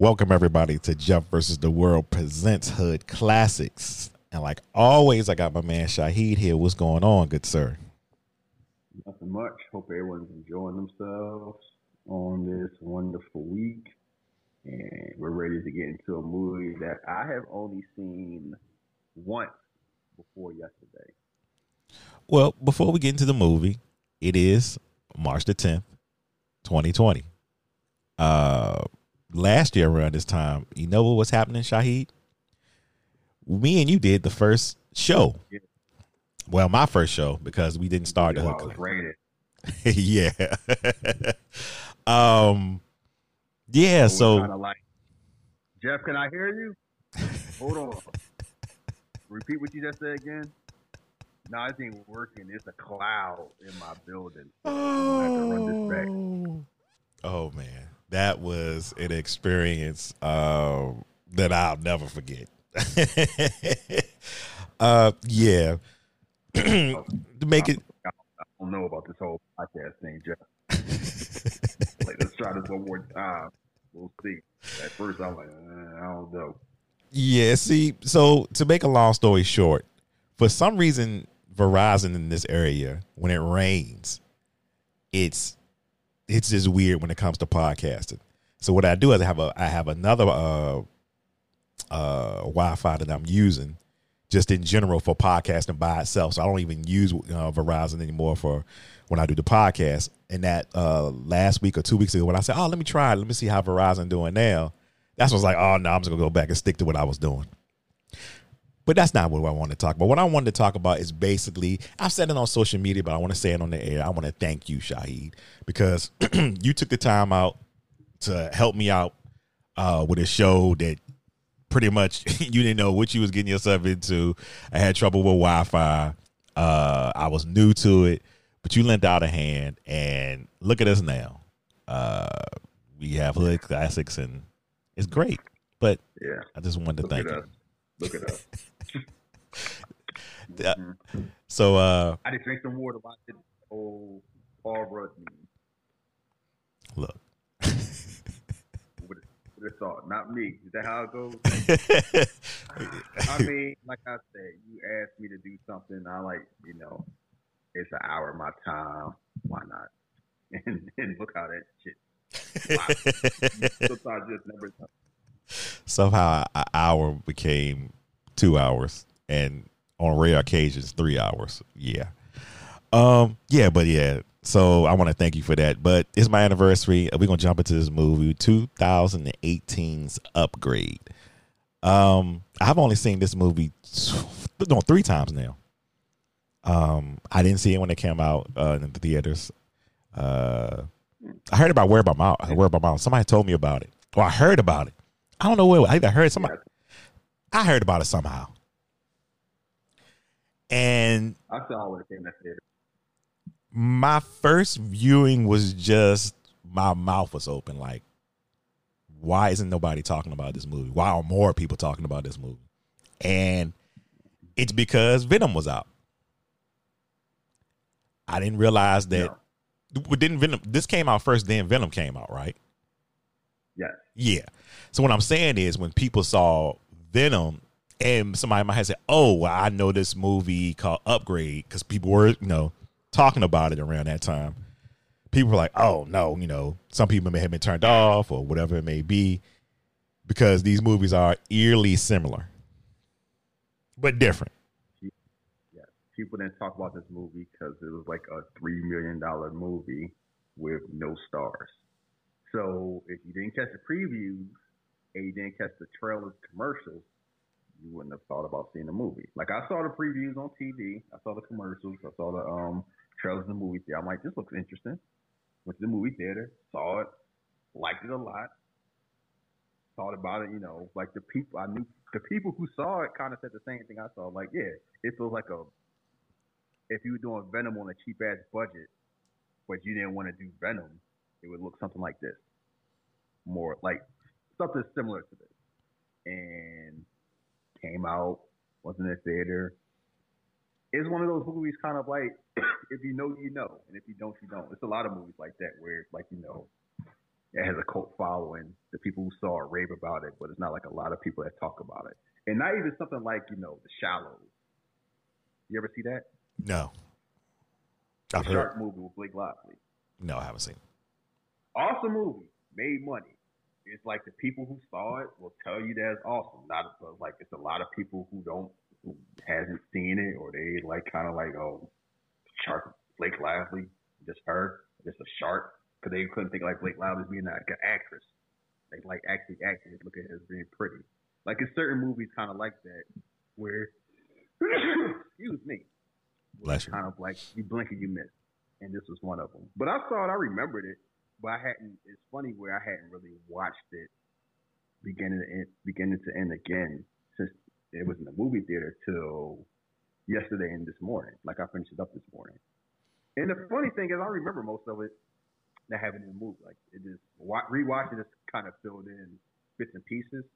Welcome everybody to Jeff versus the World presents Hood Classics. And like always, I got my man Shahid here. What's going on, good sir? Nothing much. Hope everyone's enjoying themselves on this wonderful week. And we're ready to get into a movie that I have only seen once before yesterday. Well, before we get into the movie, it is March the 10th, 2020. Uh last year around this time, you know what was happening, Shahid? Me and you did the first show. Yeah. Well, my first show because we didn't start the While hook. it was raining. yeah. um yeah, so like, Jeff, can I hear you? Hold on. Repeat what you just said again. No, it ain't working. It's a cloud in my building. I have to run this back. Oh man, that was an experience um, that I'll never forget. uh, yeah, to make it. I don't know about this whole podcast thing, Jeff. like, let's try this one more time. We'll see. At first, I'm like, uh, I don't know. Yeah, see, so to make a long story short, for some reason, Verizon in this area, when it rains, it's it's just weird when it comes to podcasting. So what I do is I have a I have another uh uh Wi-Fi that I'm using just in general for podcasting by itself. So I don't even use uh, Verizon anymore for when I do the podcast. And that uh last week or two weeks ago when I said, "Oh, let me try it. Let me see how Verizon doing now." That's when I was like, "Oh no, I'm just gonna go back and stick to what I was doing." But that's not what I want to talk about. What I wanted to talk about is basically, I've said it on social media, but I want to say it on the air. I want to thank you, Shahid, because you took the time out to help me out uh, with a show that pretty much you didn't know what you was getting yourself into. I had trouble with Wi-Fi. Uh, I was new to it, but you lent out a hand, and look at us now. Uh, we have hood classics, and it's great. But Yeah. I just wanted to Look thank you. Look at us. Yeah. Mhm. So uh, I just drank some water watch this whole Paul Rudd look. With, with a thought. Not me. Is that how it goes? I mean, like I said, you asked me to do something. I like, you know, it's an hour of my time. Why not? And, and look how that shit. Wow. Sometimes just never. Somehow an hour became two hours, and on rare occasions three hours. Yeah, um, yeah, but yeah. So I want to thank you for that. But it's my anniversary. We're gonna jump into this movie, 2018's Upgrade. Um, I've only seen this movie no three times now. Um, I didn't see it when it came out uh, in the theaters. Uh, I heard about Where by Mouth. Where by Mouth. Somebody told me about it. Well, I heard about it. I don't know where. I either heard somebody. I heard about it somehow. And I saw it came that theater. my first viewing was just my mouth was open. Like, why isn't nobody talking about this movie? Why are more people talking about this movie? And it's because Venom was out. I didn't realize that. Didn't Venom? This came out first, then Venom came out, right? Yeah. Yeah. So what I'm saying is when people saw Venom and somebody might have said, "Oh, I know this movie called Upgrade" because people were, you know, talking about it around that time. People were like, "Oh no," you know, some people may have been turned off or whatever it may be because these movies are eerily similar but different. Yes. People didn't talk about this movie because it was like a three million dollar movie with no stars. So if you didn't catch the previews and you didn't catch the trailers, commercials, you wouldn't have thought about seeing the movie. Like I saw the previews on TV, I saw the commercials, I saw the um trailers in the movie theater. I'm like, this looks interesting. Went to the movie theater, saw it, liked it a lot. Thought about it, you know, like the people I knew, the people who saw it kind of said the same thing I saw. Like, yeah, it feels like a if you were doing Venom on a cheap ass budget, but you didn't want to do Venom, it would look something like this. More like something similar to this. And came out, was in the theater. It's one of those movies kind of like if you know you know, and if you don't you don't. It's a lot of movies like that where like, you know, it has a cult following. The people who saw it rave about it, but it's not like a lot of people that talk about it. And not even something like you know The Shallows. You ever see that? No. The I've shark heard. movie with Blake Lively. No, I haven't seen. it. Awesome movie, made money. It's like the people who saw it will tell you that it's awesome. Not like it's a lot of people who don't who hasn't seen it or they like kind of like oh shark Blake Lively just her just a shark because they couldn't think like Blake Lively being like an actress. They like actually acting look at her as being pretty. Like in certain movies, kind of like that where excuse me, Bless you. kind of like you blink and you miss, and this was one of them. But I saw it, I remembered it, but I hadn't. It's funny where I hadn't really watched it beginning to end, beginning to end again since it was in the movie theater till yesterday and this morning. Like I finished it up this morning. And the funny thing is, I remember most of it that happened in the movie. Like it just wa- rewatching it, kind of filled in bits and pieces.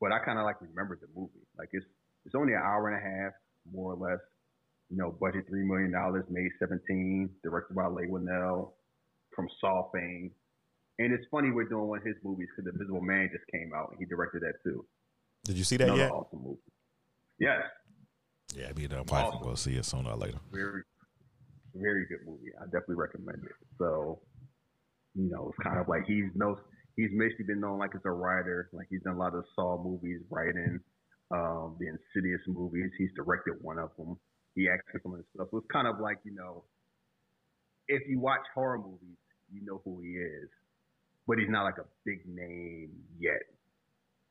But I kind of like remembered the movie. Like it's it's only an hour and a half, more or less. You know, budget three million dollars, made seventeen, directed by Leigh Whannell from Saw fame. And it's funny we're doing one of his movies because The Invisible Man just came out and he directed that too. Did you see that Another yet? awesome movie. Yes, Yeah, I mean, I'm probably Awesome. gonna see it sooner or later. very, very good movie. I definitely recommend it. So, you know, it's kind of like he's knows he's basically been known like as a writer. Like he's done a lot of Saw movies, writing um, the Insidious movies. He's directed one of them. He acted some of the stuff. So it's kind of like you know, if you watch horror movies, you know who he is, but he's not like a big name yet.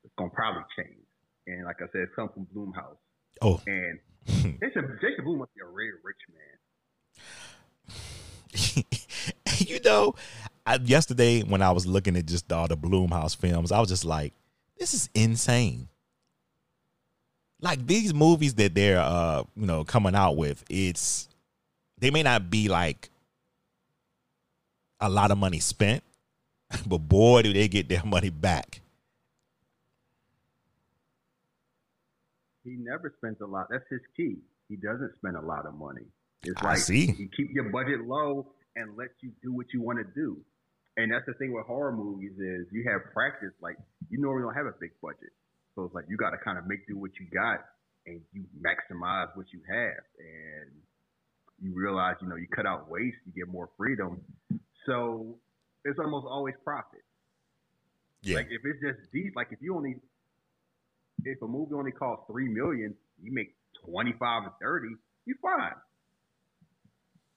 It's gonna probably change. And like I said, it's come from Blumhouse, Oh, and Jason, Jason Blum must be a very rich man. you know, I, yesterday when I was looking at just all the Blumhouse films, I was just like, this is insane. Like these movies that they're uh, you know, coming out with, it's they may not be like a lot of money spent, but boy do they get their money back. He never spends a lot. That's his key. He doesn't spend a lot of money. It's I like see. you keep your budget low and let you do what you want to do. And that's the thing with horror movies is you have practice. Like you normally don't have a big budget, so it's like you got to kind of make do what you got and you maximize what you have. And you realize, you know, you cut out waste, you get more freedom. So it's almost always profit. Yeah. Like if it's just deep, like if you only if a movie only costs three million, you make twenty five or thirty, you're fine.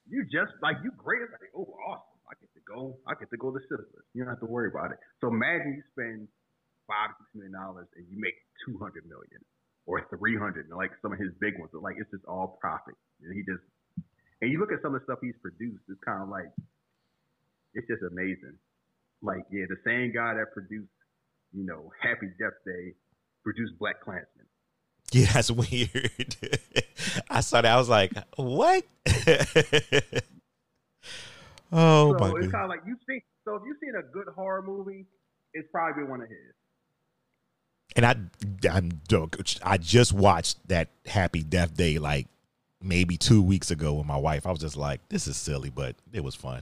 You just like you great. It's like, oh awesome. I get to go, I get to go to Sizzlers. You don't have to worry about it. So imagine you spend five, six million dollars and you make two hundred million or three hundred, like some of his big ones. But like it's just all profit. And he just and you look at some of the stuff he's produced, it's kind of like it's just amazing. Like, yeah, the same guy that produced, you know, Happy Death Day produced Black Klansman. Yeah, that's weird. I saw that. I was like, what? oh, so my it's kind of like you see. So if you've seen a good horror movie, it's probably been one of his. And I, I'm, I just watched that Happy Death Day like maybe two weeks ago with my wife. I was just like, this is silly, but it was fun.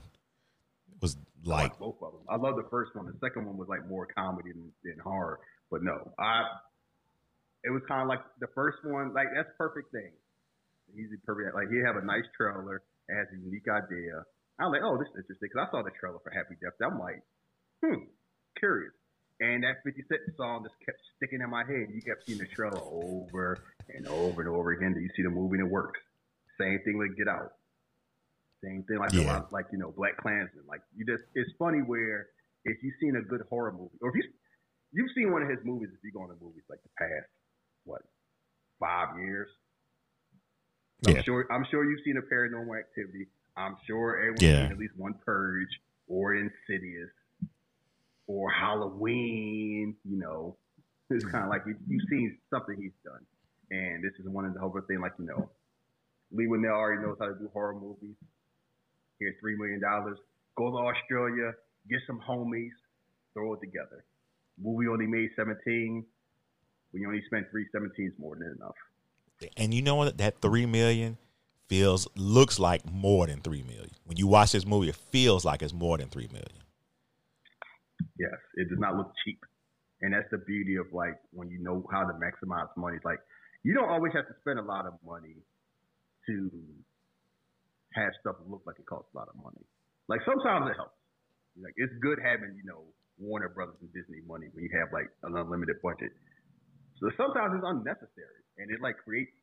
I like, like both of them. I love the first one. The second one was like more comedy than, than horror. But no, I. It was kind of like the first one. Like that's perfect thing. He's perfect. Like he have a nice trailer, has a unique idea. I'm like, oh, this is interesting because I saw the trailer for Happy Death I'm like, hmm, curious. And that 50 Cent song just kept sticking in my head. You kept seeing the trailer over and over and over again. Do you see the movie and it works? Same thing with Get Out. Same thing like a Yeah. lot, like you know Black Klansman. Like you just, it's funny where if you've seen a good horror movie, or if you you've seen one of his movies, if you go into movies like the past, what five years? I'm Yeah. sure. I'm sure you've seen a Paranormal Activity. I'm sure everyone's Yeah. seen at least one Purge or Insidious or Halloween. You know, it's kind of like you, you've seen something he's done, and this is one of the whole thing. Like you know, Leigh Whannell already knows how to do horror movies. Here's three million dollars. Go to Australia, get some homies, throw it together. Movie only made seventeen. When you only spent three, seventeen is more than enough. and you know what? That three million feels looks like more than three million. When you watch this movie, it feels like it's more than three million. Yes, it does not look cheap, and that's the beauty of like when you know how to maximize money. It's like you don't always have to spend a lot of money to have stuff look like it costs a lot of money. Like sometimes it helps. Like it's good having you know Warner Brothers and Disney money when you have like an unlimited budget. So sometimes it's unnecessary, and it like creates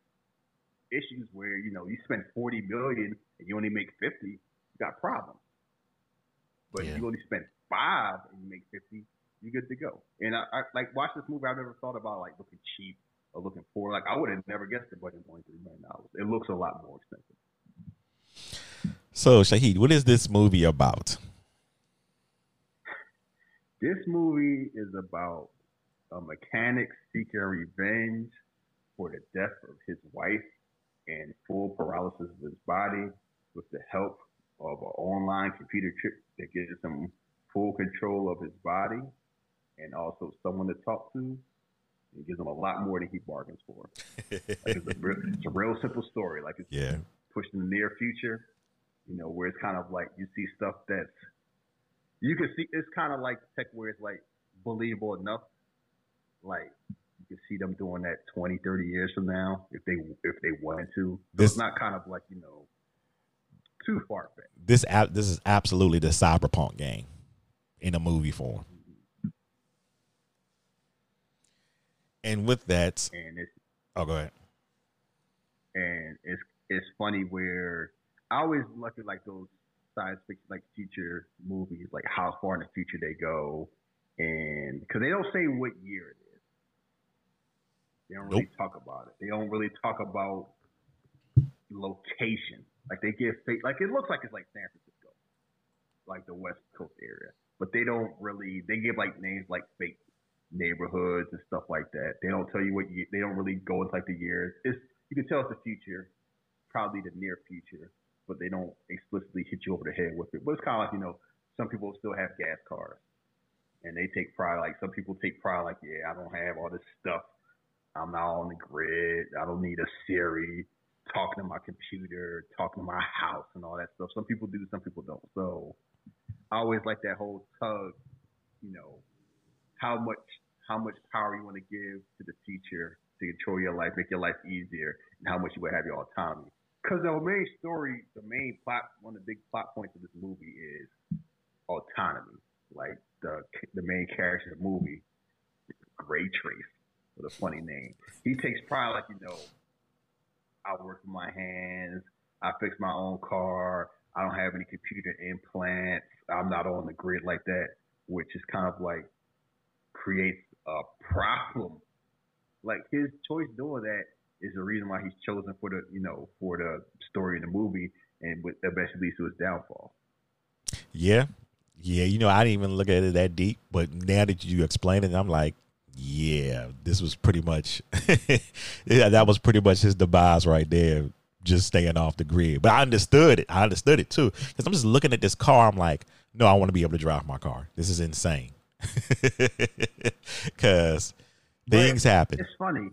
issues where you know you spend forty million and you only make fifty, you got problems. But yeah. you only spend five and you make fifty, you're good to go. And I, I like watch this movie. I've never thought about like looking cheap or looking poor. Like I would have never guessed the budget only three million dollars. It looks a lot more expensive. So Shahid, what is this movie about? This movie is about a mechanic seeking revenge for the death of his wife and full paralysis of his body with the help of an online computer chip that gives him full control of his body and also someone to talk to. It gives him a lot more than he bargains for. like it's, a real, it's, a real, simple story. Like it's yeah. pushed in the near future, you know, where it's kind of like you see stuff that's you can see it's kind of like tech where it's like believable enough. Like you can see them doing that 20, 30 years from now if they if they wanted to. This, it's not kind of like you know too far fetched. This app this is absolutely the cyberpunk game in a movie form. And with that, and it's oh, go ahead. And it's it's funny where I always look at like those science fiction, like future movies, like how far in the future they go, and because they don't say what year it is. They don't really talk about it. They don't really talk about location. Like they give fake, like it looks like it's like San Francisco, like the West Coast area, but they don't really. They give like names like fake neighborhoods and stuff like that. They don't tell you what you. They don't really go into like the years. It's you can tell it's the future, probably the near future, but they don't explicitly hit you over the head with it. But it's kind of like you know, some people still have gas cars, and they take pride. Like some people take pride, like yeah, I don't have all this stuff. I'm not on the grid. I don't need a Siri talking to my computer, talking to my house, and all that stuff. Some people do, some people don't. So I always like that whole tug. You know, how much how much power you want to give to the teacher to control your life, make your life easier, and how much you would have your autonomy. Because the main story, the main plot, one of the big plot points of this movie is autonomy. Like the the main character of the movie, Gray Trace, with a funny name. He takes pride, like you know, I work with my hands. I fix my own car. I don't have any computer implants. I'm not on the grid like that, which is kind of like creates a problem. Like his choice doing that is the reason why he's chosen for the you know for the story in the movie, and eventually leads to his downfall. Yeah, yeah. You know, I didn't even look at it that deep, but now that you explain it, I'm like, yeah, this was pretty much yeah, that was pretty much his demise right there. Just staying off the grid, but I understood it. I understood it too because I'm just looking at this car. I'm like, no, I want to be able to drive my car. This is insane. Because things happen. It's funny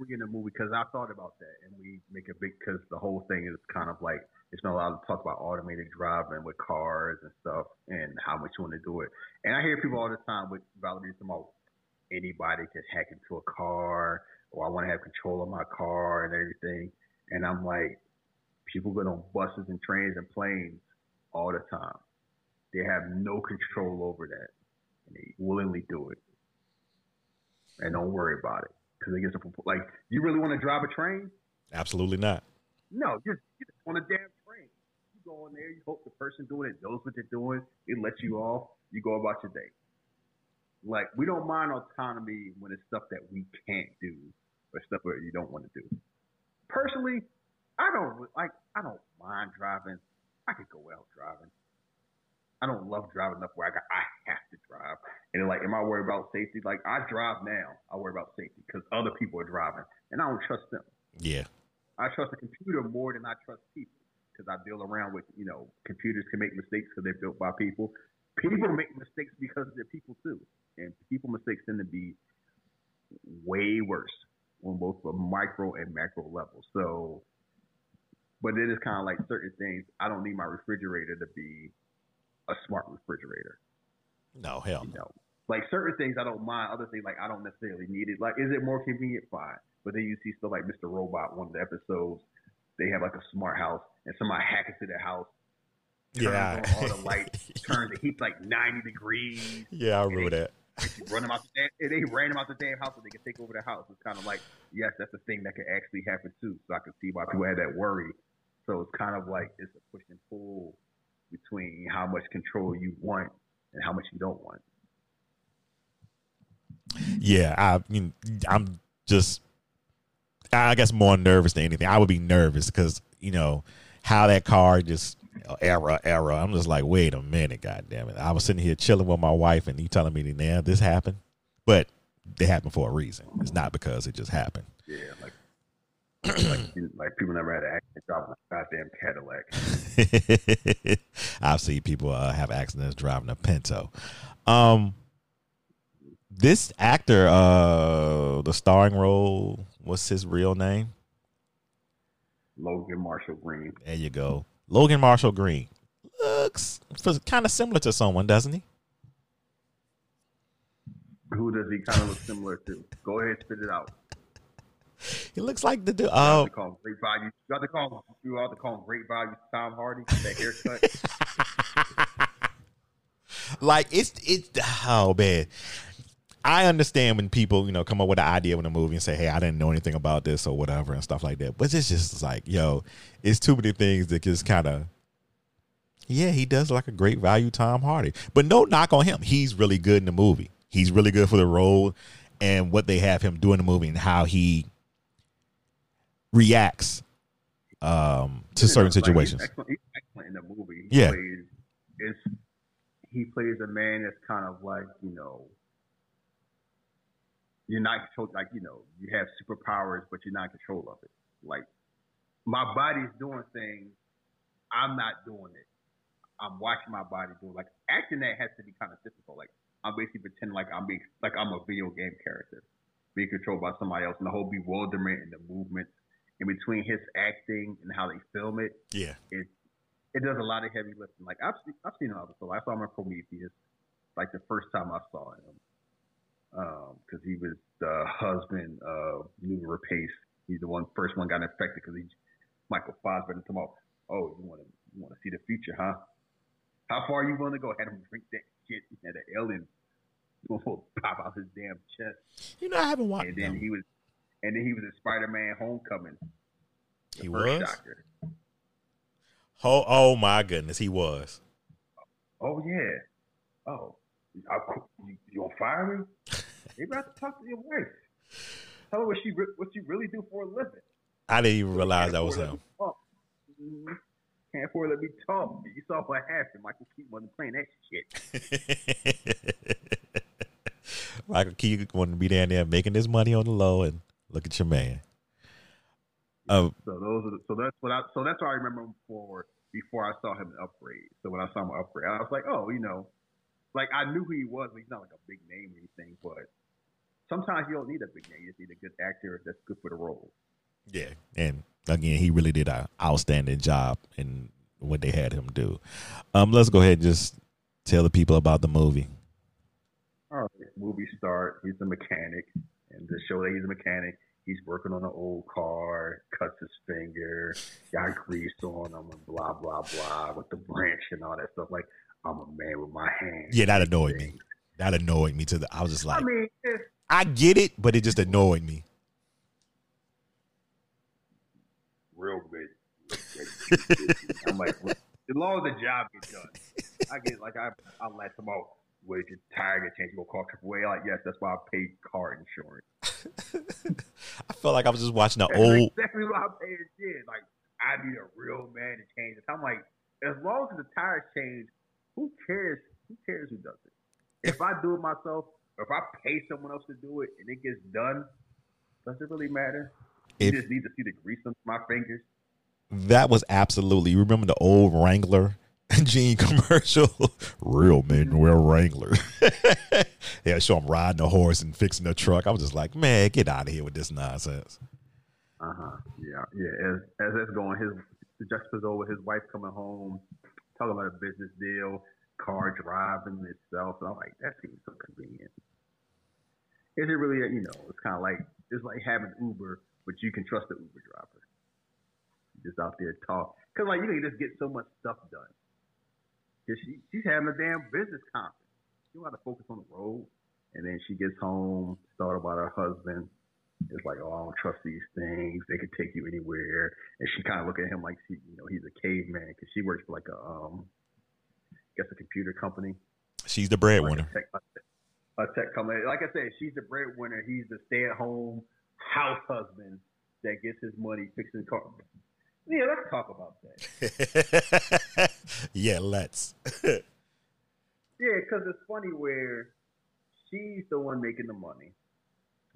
we in a movie because I thought about that, and we make a big because the whole thing is kind of like it's been a lot of talk about automated driving with cars and stuff, and how much you want to do it. And I hear people all the time with Valerie about anybody can hack into a car, or I want to have control of my car and everything. And I'm like, people get on buses and trains and planes all the time. They have no control over that, and they willingly do it, and don't worry about it because they get some like you really want to drive a train? Absolutely not. No, you just, you just on a damn train. You go in there, you hope the person doing it knows what they're doing. It lets you off. You go about your day. Like we don't mind autonomy when it's stuff that we can't do or stuff that you don't want to do. Personally, I don't like. I don't mind driving. I could go out driving. I don't love driving enough where I got I have to drive. And like, am I worried about safety? Like, I drive now. I worry about safety because other people are driving, and I don't trust them. Yeah. I trust the computer more than I trust people because I deal around with you know computers can make mistakes because they're built by people. People make mistakes because they're people too, and people mistakes tend to be way worse on both the micro and macro level. So, but it is kind of like certain things. I don't need my refrigerator to be a smart refrigerator. No, hell You no. know, like certain things I don't mind. Other things like I don't necessarily need it. Like, is it more convenient? Fine. But then you see stuff like Mr. Robot, one of the episodes, they have like a smart house, and somebody hacks into the house, turns Yeah. on all the lights, turns the heat like ninety degrees. yeah, I remember that. They run them out the damn, they ran them out the damn house so they can take over the house. It's kind of like, yes, that's a thing that could actually happen too. So I can see why people had that worry. So it's kind of like it's a push and pull between how much control you want and how much you don't want. Yeah, I mean, I'm just, I guess, more nervous than anything. I would be nervous because you know how that car just error error. I'm just like, wait a minute, god damn it! I was sitting here chilling with my wife, and you telling me, "Now this happened," but it happened for a reason. It's not because it just happened. Yeah, like like, like people never had an accident driving a goddamn Cadillac. I've seen people uh, have accidents driving a Pinto. Um, this actor, uh, the starring role, what's his real name? Logan Marshall Green. There you go, Logan Marshall Green. Looks kind of similar to someone, doesn't he? Who does he kind of look similar to? Go ahead, spit it out. He looks like the dude. Oh, to call great value. You have to call him. You have to call him great value. Tom Hardy. That haircut. like it's it's oh man. I understand when people, you know, come up with an idea with a movie and say, "Hey, I didn't know anything about this or whatever" and stuff like that. But it's just like, yo, it's too many things that just kind of. Yeah, he does like a great value Tom Hardy, but no knock on him. He's really good in the movie. He's really good for the role and what they have him do in the movie and how he reacts um, to certain Like, situations. excellent, he's excellent in the movie. Yeah. He plays, he plays a man that's kind of like, you know, you're not control, like, you know, you have superpowers, but you're not in control of it. Like, my body's doing things, I'm not doing it. I'm watching my body do it. Like, acting that has to be kind of difficult. Like, I'm basically pretending like I'm being, like I'm a video game character, being controlled by somebody else, and the whole bewilderment and the movements in between his acting and how they film it Yeah, it it does a lot of heavy lifting. Like I've seen, I've seen him before. I saw him in Prometheus, like the first time I saw him, um, because he was the husband of Noomi Rapace. He's the one first one got infected because he Michael Fassbender come out. Oh, oh, you want to you want to see the future, huh? How far you willing to go? Had him drink that shit, and the alien will pop out his damn chest. you know, I haven't watched. And then him. he was, and then he was in Spider-Man: Homecoming. He was? Doctor. Oh, oh my goodness, he was. Oh yeah. Oh, I, you, you gonna fire me? Maybe I have to talk to your wife. Tell her what she what you really do for a living. I didn't even realize that was him. Mm-hmm. Can't afford to let me talk. You saw what happened. Michael Keaton wasn't playing that shit. Michael Keaton wanted to be down there making his money on the low, and look at your man. Uh, So those are the, so that's what I so that's what I remember him for before I saw him upgrade. So when I saw him upgrade, I was like, oh, you know, like I knew who he was, but he's not like a big name or anything. But sometimes you don't need a big name; you just need a good actor that's good for the role. yeah, and again, he really did an outstanding job in what they had him do. Um, let's go ahead and just tell the people about the movie. All right, movie start. He's a mechanic, and to show that he's a mechanic, he's working on an old car, cuts his finger, got grease on him, and blah blah blah with the branch and all that stuff. Like I'm a man with my hands. Yeah, that annoyed me. That annoyed me to the. I was just like, I mean, I get it, but it just annoyed me. real good. I'm like, as long as the job is done, I get like I I let them out. Wait, your tire get changed, go call AAA. Like, yes, that's why I paid car insurance. I felt like I was just watching an That's old. exactly what I paid shit. Like, I need a real man to change it. I'm like, as long as the tires change, who cares? Who cares who does it? If I do it myself, or if I pay someone else to do it and it gets done, does it really matter? You If- just need to see the grease on my fingers. That was absolutely. You remember the old Wrangler jean commercial? Real men wear Wrangler. yeah, show him riding a horse and fixing a truck. I was just like, man, get out of here with this nonsense. Uh huh. Yeah, yeah. As as that's going, his the juxtaposition with his wife coming home, talking about a business deal. car driving itself. And I'm like, that seems so convenient. Is it really? A, you know, it's kind of like it's like having Uber, but you can trust the Uber driver. Just out there talk, cause like you can just get so much stuff done. Cause she she's having a damn business conference. She have to focus on the road. And then she gets home, thought about her husband. It's like, oh, I don't trust these things. They could take you anywhere. And she kind of look at him like she, you know, he's a caveman because she works for like a, um, I guess a computer company. She's the breadwinner. Like a, tech, a tech company. Like I said, she's the breadwinner. He's the stay-at-home house husband that gets his money fixing cars. Yeah, let's talk about that. yeah, let's. yeah, because it's funny where she's the one making the money.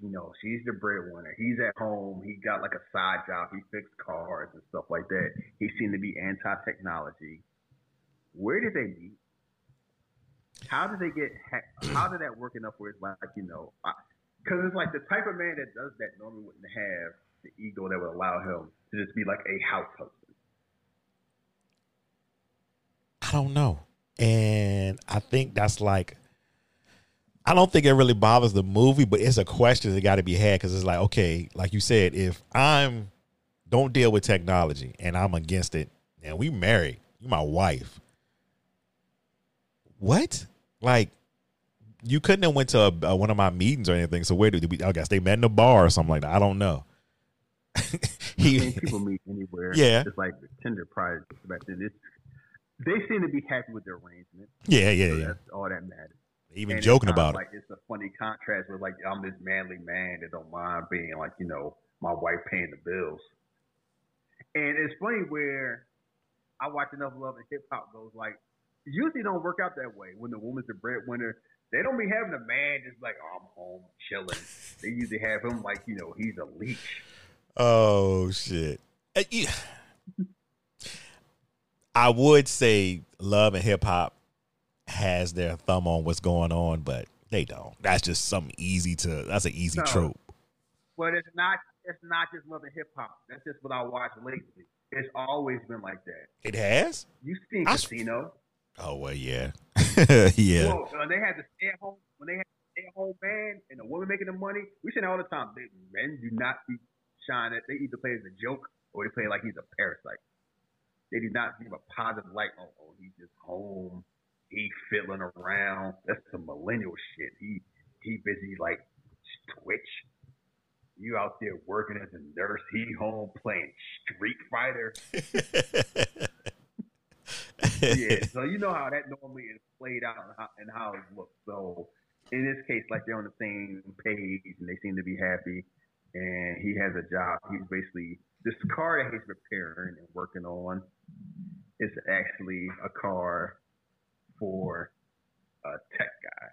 You know, she's the breadwinner. He's at home. He got like a side job. He fixed cars and stuff like that. He seemed to be anti-technology. Where did they meet? How did they get? How did that work enough where it's like you know? Because it's like the type of man that does that normally wouldn't have the ego that would allow him to just be like a house husband. I don't know, and I think that's like I don't think it really bothers the movie, but it's a question that got to be had because it's like, okay, like you said, if I'm don't deal with technology and I'm against it, and we married, you my wife. What? Like, you couldn't have went to a, a, one of my meetings or anything. So where did we? I guess they met in a bar or something like that. I don't know. He, I mean, people meet anywhere. Yeah, it's like Tinder prior back then. It's, they seem to be happy with their arrangement. Yeah, yeah, so yeah. That's all that matters even and joking about it. Like it's a funny contrast with like I'm this manly man that don't mind being like you know my wife paying the bills, and it's funny where I watch enough love and hip hop goes like usually don't work out that way when the woman's the breadwinner. They don't be having a man just like oh, I'm home chilling. they usually have him like you know he's a leech. Oh shit. Uh, I would say love and hip hop has their thumb on what's going on, but they don't. That's just something easy to. That's an easy no, trope. But it's not. It's not just love and hip hop. That's just what I watch lately. It's always been like that. It has. You seen I Casino? Oh well, yeah, yeah. Well, when they had the stay at home, when they had the stay at home man and the woman making the money, we say all the time. They, men do not be shining. They either play as a joke or they play like he's a parasite. They do not give a positive light. Oh, oh he's just home he fiddling around. That's some millennial shit. He he busy like Twitch. You out there working as a nurse. He home playing Street Fighter. yeah, so you know how that normally is played out and how, and how it looks. So in this case, like they're on the same page and they seem to be happy. And he has a job. He's basically this car that he's repairing and working on is actually a car for a tech guy,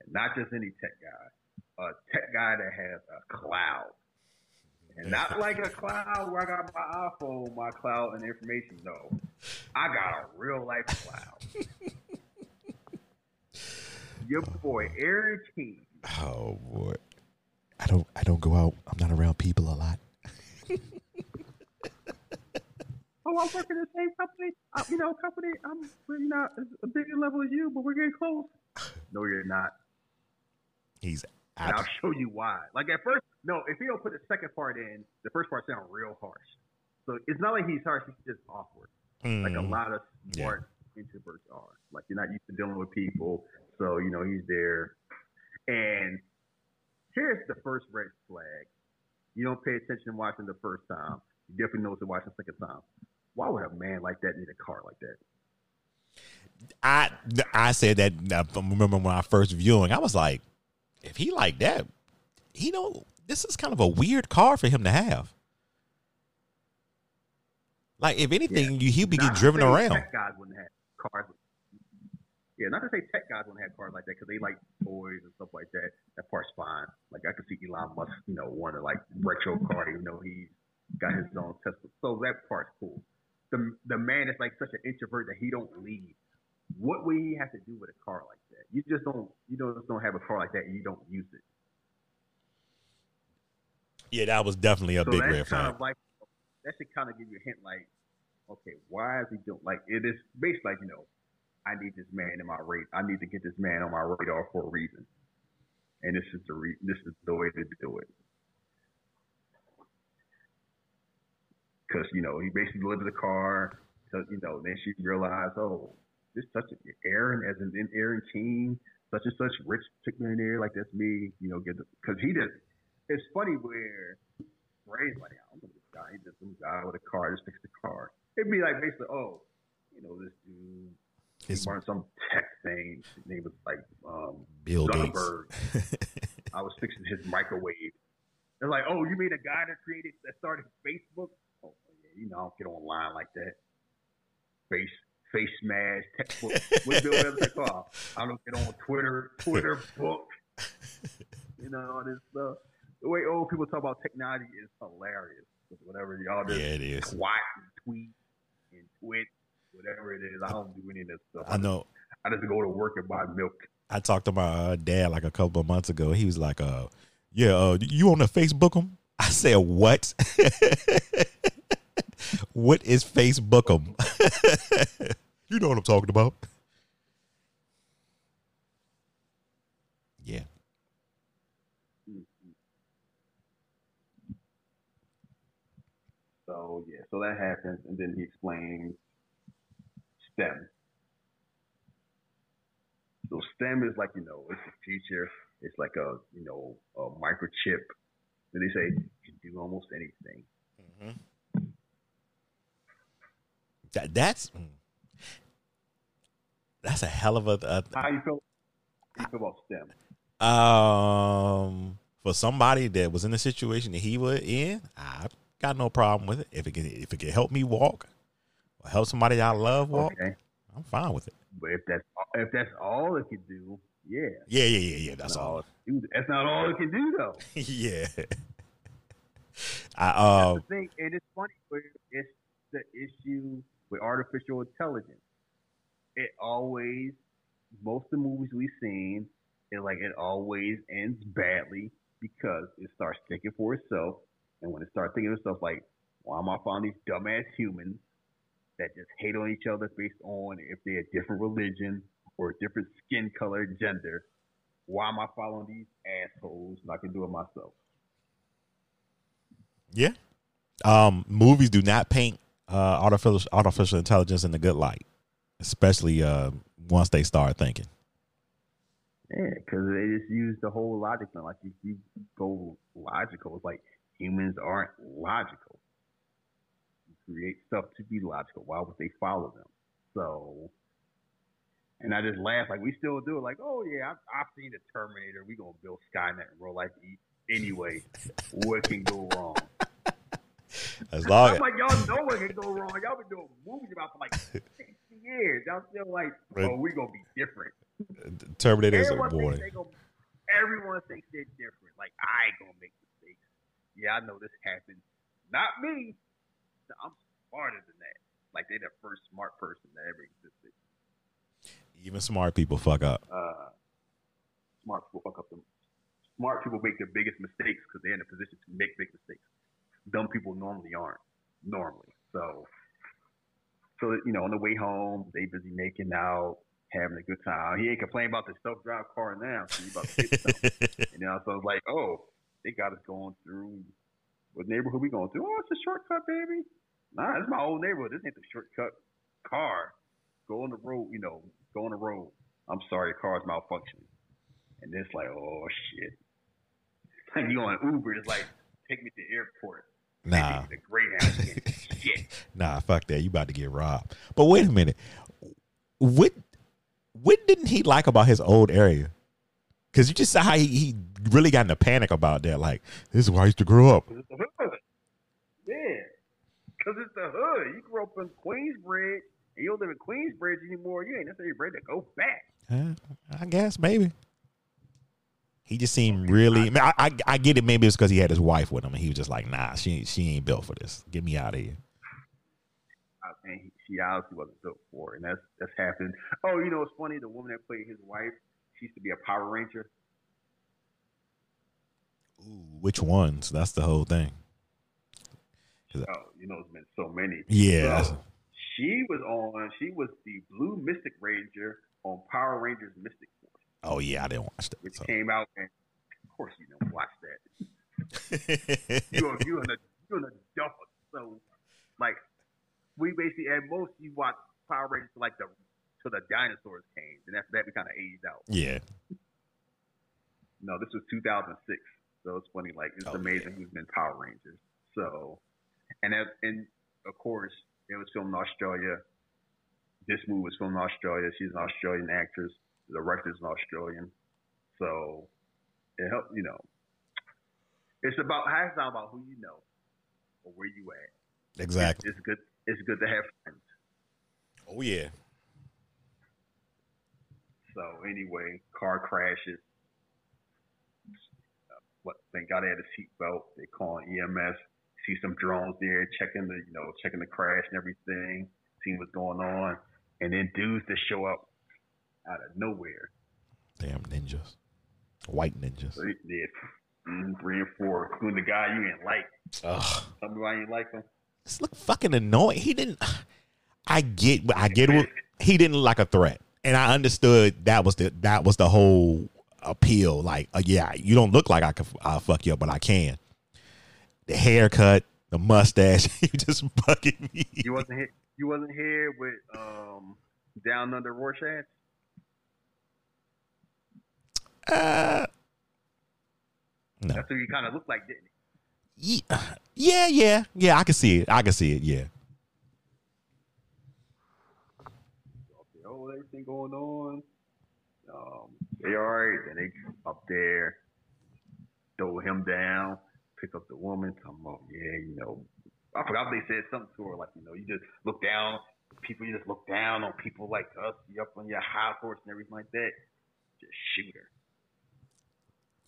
and not just any tech guy, a tech guy that has a cloud, and not like a cloud where I got my iPhone, my cloud, and information. No, I got a real life cloud. Your boy Eron Keen. Oh boy, I don't I don't go out. I'm not around people a lot. oh, I'm working the same company, uh, you know, company. I'm you not a bigger level as you, but we're getting close. No, you're not. He's. And I'll show you why. Like at first, no. If he don't put the second part in, the first part sounds real harsh. So it's not like he's harsh. He's just awkward. Mm. Like a mm. lot of smart yeah. introverts are. Like you're not used to dealing with people, so you know he's there. And here's the first red flag. You don't pay attention watching the first time. You definitely notice to watching the second time why would a man like that need a car like that? I I said that. I remember when I first viewing, I was like, if he like that, he know this is kind of a weird car for him to have. Like if anything, yeah. you he'll be getting driven around. Guys wouldn't have cars. Yeah, not to say tech guys wouldn't have cars like that because they like toys and stuff like that. That part's fine. Like I could see Elon Musk, you know, want to like retro car, even though he's got his own Tesla. So that part's cool the the man is like such an introvert that he don't leave. What would he have to do with a car like that? You just don't you just don't have a car like that and you don't use it. Yeah, that was definitely a so big red flag. Of like, that should kind of give you a hint, like, okay, why is he doing like it is based like you know, I need this man in my rate. I need to get this man on my radar for a reason, and this is the re- this is the way to do it. Because you know he basically delivered the car. So you know then she realized, oh, this such a, Eron as in Eron Keen, such and such rich millionaire like that's me. You know, get because he just. It's funny where Ray's like, I don't know this guy. He's just some guy with a car, just fix the car. It'd be like basically, oh, you know, this dude his, he some tech thing. His name was like um, Bill Zuckerberg. I was fixing his microwave. They're like, oh, you mean a guy that created that started Facebook? Oh, yeah, you know, I don't get online like that. Face face smash textbook. what Bill ever call? I don't get on Twitter, Twitter book. You know all this stuff. The way old people talk about technology is hilarious. Whatever y'all do, yeah, it is. Twat and tweet and twit whatever it is. I don't do any of that stuff. I know. I just go to work and buy milk. I talked to my uh, dad like a couple of months ago. He was like, "Uh, yeah, uh, you on the Facebook them?" I said, "What? what is Facebook them?" you know what I'm talking about? Yeah. So yeah, so that happens, and then he explains STEM. So STEM is like, you know, it's the future. It's like a, you know, a microchip. And they say you can do almost anything. Mm-hmm. That, that's that's a hell of a. a How you feel? How you feel about STEM? Um, for somebody that was in the situation that he was in, I got no problem with it. If it can, if it can help me walk, help somebody I love walk, okay. I'm fine with it. But if that's if that's all it can do, yeah. Yeah, yeah, yeah, yeah. That's, all. all. That's not all it can do though. yeah. I um. That's the thing, and it's funny, but it's the issue with artificial intelligence. It always, most of the movies we've seen, it like it always ends badly because it starts thinking for itself, and when it starts thinking of itself, like, why am I finding these dumbass humans that just hate on each other based on if they're a different religion or a different skin color, gender. Why am I following these assholes? I can do it myself. Yeah. Um, movies do not paint uh, artificial artificial intelligence in a good light, especially uh, once they start thinking. Yeah, because they just use the whole logic thing. Like if you go logical, it's like humans aren't logical create stuff to be logical. Why would they follow them? So, and I just laugh like we still do it. Like, oh yeah, I've, I've seen the Terminator. We gonna build Skynet and roll like anyway. what can go wrong? As long I'm like y'all know what can go wrong. Y'all been doing movies about for like sixty years. Y'all still like, oh, we gonna be different. Terminator is a boy. Everyone thinks they're different. Like I ain't gonna make mistakes. Yeah, I know this happened. Not me. I'm smarter than that. Like they're the first smart person that ever existed. Even smart people fuck up. Uh, smart people fuck up. Them. Smart people make the biggest mistakes because they're in a position to make big mistakes. Dumb people normally aren't. Normally, so so you know, on the way home, they busy making out, having a good time. He ain't complaining about the self drive car now. So he about to get something. you know, so it's like, oh, they got us going through. What neighborhood we going through? Oh, it's a shortcut, baby. Nah, this is my old neighborhood. This ain't the shortcut car. Go on the road, you know, go on the road. I'm sorry, the car's malfunctioning. And it's like, oh shit. Like you on Uber, it's like, take me to the airport. Nah. The Greyhound shit. Nah, fuck that. You about to get robbed. But wait a minute. What what didn't he like about his old area? Because you just saw how he, he really got in a panic about that. Like, this is where I used to grow up. Because it's the hood. You grew up in Queensbridge, and you don't live in Queensbridge anymore. You ain't necessarily ready to go back. Uh, I guess maybe. He just seemed really. I, I, I get it. Maybe it's because he had his wife with him, and he was just like, "Nah, she she ain't built for this. Get me out of here." I think she obviously wasn't built for it, and that's that's happened. Oh, you know, it's funny. The woman that played his wife, she used to be a Power Ranger. Ooh, which ones? That's the whole thing. Oh, you know, there's been so many. Yeah. So She was on. She was the Blue Mystic Ranger on Power Rangers Mystic Force. Oh yeah, I didn't watch that. Which so. came out, and of course you don't watch that. you are you in a you in a dumper. So like we basically at most you watch Power Rangers to like the to the dinosaurs came, and after that we kind of aged out. Yeah. No, this was 2006, so it's funny. Like it's Oh, amazing yeah. who's been Power Rangers. So, and as, and of course it was filmed in Australia. This movie was filmed in Australia. She's an Australian actress. The director's an Australian. So it helped. You know, it's about it's not about who you know or where you at. Exactly. It's good. It's good to have friends. Oh yeah. So anyway, car crashes. Uh, What? Thank God they had a seatbelt. They call EMS. See some drones there checking the, you know, checking the crash and everything, seeing what's going on, and then dudes that show up out of nowhere. Damn ninjas. White ninjas. So did mm, three and four, including the guy you didn't like. Ugh. Why you didn't like him. This look fucking annoying. He didn't. I get. I get. What, he didn't look like a threat, and I understood that was the that was the whole appeal. Like, uh, yeah, you don't look like I can. I'll fuck you up, but I can. The haircut, the mustache. you just bugging me. You wasn't here. You wasn't here with um, Down Under Rorschach. Uh, no. That's what he kind of looked like, didn't he? Ye- Yeah, yeah, yeah. I can see it. I can see it. Yeah. Oh, everything going on. Um, they all right. Then they up there, throw him down, pick up the woman. Talking about, yeah, you know, I forgot they said something to her like, you know, you just look down. People, you just look down on people like us. You up on your high horse and everything like that. Just shoot her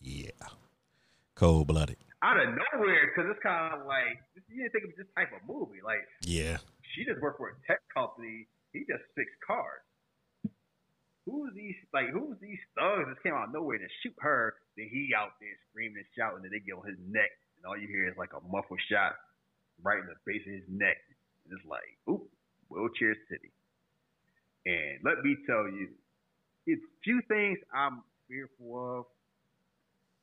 Yeah. Cold blooded. out of nowhere because it's kind of like you didn't think of this type of movie. Like Yeah. she just worked for a tech company. He just fixed cars. Who's these like who's these thugs that came out of nowhere to shoot her? Then he out there screaming and shouting, and they get on his neck, and all you hear is like a muffled shot right in the base of his neck. And it's like, oop, wheelchair city. And let me tell you, it's few things I'm fearful of,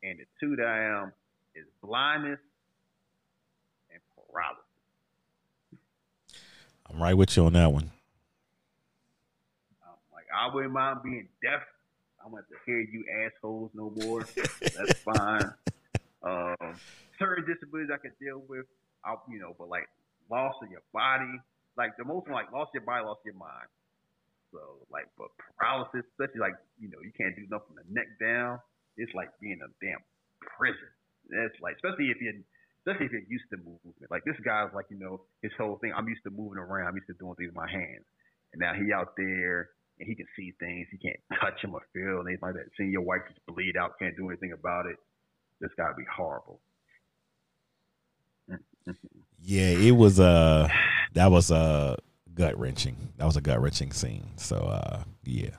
and the two that I am is blindness and paralysis. I'm right with you on that one. Um, like I wouldn't mind being deaf. I have to hear you assholes no more. That's fine. Um, certain disabilities I can deal with. I, you know, but like loss of your body, like the most like loss your body, loss your mind. So like, but paralysis, especially like you know, you can't do nothing from the neck down. It's like being a damn prison. That's like, especially if you're, especially if you're used to movement. Like this guy's like, you know, his whole thing. I'm used to moving around. I'm used to doing things with my hands. And now he out there and he can see things. He can't touch them or feel anything like that. Seeing your wife just bleed out, can't do anything about it. This gotta be horrible. Yeah, it was uh that was uh gut wrenching. That was a gut wrenching scene. So uh yeah.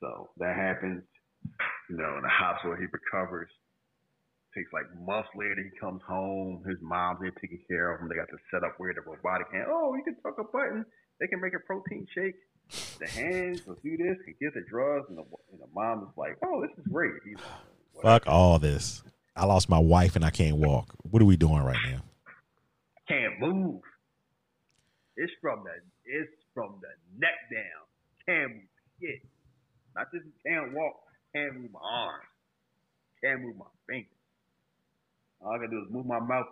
So that happens. You know, in the hospital, he recovers. Takes like months later, he comes home. His mom's there taking care of him. They got to set up where the robotic hand. Oh, you can tuck a button. They can make a protein shake. The hands will do this. Can give the drugs, and the, and the mom is like, "Oh, this is great." Like, Fuck all this. I lost my wife and I can't walk. What are we doing right now? can't move. It's from the it's from the neck down. Can't move shit. Not just can't walk, can't move my arms. Can't move my fingers. All I gotta do is move my mouth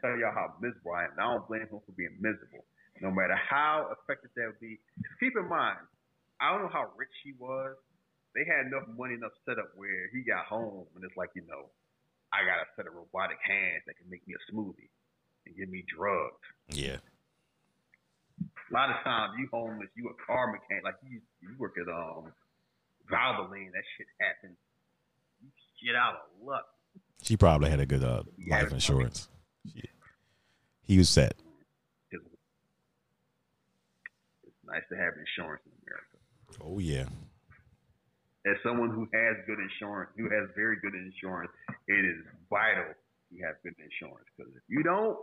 tell y'all how miserable I am. And I don't blame him for being miserable. No matter how effective that would be. Keep in mind, I don't know how rich he was. They had enough money enough set up where he got home and it's like, you know, I got a set of robotic hands that can make me a smoothie and give me drugs. Yeah. A lot of times you homeless, you a car mechanic, like you you work at um Valvoline, that shit happens. You shit out of luck. She probably had a good uh, life insurance. She- He was set. It's nice to have insurance in America. Oh yeah. As someone who has good insurance, who has very good insurance, it is vital you have good insurance because if you don't,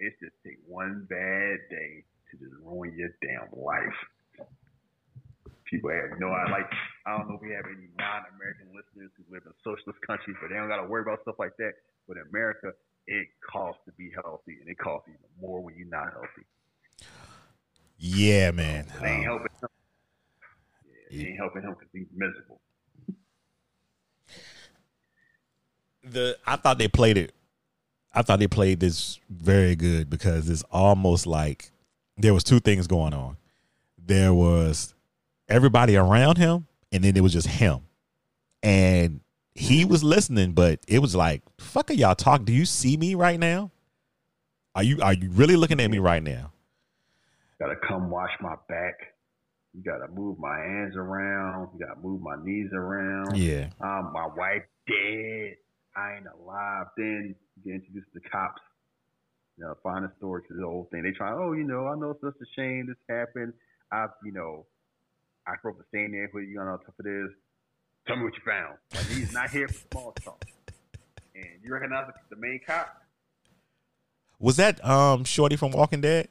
it's just take one bad day to just ruin your damn life. People have no idea. Like, I don't know if we have any non-American listeners who live in socialist countries, but they don't got to worry about stuff like that. But in America, it costs to be healthy, and it costs even more when you're not healthy. Yeah, man. It ain't um, helping it ain't helping him because he's miserable. The I thought they played it. I thought they played this very good because it's almost like there was two things going on. There was everybody around him, and then it was just him. And he was listening, but it was like, fuck are y'all talk? Do you see me right now? Are you are you really looking at me right now? Gotta come wash my back. You gotta move my hands around. You gotta move my knees around. Yeah. Um, my wife dead. I ain't alive. Then get introduced to the cops. You know, find a story to the whole thing. They try, oh, you know, I know it's just a shame this happened. I've, you know, I broke the same neighborhood. You know how tough it is. Tell me what you found. Like he's not here for small talk. And you recognize the main cop? Was that um Shorty from Walking Dead?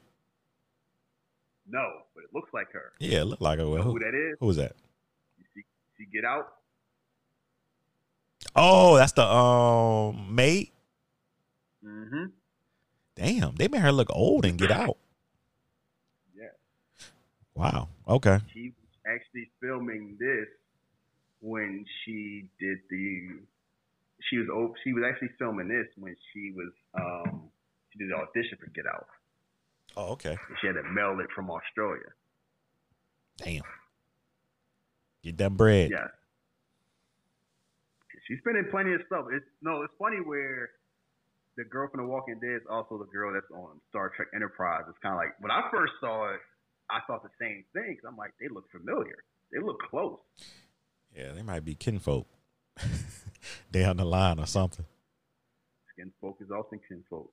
No, but it looks like her. Yeah, it looked like her. Well, who, who that is? Who was that? She, see, see Get Out? Oh, that's the um mate. Mm-hmm. Damn, they made her look old and Get Out. Yeah. Wow. Okay. She was actually filming this when she did the. She was she was actually filming this when she was um she did the audition for Get Out. Oh, okay. She had to mail it from Australia. Damn. Get that bread. Yeah. She's been in plenty of stuff. It's no, it's funny where the girl from The Walking Dead is also the girl that's on Star Trek Enterprise. It's kind of like when I first saw it, I thought the same thing. I'm like, they look familiar. They look close. Yeah, they might be kinfolk down the line or something. Kinfolk is also kinfolk.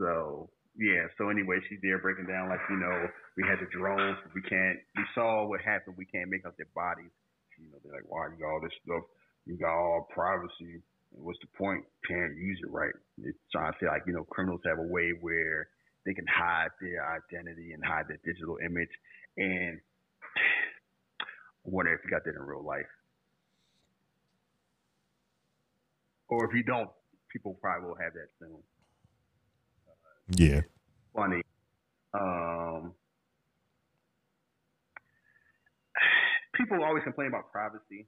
So yeah. So anyway, she's there breaking down like you know we had the drones. We can't. We saw what happened. We can't make out their bodies. You know they're like, why you got all this stuff? You got all privacy. What's the point? Can't use it right. It's trying to say like you know criminals have a way where they can hide their identity and hide their digital image. And I wonder if you got that in real life. Or if you don't, people probably will have that soon. Yeah. Funny. Um, people always complain about privacy,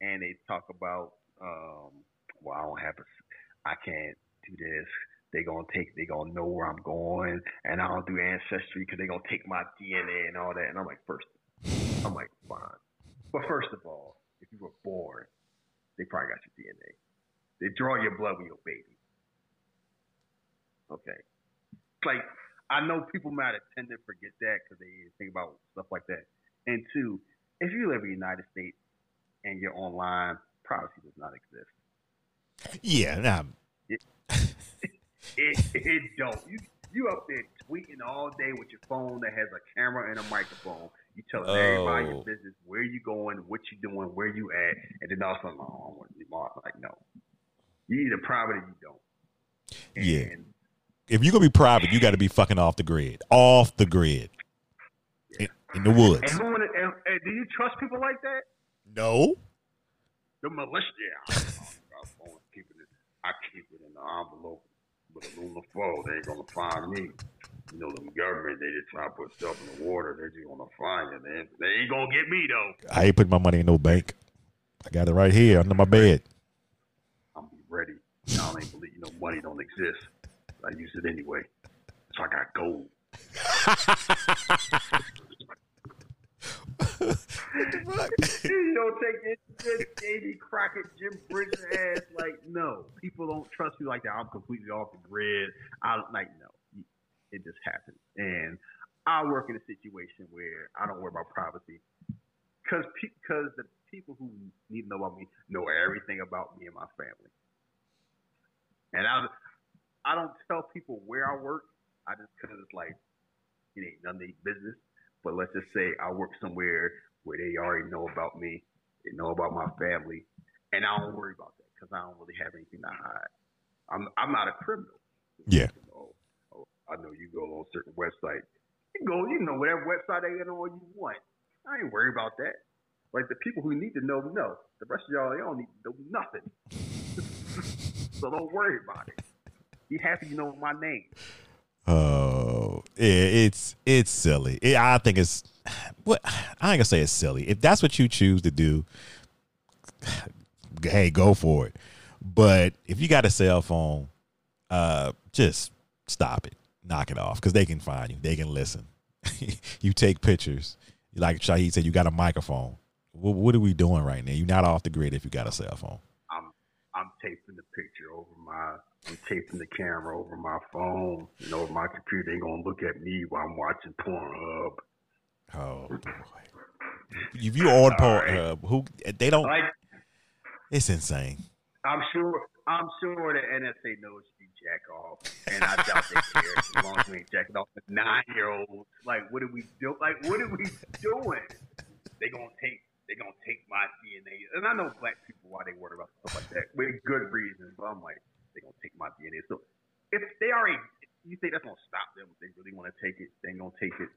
and they talk about, um, well, I don't have a, I can't do this. They gonna take, they gonna know where I'm going, and I don't do ancestry because they gonna take my DNA and all that. And I'm like, first, I'm like, fine, but first of all, if you were born, they probably got your DNA. They draw your blood when you're a baby. Okay. Like, I know people might tend to forget that because they think about stuff like that. And two, if you live in the United States and you're online, privacy does not exist. Yeah, nah. it, it, it don't. You you up there tweeting all day with your phone that has a camera and a microphone. You telling oh. everybody your oh. business, where you going, what you doing, where you at, and then all of a sudden, oh, I want to be Like, no. You either private or you don't. And yeah if you're gonna be private, you got to be fucking off the grid, off the grid, in, in the woods. And, who, and, and, do you trust people like that? No. The militia. I, I, keep it, I keep it in the envelope with a lunar foe. They ain't gonna find me. You know, the government, they just try to put stuff in the water. They're just gonna find you. They, they ain't gonna get me though. I ain't putting my money in no bank. I got it right here under my bed. I'm ready. Y'all ain't believe you know money don't exist. I use it anyway. So I got gold. you don't take it, Davy Crockett, Jim Bridger ass. Like, no, people don't trust you like that. I'm completely off the grid. I like, no, it just happens. And I work in a situation where I don't worry about privacy because because the people who need to know about me know everything about me and my family. And I I don't tell people where I work. I just because it's like it ain't none of their business. But let's just say I work somewhere where they already know about me, they know about my family, and I don't worry about that because I don't really have anything to hide. I'm I'm not a criminal. Yeah. You oh, I know you go on certain websites. You go, you know, whatever website they get on you want. I ain't worried about that. Like the people who need to know know. The rest of y'all, they don't need to know nothing. so don't worry about it. Be happy you know my name. Oh, it's it's silly. It, I think it's what I ain't gonna say it's silly. If that's what you choose to do, hey, go for it. But if you got a cell phone, uh, just stop it, knock it off, because they can find you, they can listen. you take pictures, like Shahid said, you got a microphone. What, what are we doing right now? You're not off the grid if you got a cell phone. I'm I'm taping the picture over my I'm taping the camera over my phone and over my computer. They gonna look at me while I'm watching Pornhub. Oh boy. If you on Pornhub, who they don't Like it's insane. I'm sure I'm sure the NSA knows you jack off, and I doubt they care as long as we ain't jacking off nine year olds. Like, what are we do? Like, what are we doing? They gonna take they gonna take my DNA, and I know black people why they worry about stuff like that with good reasons. But I'm like, they gonna take my DNA. So if they already, you think that's gonna stop them? If they really want to take it, they ain't gonna take it.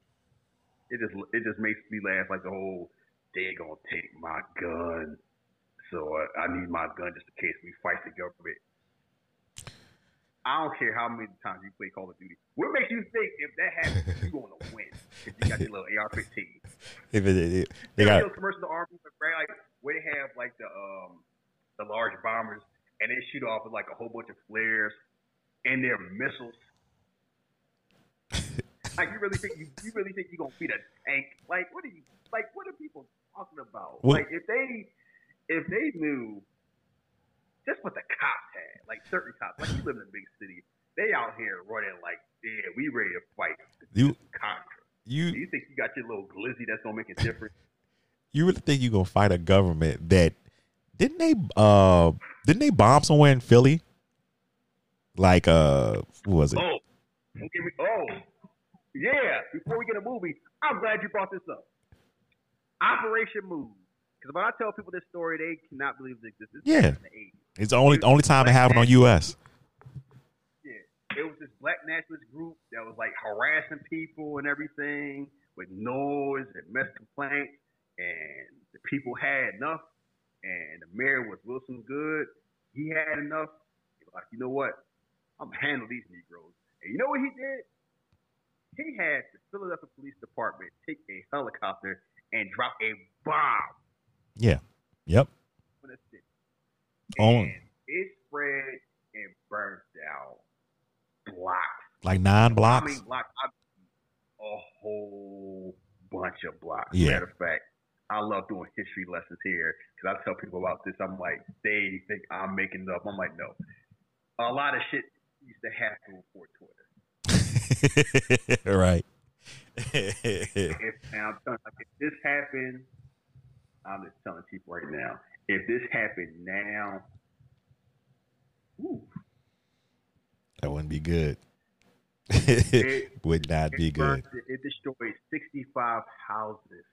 It just it just makes me laugh. Like the whole they gonna take my gun. So uh, I need my gun just in case we fight the government. I don't care how many times you play Call of Duty. What makes you think if that happens, you're going to win? If you got your little AR-15. If it, it, they You got know those commercial armies, right? Like where they have like the um the large bombers, and they shoot off with like a whole bunch of flares and their missiles. like you really think you, you really think you're gonna beat a tank? Like what are you like? What are people talking about? What- Like if they if they knew just what the cops had, like certain cops, like you live in a big city, they out here running like, yeah, we ready to fight you Contra. Do you you think you got your little glizzy that's gonna make a difference? you really think you're gonna fight a government that didn't they uh didn't they bomb somewhere in Philly? Like uh what was it? Oh, me. Oh, yeah. Before we get a movie, I'm glad you brought this up. Operation Move. Because when I tell people this story, they cannot believe it exists. This Yeah. in the 80s. It's the only only time it happened on US. Yeah. It was this black nationalist group that was like harassing people and everything with noise and mess complaints. And the people had enough. And the mayor was Wilson Goode. He had enough. He was like, you know what? I'm gonna handle these Negroes. And you know what he did? He had the Philadelphia Police Department take a helicopter and drop a bomb Yeah. Yep. on the city. On. And it spread and burned down blocks. Like nine I blocks. mean, blocks. I mean, a whole bunch of blocks. Yeah. Matter of fact, I love doing history lessons here because I tell people about this. I'm like, they think I'm making it up. I'm like, no. A lot of shit used to happen before Twitter. right. If, and I'm telling like, if this happened, I'm just telling people right now, if this happened now, ooh, that wouldn't be good. it, Would not be it, burned, good. it destroyed 65 houses.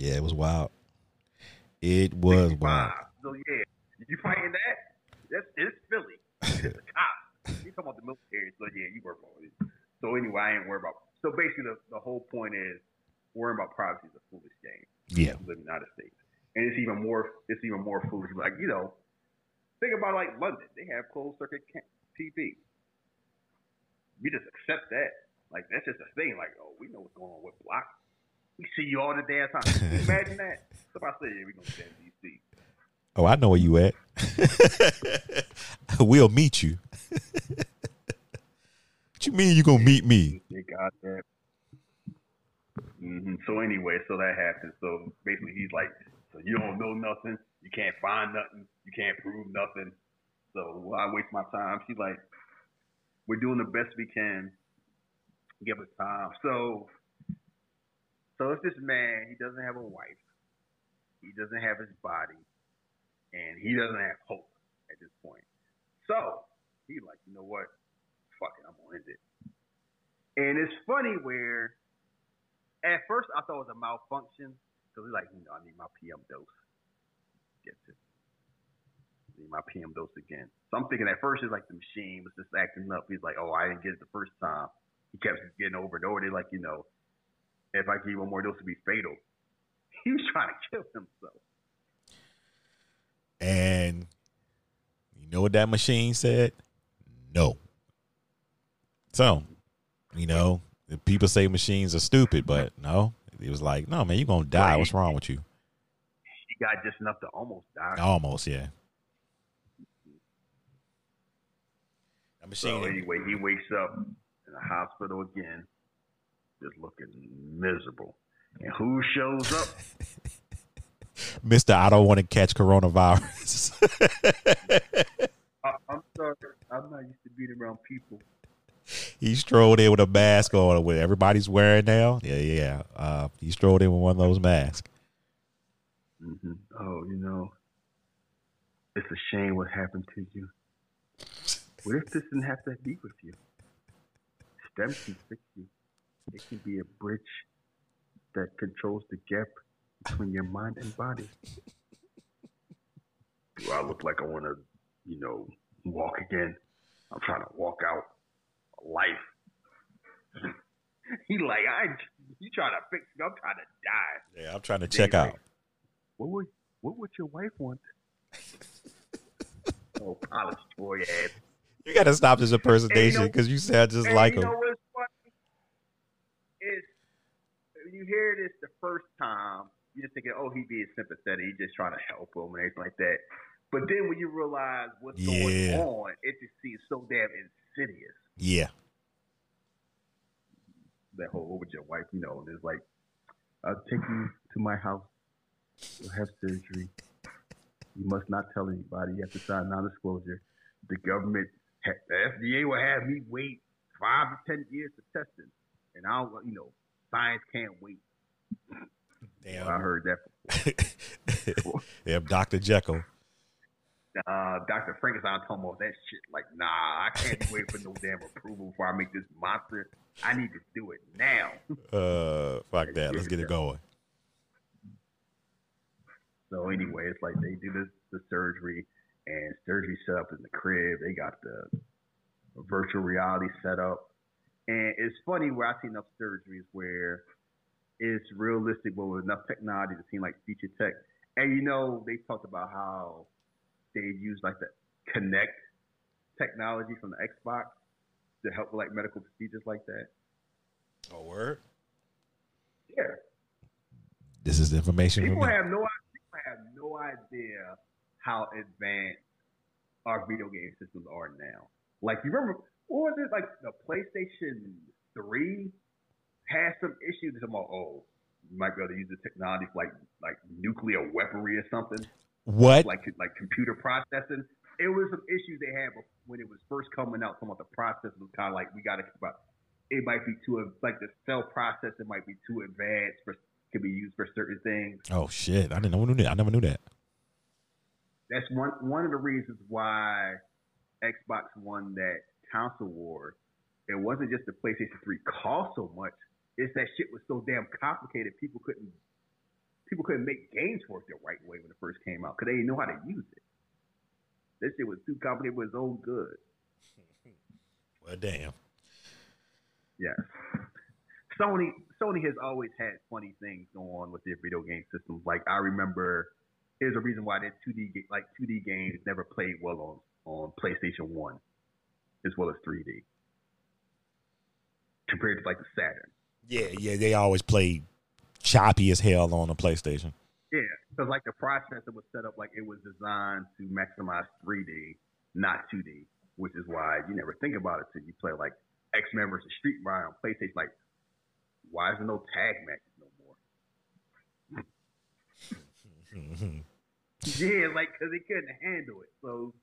Yeah, it was wild. It was 65. wild. So yeah, you fighting that? That's it's Philly. It's the cops. You talking about the military? So yeah, you work on it. So anyway, I ain't worried about. So basically, the, the whole point is worrying about privacy is a foolish game. Yeah. living out of state, and it's even more. It's even more foolish. Like you know, think about like London. They have closed circuit TV. We just accept that. Like that's just a thing. Like oh, we know what's going on with block. We see you all the damn time. Imagine that? Somebody say, yeah, we gonna stay in DC. Oh, I know where you at. we'll meet you. what you mean you gonna meet me? Got that. hmm So anyway, so that happened. So basically, he's like, so you don't know nothing, you can't find nothing, you can't prove nothing. So I waste my time? She's like, we're doing the best we can. Give us time. So, so it's this man. He doesn't have a wife. He doesn't have his body, and he doesn't have hope at this point. So he's like, you know what? Fuck it, I'm gonna end it. And it's funny where at first I thought it was a malfunction because he's like, you know, I need my PM dose. Gets it. Need my PM dose again. So I'm thinking at first it's like the machine was just acting up. He's like, oh, I didn't get it the first time. He kept getting over and over. They like, you know, if I give you one more dose, it'd be fatal. He was trying to kill himself. And you know what that machine said? No. So, you know, people say machines are stupid, but no, it was like, no, man, you're gonna die. What's wrong with you? He got just enough to almost die. Almost, yeah. That machine. So anyway, he wakes up in the hospital again, just looking miserable. And who shows up? Mister, I don't want to catch coronavirus. I, I'm sorry, I'm not used to being around people he strolled in with a mask on, what everybody's wearing now. Yeah, yeah. Uh, he strolled in with one of those masks. Mm-hmm. Oh, you know, it's a shame what happened to you. What if this didn't have to be with you? STEM can fix you. It can be a bridge that controls the gap between your mind and body. Do I look like I want to, you know, walk again? I'm trying to walk out life. he like, I you trying to fix me? I'm trying to die. Yeah, I'm trying to check out. what would what would your wife want? oh, college boy ass. You got to stop this impersonation because you, know, you sound just like you him. Know funny? You hear this the first time, you're just thinking, oh, he being sympathetic, he just trying to help him and everything like that. But then when you realize what's yeah. going on, it just seems so damn insidious. Yeah. That whole with your wife, you know, there's like, I'll take you to my house. You'll have surgery. You must not tell anybody. You have to sign non-disclosure. The government, the FDA will have me wait five to ten years for testing, and I'll, you know, science can't wait. Damn, I heard that. yeah, Doctor Jekyll uh, Dr. Frankenstein told me that shit. Like, nah, I can't wait for no damn approval before I make this monster. I need to do it now. Uh, fuck that. Let's get it going. So anyway, it's like they do this the surgery and surgery set up in the crib. They got the virtual reality set up, and it's funny where I see enough surgeries where it's realistic, but with enough technology to seem like feature tech. And you know, they talked about how they use like the Kinect technology from the Xbox to help with like medical procedures like that. Oh, word. Yeah. This is information. People have no people have no idea how advanced our video game systems are now. Like you remember, what was it like the PlayStation Three had some issues. About oh, you might be able to use the technology for like like nuclear weaponry or something. What? Like like computer processing. It was some issues they had when it was first coming out. Some of the process was kind of like we got to about. It might be too like the cell process. It might be too advanced for could be used for certain things. Oh shit! I didn't know that. I never knew that. That's one one of the reasons why Xbox won that console war. It wasn't just the PlayStation 3 cost so much. It's that shit was so damn complicated. People couldn't people couldn't make games work the right way when it first came out because they didn't know how to use it. This shit was too complicated with its own good. well, damn. Yeah. Sony Sony has always had funny things going on with their video game systems. Like I remember, there's a reason why their 2D like 2D games never played well on on PlayStation One, as well as 3D, compared to like the Saturn. Yeah, yeah, they always play choppy as hell on the PlayStation. Yeah, because like the processor was set up like it was designed to maximize 3D, not 2D, which is why you never think about it till you play like X Men versus Street Fighter on PlayStation. Like, why is there no tag matches no more? yeah, like because they couldn't handle it. So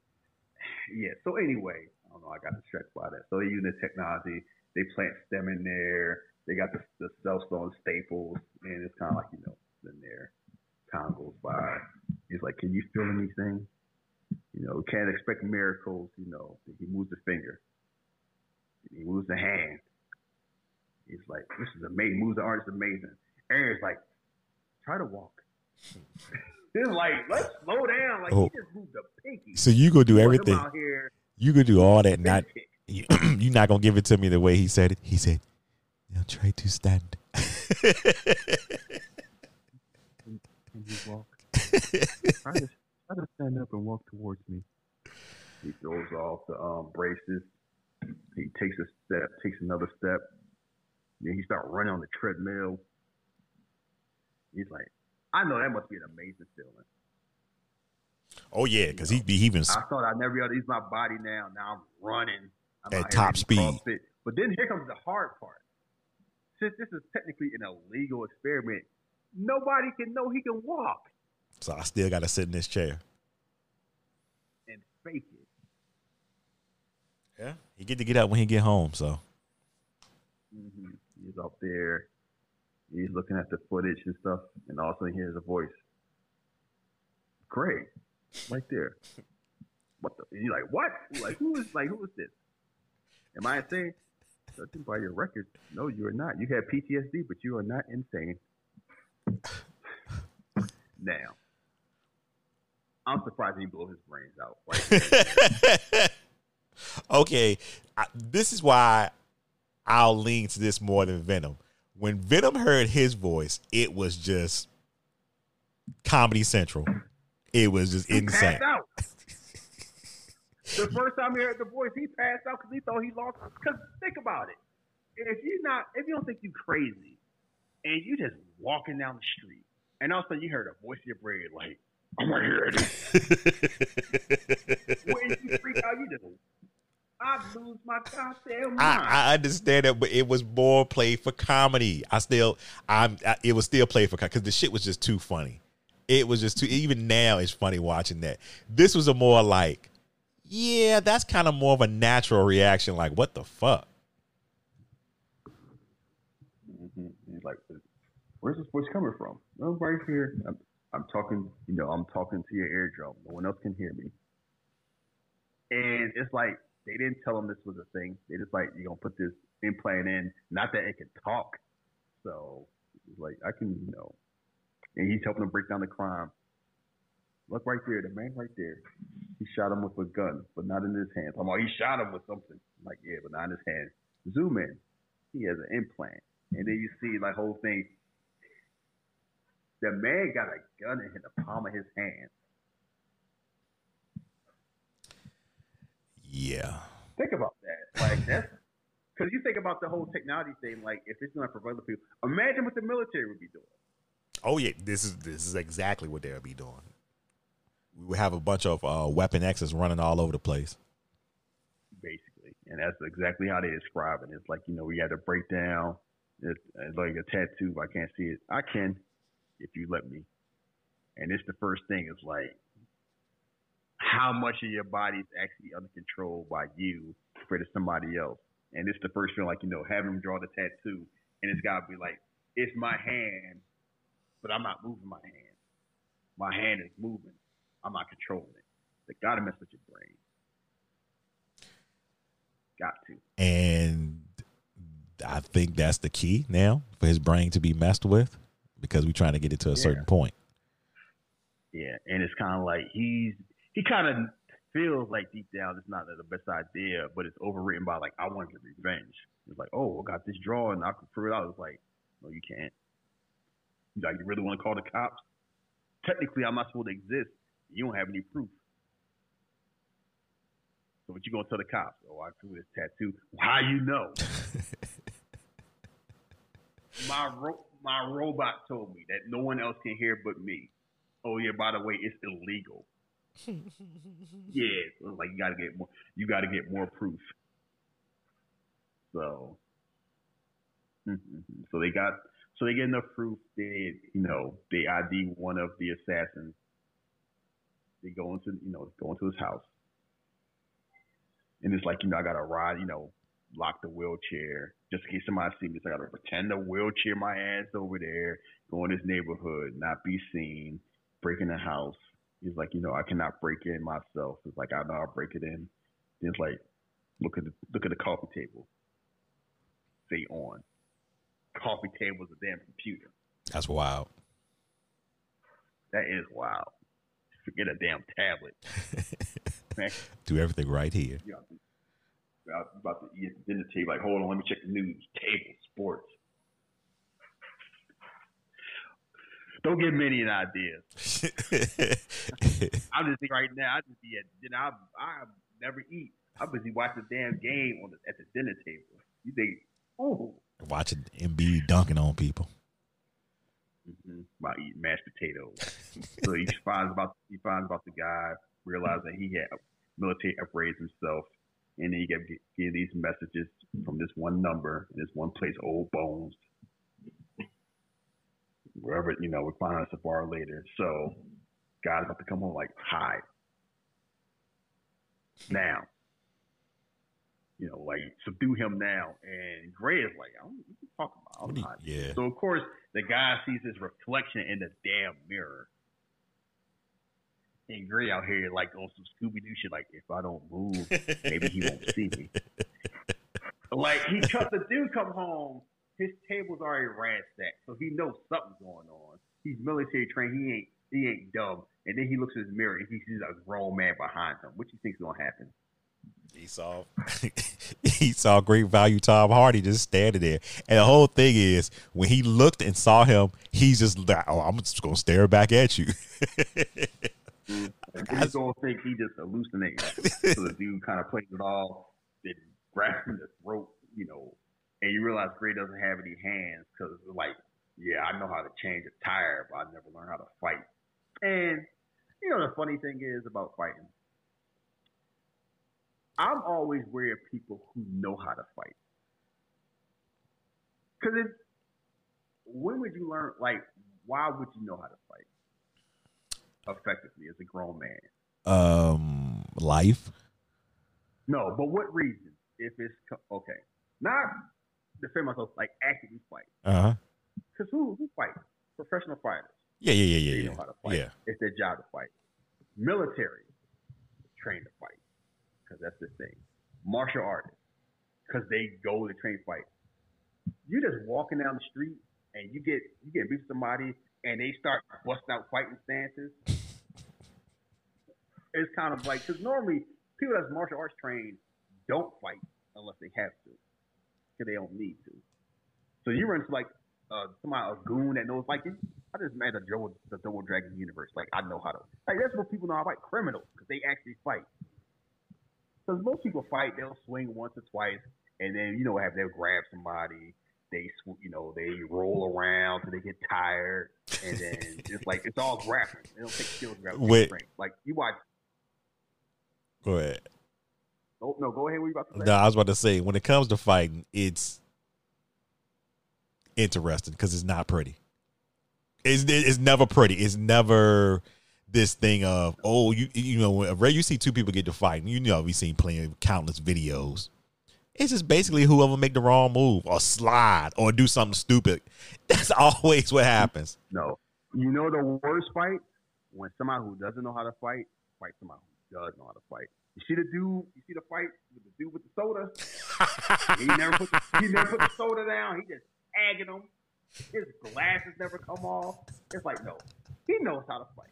yeah. So anyway, I don't. I got distracted by that. So they using the technology. They plant stem in there. They got the, the cell stone staples, and it's kind of like you know, then there. Time goes by. He's like, "Can you feel anything?" You know, can't expect miracles. You know, he moves the finger, he moves the hand. He's like, "This is amazing." Moves the arm, it's amazing. Eron's like, "Try to walk." He's like let's slow down. Like Oh. he just moved a pinky. So you go do everything. out here. You go do all that. Not you, you're not gonna give it to me the way he said it. He said, "Now try to stand." Can you walk? try, to, try to stand up and walk towards me. He throws off the um, braces. He takes a step, takes another step. Then he starts running on the treadmill. He's like, I know that must be an amazing feeling. Oh yeah, because he be even. I thought I'd never be able to use my body now. Now I'm running. I'm At top speed. CrossFit. But then here comes the hard part. Since this is technically an illegal experiment, nobody can know he can walk So I still got to sit in this chair. and fake it. Yeah, he get to get out when he get home. So hmm He's up there. He's looking at the footage and stuff, and all of a sudden he hears a voice. Craig, right there. What the? You're like, what? Like who is like who is this? Am I insane? Judging by your record, no, you are not. You have PTSD, but you are not insane. now, I'm surprised he blew his brains out. Right? okay, I, this is why I'll lean to this more than Venom. When Venom heard his voice, it was just Comedy Central. It was just He insane. passed out. the first time he heard the voice, he passed out because he thought he lost. Because think about it, if you not, if you don't think you crazy, and you just walking down the street, and all of a sudden you heard a voice in your brain like, "I'm right here," when you freak out, you just, I lose my goddamn mind. I, I understand that, but it was more played for comedy. I still, I'm, I, it was still played for because the shit was just too funny. It was just too. Even now, it's funny watching that. This was a more like, yeah, that's kind of more of a natural reaction. Like, what the fuck? Mhm. He's like, "Where's this voice coming from?" Oh, right here. I'm, I'm talking. You know, I'm talking to your eardrum. No one else can hear me. And it's like they didn't tell him this was a thing. They just like, "You're gonna put this implant in." Not that it can talk. So like I can, you know. And he's helping him break down the crime. Look right there, the man right there. He shot him with a gun, but not in his hand. I'm like, he shot him with something. I'm like, yeah, but not in his hand. Zoom in. He has an implant. And then you see like whole thing. The man got a gun in the palm of his hand. Yeah, Think about that. Like that's because you think about the whole technology thing. Like if it's going to prevent people, imagine what the military would be doing. Oh yeah, this is this is exactly what they'll be doing. We would have a bunch of uh, weapon X's running all over the place. basically, and that's exactly how they describe it. It's like you know we had to break down. It's, like a tattoo. I can't see it. I can, if you let me. And it's the first thing. It's like how much of your body is actually under control by you compared to somebody else. And it's the first feeling, like you know, having them draw the tattoo, and it's got to be like it's my hand, but I'm not moving my hand. My hand is moving. I'm not controlling it. They got to mess with your brain. Got to. And I think that's the key now for his brain to be messed with because we're trying to get it to a certain point. Yeah, and it's kind of like he's he kind of feels like deep down it's not the best idea, but it's overwritten by like I want to get revenge. It's like, oh, I got this drawing, I can prove it out. It's like, no, you can't. Like, you really want to call the cops? Technically, I'm not supposed to exist. You don't have any proof. So what you gonna tell the cops? Oh, I drew this tattoo. How you know? my ro- my robot told me that no one else can hear but me. Oh yeah, by the way, it's illegal. yeah, so like you gotta get more. You gotta get more proof. So, mhm. so they got so they get enough proof. They you know they ID one of the assassins. They go into you know go into his house, and it's like you know I gotta ride you know lock the wheelchair just in case somebody sees me. So I gotta pretend to wheelchair my ass over there, go in his neighborhood, not be seen, break in the house. He's like, you know, I cannot break in myself. It's like I know I'll break it in. Then it's like, look at the look at the coffee table. Say on. Coffee table is a damn computer. That's wild. That is wild. Forget a damn tablet. Do everything right here. know, I was about to eat at the dinner table. Like, hold on, let me check the news. Table, sports. Don't give me any ideas. I'm just right now. I just be at dinner. I I never eat. I'm busy watching the damn game on the, at the dinner table. You think, oh, Watching MB dunking on people. mm-hmm, about eating mashed potatoes. so he finds about he finds about the guy, realizing he had military upgrades himself, and then he get, get these messages from this one number in this one place, Old Bones. Wherever you know, we find us a bar later. So, guy's about to come home like hide now. You know, like subdue him now, and Gray is like, I don't, what you talking about? I'm not yeah. so of course the guy sees his reflection in the damn mirror. And Gray out here like on some Scooby Doo shit, like if I don't move, maybe he won't see me. Like he cuts the dude come home, his table's already ransacked, so he knows something's going on. He's military trained, he ain't he ain't dumb. And then he looks in his mirror and he sees a grown man behind him. What you think's gonna happen? He saw he saw great value Tom Hardy just standing there. And the whole thing is when he looked and saw him, he's just like, Oh, I'm just gonna stare back at you. He's gonna think he just hallucinating. so the dude kind of plays it off, then grabs the throat, you know, and you realize Gray doesn't have any hands because like, yeah, I know how to change a tire, but I never learned how to fight. And you know the funny thing is about fighting. I'm always wary of people who know how to fight. Because if when would you learn? Like, why would you know how to fight effectively as a grown man? um life. No, but what reason? If it's okay, not defend myself, like actively fight. Uh-huh. Because who who fights? Professional fighters. Yeah, yeah, yeah, yeah. They yeah, know yeah. how to fight. Yeah. It's their job to fight. Military, train to fight, because that's the thing. Martial artists, because they go to train fight. You just walking down the street and you get you get beat somebody and they start busting out fighting stances. It's kind of like because normally people that's martial arts trained don't fight unless they have to, because they don't need to. So you run into like uh, somebody a goon that knows like I just made a Joe the Double Dragon universe. Like I know how to like that's what people know to fight criminals because they actually fight. Because most people fight, they'll swing once or twice, and then you know have? They'll grab somebody, they you know they roll around till they get tired, and then it's like it's all grappling. They don't take skills grappling. Wait. strength. Like you watch. Go ahead. Oh no, go ahead. What you about to say? No, I was about to say when it comes to fighting, it's interesting because it's not pretty. It's it's never pretty. It's never this thing of oh you you know whenever you see two people get to fighting, you know we've seen plenty of countless videos. It's just basically whoever make the wrong move or slide or do something stupid. That's always what happens. No. You know the worst fight when somebody who doesn't know how to fight fight somebody who does know how to fight. You see the dude? You see the fight with the dude with the soda? he never put the, he never put the soda down. He just agging him. His glasses never come off. It's like no, he knows how to fight.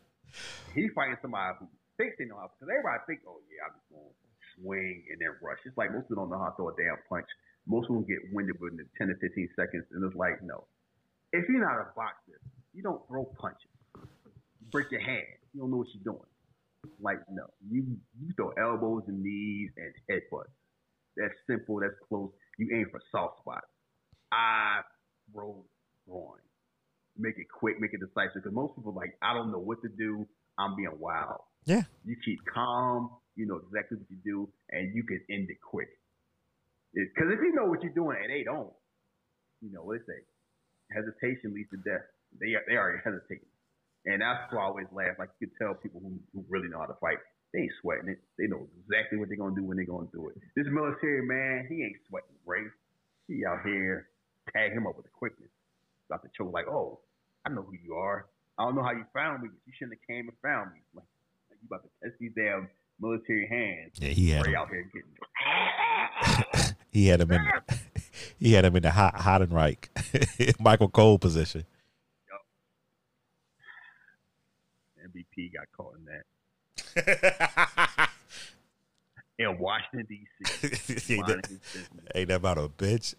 He fighting somebody who thinks they know how because everybody think, oh yeah, I'm just going to swing and then rush. It's like most people don't know how to throw a damn punch. Most of them get winded within 10 to 15 seconds, and it's like no. If you're not a boxer, you don't throw punches. You break your hand. You don't know what you're doing. Like no, you you throw elbows and knees and headbutts. That's simple. That's close. You aim for soft spots. I throat, groin. Make it quick. Make it decisive. Because most people like I don't know what to do. I'm being wild. Yeah. You keep calm. You know exactly what you do, and you can end it quick. Because if you know what you're doing and they don't, you know what they say. Hesitation leads to death. They are they already hesitating. And that's why I always laugh. Like you can tell people who, who really know how to fight, they ain't sweating it. They know exactly what they're gonna do when they're gonna do it. This military man, he ain't sweating race. He out here tag him up with the quickness. About to choke like, oh, I know who you are. I don't know how you found me, but you shouldn't have came and found me. Like, like you about to test these damn military hands. Yeah, he had him, out here getting he had him in he had him in the hot Heidenreich Michael Cole position. MVP got caught in that. In Washington D.C. ain't, that, ain't that about a bitch?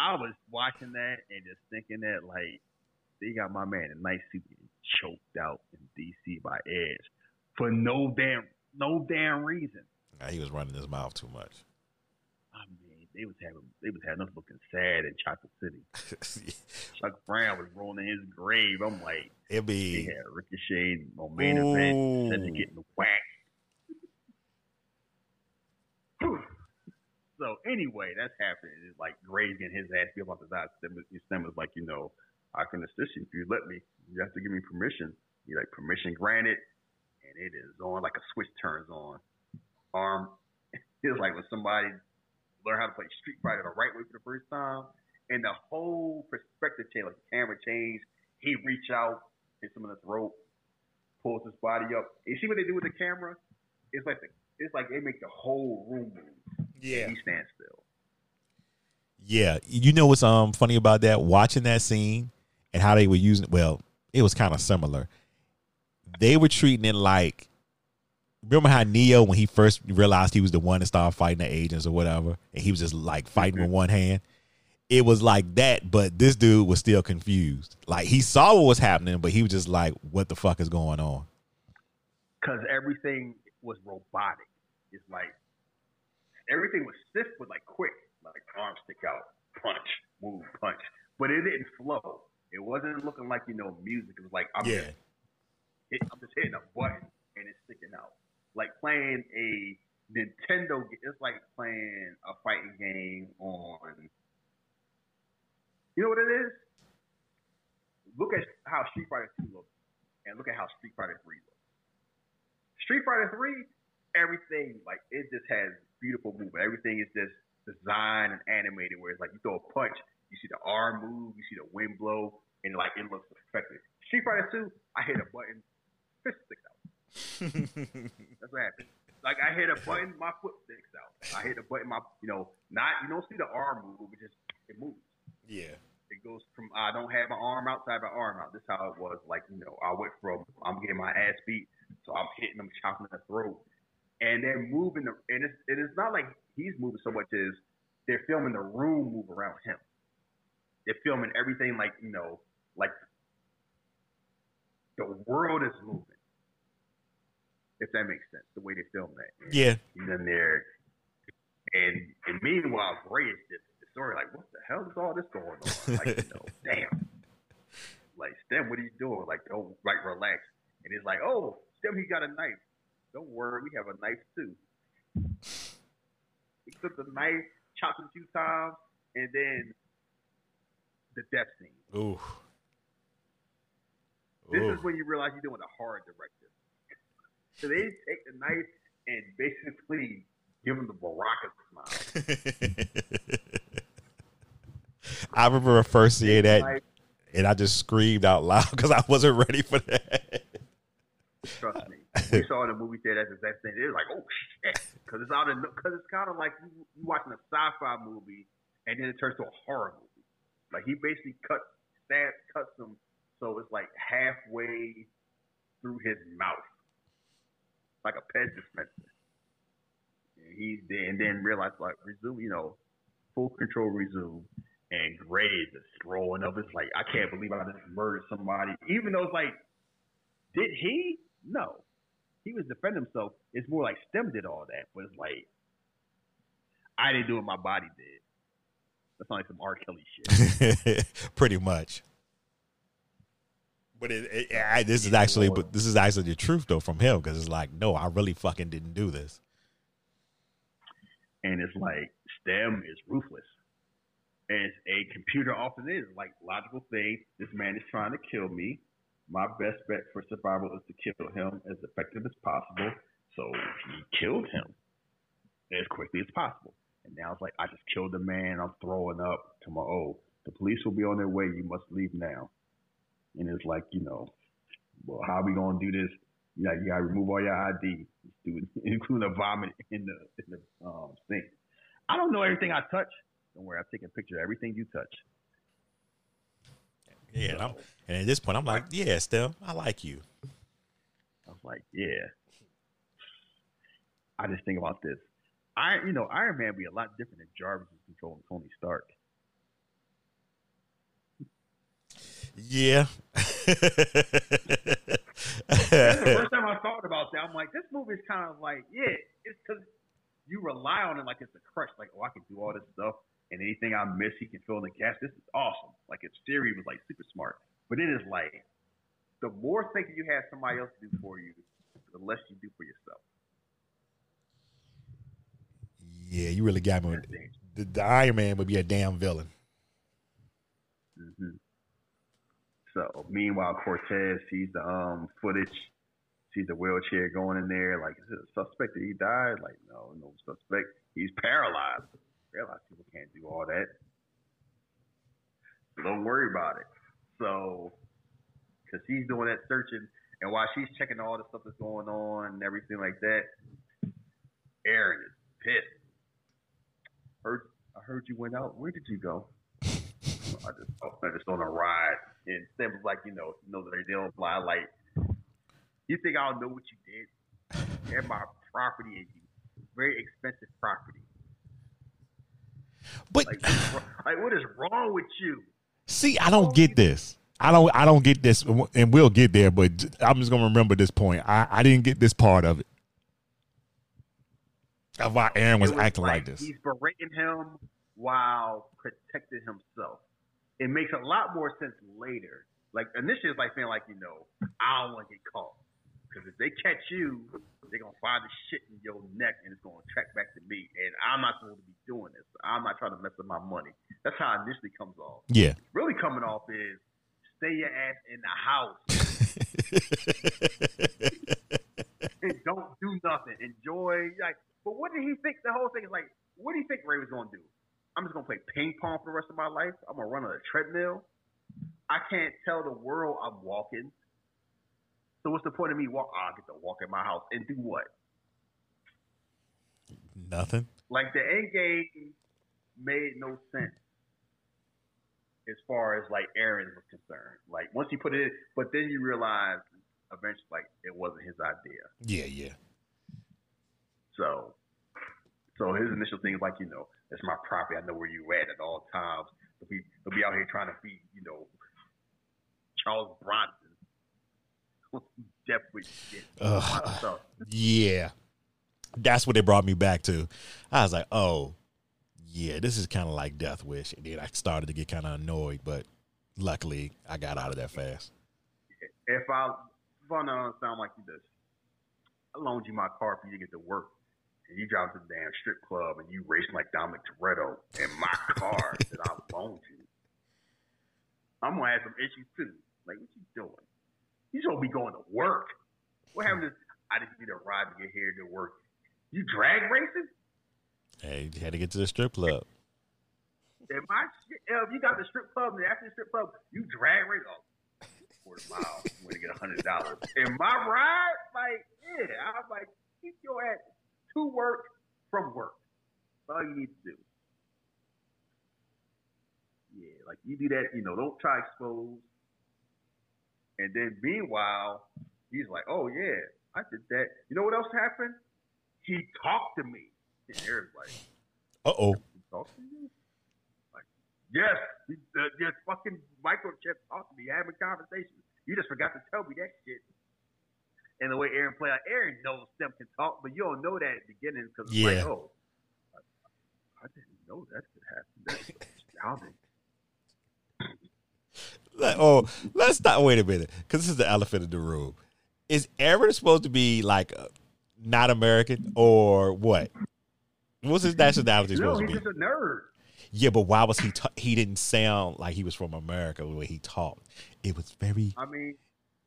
I was watching that and just thinking that like they got my man in nice suit getting choked out in D.C. by Edge for no damn no damn reason. Nah, he was running his mouth too much. I mean, they was having they was having us looking sad in Chocolate City. Chuck Brown was rolling in his grave. I'm like, It'd be had Ricochet on main event, said to getting whacked. So anyway, that's happening. It's like Graves getting his ass beat about the dot. Stem was like, you know, I can assist you if you let me. You have to give me permission. He like permission granted, and it is on like a switch turns on. Arm. Um, it's like when somebody learn how to play Street Fighter the right way for the first time, and the whole perspective change, like the camera change. He reach out, hits him in the throat, pulls his body up. You see what they do with the camera? It's like the, it's like they make the whole room move. Yeah. He stands still. Yeah, you know what's um funny about that? Watching that scene and how they were using well, it was kind of similar. They were treating it like remember how Neo when he first realized he was the one to start fighting the agents or whatever, and he was just like fighting with one hand. It was like that, but this dude was still confused. Like he saw what was happening, but he was just like, "What the fuck is going on?" because everything was robotic. It's like everything was stiff but like quick, like arm stick out, punch, move, punch. But it didn't flow. It wasn't looking like you know music. It was like I'm Yeah, just hit, I'm just hitting a button and it's sticking out. Like playing a Nintendo. It's like playing a fighting game on. You know what it is? Look at how Street Fighter Two looks, and look at how Street Fighter Three looks. Street Fighter Three, everything like it just has beautiful movement. Everything is just designed and animated. Where it's like you throw a punch, you see the arm move, you see the wind blow, and like it looks effective. Street Fighter Two, I hit a button, fist sticks out. That's what happens. Like I hit a button, my foot sticks out. I hit a button, my you know, not you don't see the arm move, it just it moves. yeah, It goes from I don't have my arm outside my arm out. This is how it was. Like you know, I went from I'm getting my ass beat, so I'm hitting them, chopping the throat, and they're moving. The, and it's it is not like he's moving so much as they're filming the room move around him. They're filming everything like you know, like the world is moving. If that makes sense, the way they film that. And yeah. He's in there, and and meanwhile, Gray is just the story like, what the hell is all this going on? Like, you know, damn. Like, Stem, what are you doing? Like, don't like relax. And he's like, oh, Stem, he got a knife. Don't worry, we have a knife too. He took the knife, chopped it a few times, and then the death scene. Ooh. This Ooh. is when you realize you're doing a hard directive. So they take the knife and basically give him the Baraka smile. I remember first seeing that, and I just screamed out loud because I wasn't ready for that. Trust me. We saw in the movie theater. That's the exact thing. It was like, oh shit, because it's out of because it's kind of like you, you watching a sci-fi movie and then it turns to a horror movie. Like he basically cut, stabs, cuts him, so it's like halfway through his mouth, like a pet dispenser. And he and then realized like resume, you know, full control resume. And Graves is throwing up. It's like I can't believe I just murdered somebody, even though it's like did he? No. He was defending himself. It's more like Stem did all that, but it's like I didn't do what my body did. That's like some R. Kelly shit. Pretty much. But it, it, I, this is actually, but this is actually the truth though from him because it's like, no, I really fucking didn't do this. and it's like Stem is ruthless. As a computer often is, like logical thing, this man is trying to kill me. My best bet for survival is to kill him as effective as possible. So he killed him as quickly as possible. And now it's like I just killed the man. I'm throwing up to my oh, the police will be on their way. You must leave now. And it's like you know, well, how are we gonna do this? You got you gotta remove all your ID, including the vomit in the in the um, sink. I don't know everything I touch. Don't worry, I'm taking a picture of everything you touch. Yeah, and, I'm, and at this point, I'm like, yeah, still, I like you. I was like, yeah. I just think about this. I, you know, Iron Man be a lot different than Jarvis is controlling Tony Stark. Yeah. That's the first time I thought about that, I'm like, this movie is kind of like, yeah, it's because you rely on it like it's a crush. Like, oh, I can do all this stuff, and anything I miss, he can fill in the gaps. This is awesome. Like, its theory was like super smart, but it is like, the more thinking you have somebody else do for you, the less you do for yourself. Yeah, you really got me. The, the Iron Man would be a damn villain. Mm-hmm. So meanwhile, Cortez sees the um footage, sees the wheelchair going in there. Like, is it a suspect that he died? Like, no, no suspect. He's paralyzed. Paralyzed people can't do all that. So don't worry about it. So, because he's doing that searching, and while she's checking all the stuff that's going on and everything like that, Eron is pissed. Heard, I heard you went out. Where did you go? I just, I just on a ride and Sam was like, you know, you know that they don't fly. Like, you think I don't know what you did? And my property and you, very expensive property. But like, like, what is wrong with you? See, I don't get this. I don't. I don't get this, and we'll get there. But I'm just gonna remember this point. I, I didn't get this part of it. Of why Eron was, was acting like, like this. He's berating him while protecting himself it makes a lot more sense later. Like initially, it's like saying like you know, I don't want to get caught because if they catch you, they're gonna find the shit in your neck and it's gonna track back to me, and I'm not supposed to be doing this. I'm not trying to mess up my money. That's how it initially comes off. Yeah. Really coming off is stay your ass in the house. and don't do nothing. Enjoy. Like, but what did he think? The whole thing is like, what do you think Ray was gonna do? I'm just gonna play ping pong for the rest of my life. I'm gonna run on a treadmill. I can't tell the world I'm walking. So what's the point of me walk? Oh, I get to walk in my house and do what? Nothing. Like the end game made no sense as far as like Eron was concerned. Like once he put it, in, but then you realize eventually like it wasn't his idea. Yeah, yeah. So, so his initial thing is like you know it's my property. I know where you at at all times. They'll be, they'll be out here trying to be, you know, Charles Bronson. Definitely shit. Uh, yeah. That's what it brought me back to. I was like, oh, yeah, this is kind of like Death Wish. And then I started to get kind of annoyed, but luckily I got out of that fast. If I, if I don't sound like you this, I loaned you my car for you to get to work and you drive to the damn strip club and you race like Dominic Toretto in my car that I loaned you, I'm gonna have some issues too. Like, what you doing? You supposed to be going to work. What happened to I just need a ride to get here to work. You drag racing? Hey, you had to get to the strip club. And my if you got the strip club and after the strip club, you drag race oh, quarter mile when you get a hundred dollars. And my ride, like, yeah, I was like, keep your ass to work from work. That's all you need to do. Yeah, like you do that, you know, don't try expose. And then meanwhile, he's like, oh yeah, I did that. You know what else happened? He talked to me. And Eric's like, uh oh. He talked to you? Like, yes, he, uh, yes, fucking microchip talked to me, having conversations. You just forgot to tell me that shit and the way Eron played, like Eron knows them can talk, but you don't know that at the beginning because it's yeah. like, oh, I, I, didn't know that could happen. That's astounding. Oh, let's stop. Wait a minute, because this is the elephant in the room. Is Eron supposed to be like uh, not American or what? What's his nationality no, supposed to be? he's just a nerd. Yeah, but why was he? Ta- he didn't sound like he was from America the way he talked. It was very. I mean,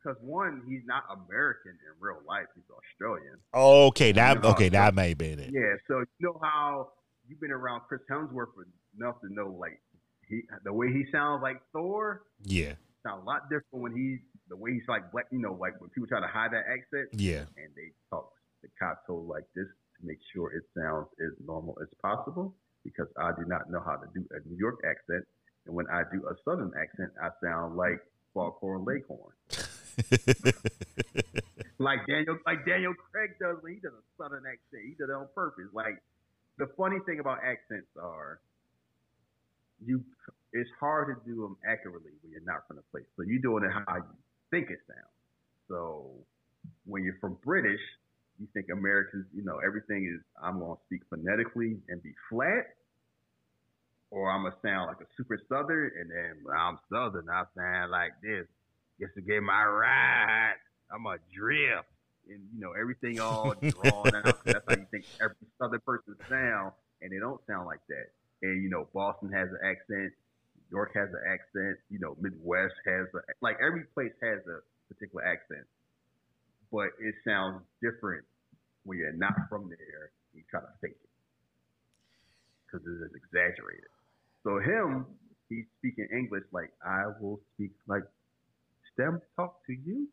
because one, he's not American in real life; he's Australian. Okay, that you know okay, that may be it. Yeah, so you know how you've been around Chris Hemsworth enough to know like he the way he sounds like Thor. Yeah, sounds a lot different when he's the way he's like black. You know, like when people try to hide that accent. Yeah, and they talk the staccato like this to make sure it sounds as normal as possible because I do not know how to do a New York accent And when I do a southern accent, I sound like Foghorn Leghorn. like Daniel, like Daniel Craig does when he does a southern accent. He does it on purpose. Like the funny thing about accents are, you it's hard to do them accurately when you're not from the place. So you're doing it how you think it sounds. So when you're from British, you think Americans, you know, everything is I'm gonna speak phonetically and be flat, or I'm gonna sound like a super southern, and then when I'm southern, I sound like this. Just to get my ride, I'm a drift, and you know everything all drawn out. That's how you think every southern person sound, and they don't sound like that. And you know, Boston has an accent, York has an accent, you know, Midwest has a, like every place has a particular accent, but it sounds different when you're not from there. You try to fake it because it is exaggerated. So him, he's speaking English like I will speak like STEM talk to you.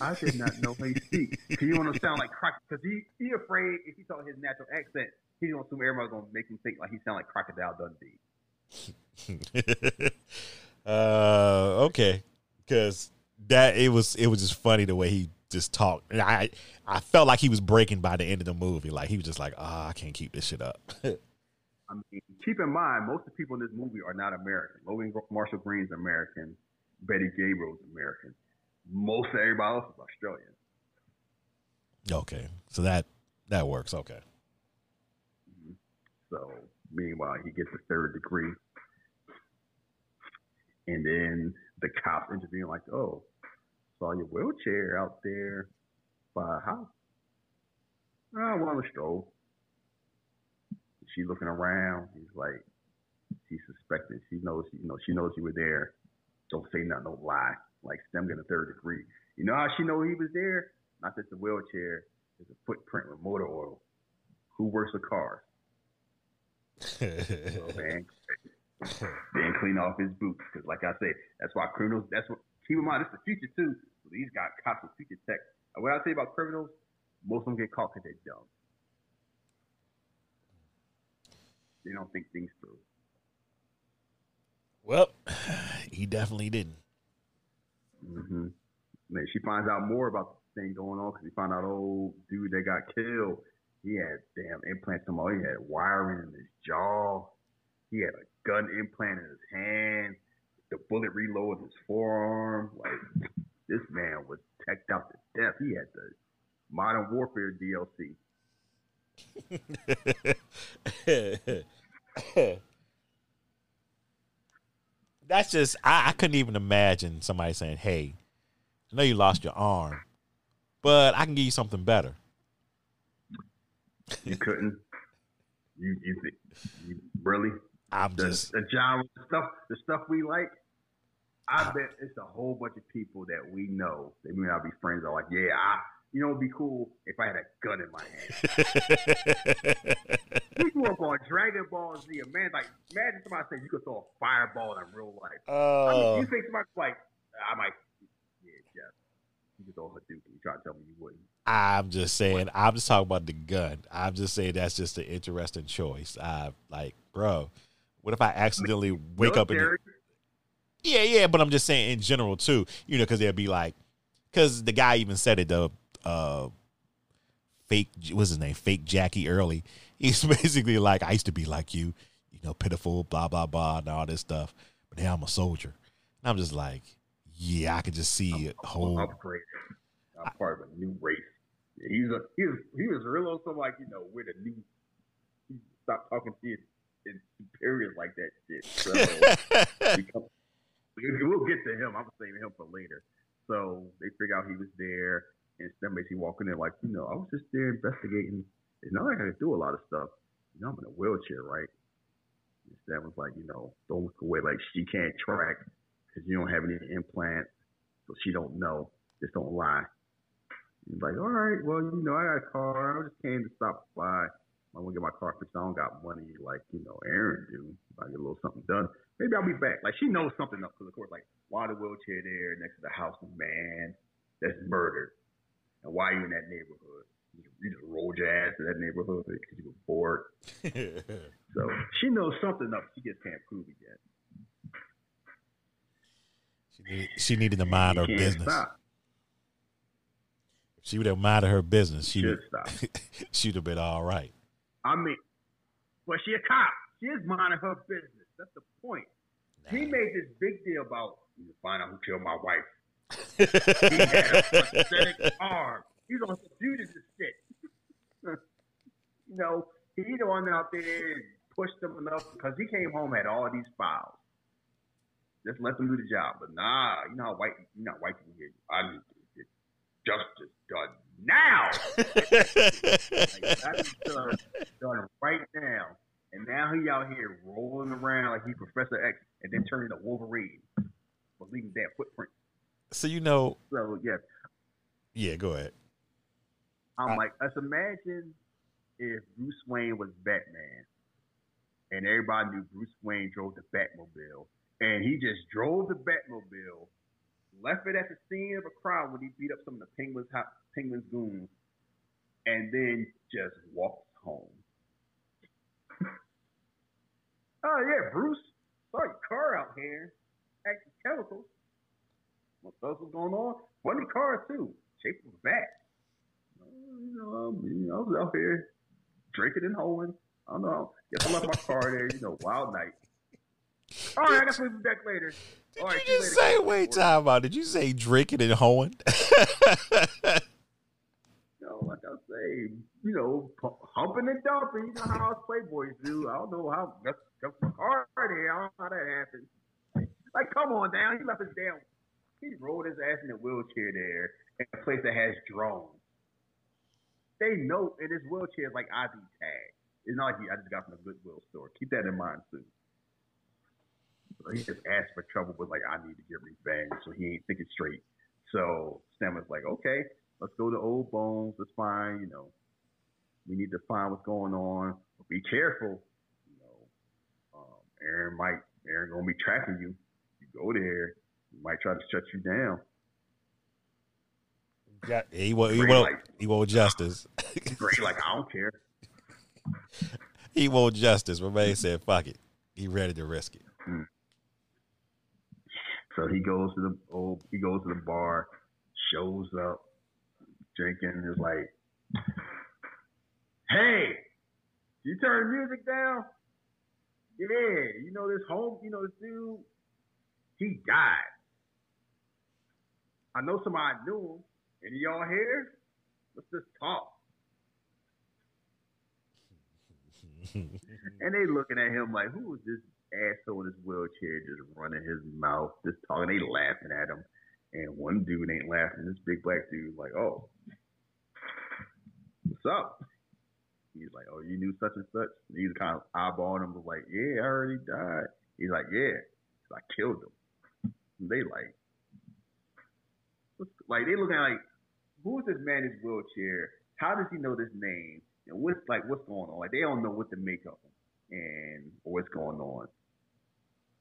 I did not know how he speaks. He want to sound like croc because he he afraid if he talk his natural accent, he's gonna assume everybody's gonna make him think like he sound like Crocodile Dundee. uh, okay, because that it was it was just funny the way he just talked. And I I felt like he was breaking by the end of the movie. Like he was just like, ah, oh, I can't keep this shit up. I mean, keep in mind, most of the people in this movie are not American. Logan Marshall Green's American. Betty Gabriel's American. Most of everybody else is Australian. Okay, so that that works. Okay. So meanwhile, he gets a third degree, and then the cops intervene like, "Oh, saw your wheelchair out there by a house. Oh, I want to stroll." She looking around. He's like, she suspected. She knows. You know, she knows you were there. Don't say nothing. don't lie. Like STEM getting a third degree. You know how she know he was there? Not just a wheelchair. There's a footprint with motor oil. Who works with cars? Man, then clean off his boots. Because like I said, that's why criminals. That's what. Keep in mind, it's the future too. So these got cops with future tech. And what I say about criminals, most of them get caught because they're dumb. They don't think things through. Well, he definitely didn't. Mm-hmm. Man, she finds out more about the thing going on because he found out, old dude that got killed, he had damn implants. Some he had wiring in his jaw. He had a gun implant in his hand. The bullet reload in his forearm. Like this man was teched out to death. He had the Modern Warfare DLC. That's just I, I couldn't even imagine somebody saying, "Hey, I know you lost your arm, but I can give you something better." You couldn't. You you, you really? I'm the, just the genre stuff. The stuff we like. I bet it's a whole bunch of people that we know. They may not be friends. Are like, yeah, I. You know, it'd be cool if I had a gun in my hand. we grew up on Dragon Ball Z. Man, like, imagine somebody saying you could throw a fireball in real life. uh, I mean, you think somebody's like, I might, yeah, Jeff. You a Hadouken. Try to tell me you wouldn't. I'm just saying. I'm just talking about the gun. I'm just saying that's just an interesting choice. I like, bro. What if I accidentally wake up in? The, yeah, yeah, but I'm just saying in general too. You know, because they'll be like, because the guy even said it. The uh, fake, what's his name? Fake Jackie Early. He's basically like, I used to be like you, you know, pitiful, blah blah blah, and all this stuff. But now I'm a soldier. And I'm just like, yeah, I could just see a whole. upgrade. I'm part of a new race. Yeah, he's a he was he was real on some like you know we're the new. He stopped talking to his, his superiors like that shit. So become, we'll get to him. I'm saving him for later. So they figure out he was there, and Stem basically walking in there like, you know, I was just there investigating. It's not like I could do a lot of stuff. You know, I'm in a wheelchair, right? And Stem was like, you know, don't look away. Like she can't track because you don't have any implants, so she don't know. Just don't lie. He's like, all right, well, you know, I got a car. I just came to stop by. I want to get my car fixed. I don't got money like, you know, Eron do. I get a little something done. Maybe I'll be back. Like, she knows something up because, of course, like, why the wheelchair there next to the house of man that's murdered? And why are you in that neighborhood? You just rolled your ass to that neighborhood because you were bored. So she knows something up. She just can't prove it yet. She, needed, she needed to mind her business. stop. She would have minded her business. she would, stop. she'd have been all right. I mean, but she a cop. She is minding her business. That's the point. He made this big deal about you to find out who killed my wife. He had a prosthetic arm. He's on some Judas shit. you know, he the one out there and pushed them enough because he came home had all these files. Just let them do the job. But nah, you know how white you know white people get. I need to get justice done now. Like, that's done, done right now. And now he out here rolling around like he Professor X and then turning to Wolverine. But leaving that footprint. so you know, So yeah, yeah. Go ahead. I'm I- like, let's imagine if Bruce Wayne was Batman and everybody knew Bruce Wayne drove the Batmobile and he just drove the Batmobile, left it at the scene of a crime when he beat up some of the Penguins, Penguins goons, and then just walked home. oh yeah, Bruce, saw your car out here, acting chemicals. What else was going on? Funny car too, shaped of a bat. You know, you know, I was out here drinking and hoeing. I don't know. Guess I left my car there. You know, wild night. All right, I guess we'll be back later. Did All right, you see just later. say? Wait, time out. Did you say drinking and hoeing? Know, like I say, you know, humping and dumping. You know how us playboys do. I don't know how. That's, that's. I don't know how that happened. Like, come on, down. He left us down. He rolled his ass in a wheelchair there in a place that has drones. They know in his wheelchair is like ID tag. It's not like he, I just got from a Goodwill store. Keep that in mind too. So he just asked for trouble, but like I need to get revenge, so he ain't thinking straight. So Stem was like, okay, let's go to Old Bones. Let's find, you know, we need to find what's going on. But be careful, you know. Um, Eron might, Eron gonna be tracking you. You go there, he might try to shut you down. Yeah, he want he Green want light. he want justice. Great, like I don't care. he want justice. My man said, "Fuck it." He ready to risk it. So he goes to the old, he goes to the bar, shows up, drinking, is like, "Hey, you turn the music down? Yeah, you know this home, you know this dude, he died. I know somebody knew him. Any of y'all here? Let's just talk." And they looking at him like, who is this asshole in his wheelchair just running his mouth, just talking? They laughing at him. And one dude ain't laughing. This big black dude like, oh, what's up? He's like, oh, you knew such and such? And he's kind of eyeballing him, was like, yeah, I already died. He's like, yeah, I killed him. And they like, like they looking like, who is this man in his wheelchair? How does he know this name? And what's like, what's going on? Like they don't know what to make of him and what's going on.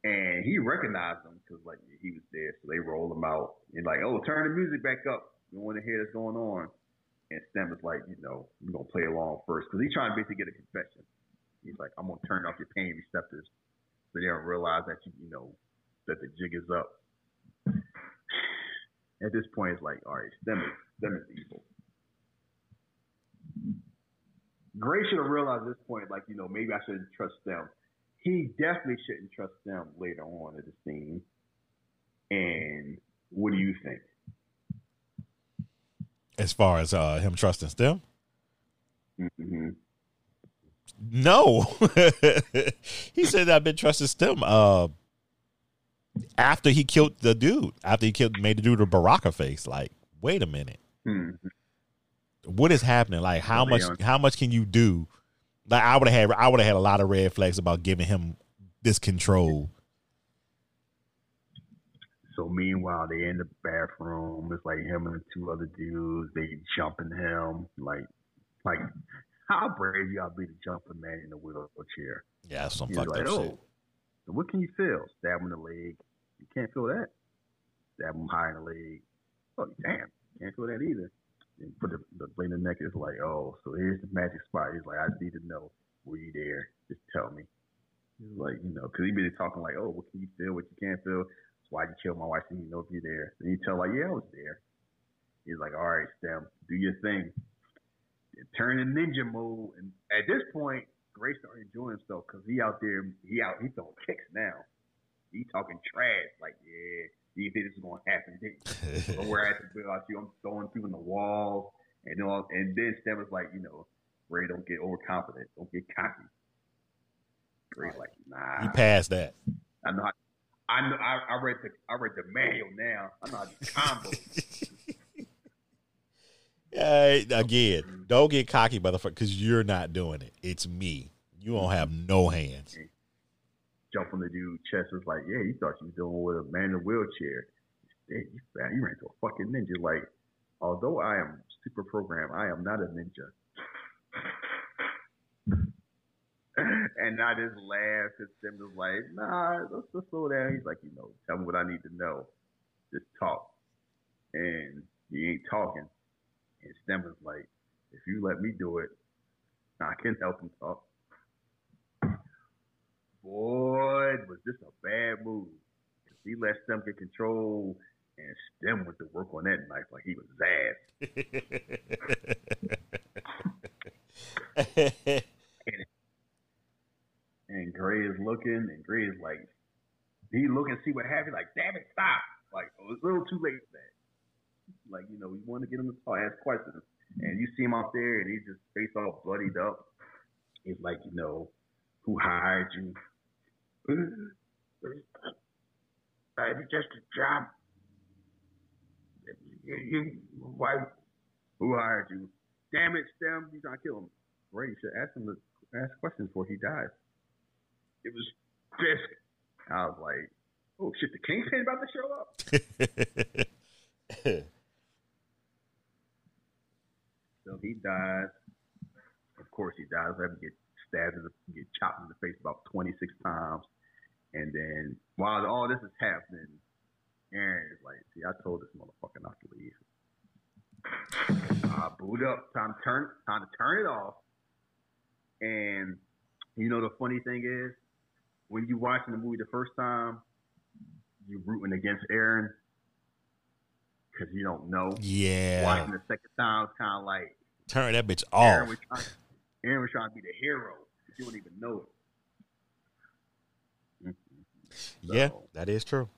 And he recognized them because like he was there, so they roll him out and like, oh, turn the music back up. We want to hear what's going on. And Stem is like, you know, we're gonna play along first because he's trying to basically get a confession. He's like, I'm gonna turn off your pain receptors so they don't realize that you, you know, that the jig is up. At this point, it's like, all right, Stem is Stem is evil. Gray should have realized at this point, like, you know, maybe I shouldn't trust them. He definitely shouldn't trust them later on in the scene. And what do you think? As far as uh, him trusting them? Mm-hmm. no. he said I've been trusting Stem. Uh, after he killed the dude, after he killed, made the dude a Baraka face. Like, wait a minute. hmm what is happening? Like how much how much can you do? Like I would have had I would have had a lot of red flags about giving him this control. So meanwhile, they in the bathroom. It's like him and the two other dudes. They jumping him. Like, like how brave gotta be to jump a man in a wheelchair? Yeah, some He's fucked like, up oh, shit. so what can you feel? Stab him in the leg. You can't feel that. Stab him high in the leg. Oh, damn. Can't feel that either. Then put the, the blade in the neck. It's like, oh, so here's the magic spot. He's like, I need to know. Were you there? Just tell me. He's like, you know, because he been talking like, oh, what can you feel? What you can't feel? That's why you killed my wife. So you know if you're there. And you tell like, yeah, I was there. He's like, all right, Stem, do your thing. Turn in ninja mode. And at this point, Gray started enjoying himself because he out there, he out, he throwing kicks now. He talking trash. Like, yeah, you think this is gonna happen? Don't worry, I about you. I'm throwing people in the walls, and all. And then Stem was like, you know, Ray, don't get overconfident. Don't get cocky. Ray, like, nah. He passed that. I know. I, I know. I, I read the. I read the manual now. I know how to combo. Hey, again, don't get cocky, motherfucker, because you're not doing it. It's me. You don't have no hands. Mm-hmm. Jump on the dude's chest was like, yeah, you thought you was dealing with a man in a wheelchair. Hey, you, fat, you ran into a fucking ninja. Like, although I am super programmed, I am not a ninja. and I just laughed and Sim was like, nah, let's just slow down. He's like, you know, tell me what I need to know. Just talk. And he ain't talking. And Stem was like, if you let me do it, I can help him talk. Boy, was this a bad move. Cause he let Stem get control and Stem went to work on that knife like he was ass. and, and Gray is looking, and Gray is like, he look and see what happened. Like, damn it, stop! Like, oh, it's a little too late for that. Like, you know, we want to get him to talk, ask questions. And you see him out there and he's just face all bloodied up. He's like, you know, who hired you? Uh, it's just a job. You, you, why? Who hired you? Damn it, Stem! You trying to kill him? Ray, you should ask him to ask questions before he dies. It was Fisk. I was like, oh shit, the Kingpin about to show up. so he dies. Of course, he dies. Having get stabbed, in the, get chopped in the face about 26 times. And then while all this is happening, Eron is like, see, I told this motherfucker not to leave. I boot up. Time to turn. Time to turn it off. And you know the funny thing is, when you watching the movie the first time, you're rooting against Eron because you don't know. Yeah. Watching the second time, it's kind of like turn that bitch Eron off. was, trying, Eron was trying to be the hero, but you don't even know it. Mm-hmm. Yeah, that is true.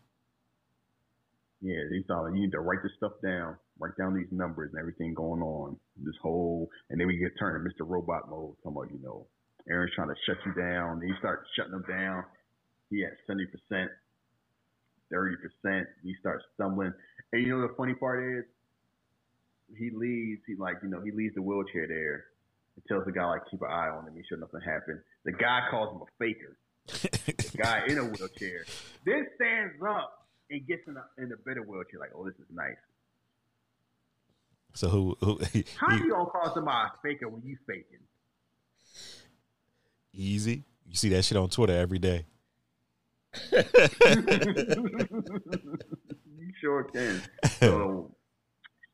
Yeah, they thought you need to write this stuff down, write down these numbers and everything going on. This whole, and then we get turned to Mr. Robot mode. Talking about, you know, Eron's trying to shut you down. Then you start shutting him down. He at seventy percent, thirty percent. He starts stumbling. And you know the funny part is, he leaves. He like, you know, he leaves the wheelchair there. He tells the guy like keep an eye on him. He sure nothing happened. The guy calls him a faker. The guy in a wheelchair then stands up and gets in a in a better wheelchair. Like, oh, this is nice. so who? who How you gonna call somebody a faker when you faking? easy. You see that shit on Twitter every day. you sure can. So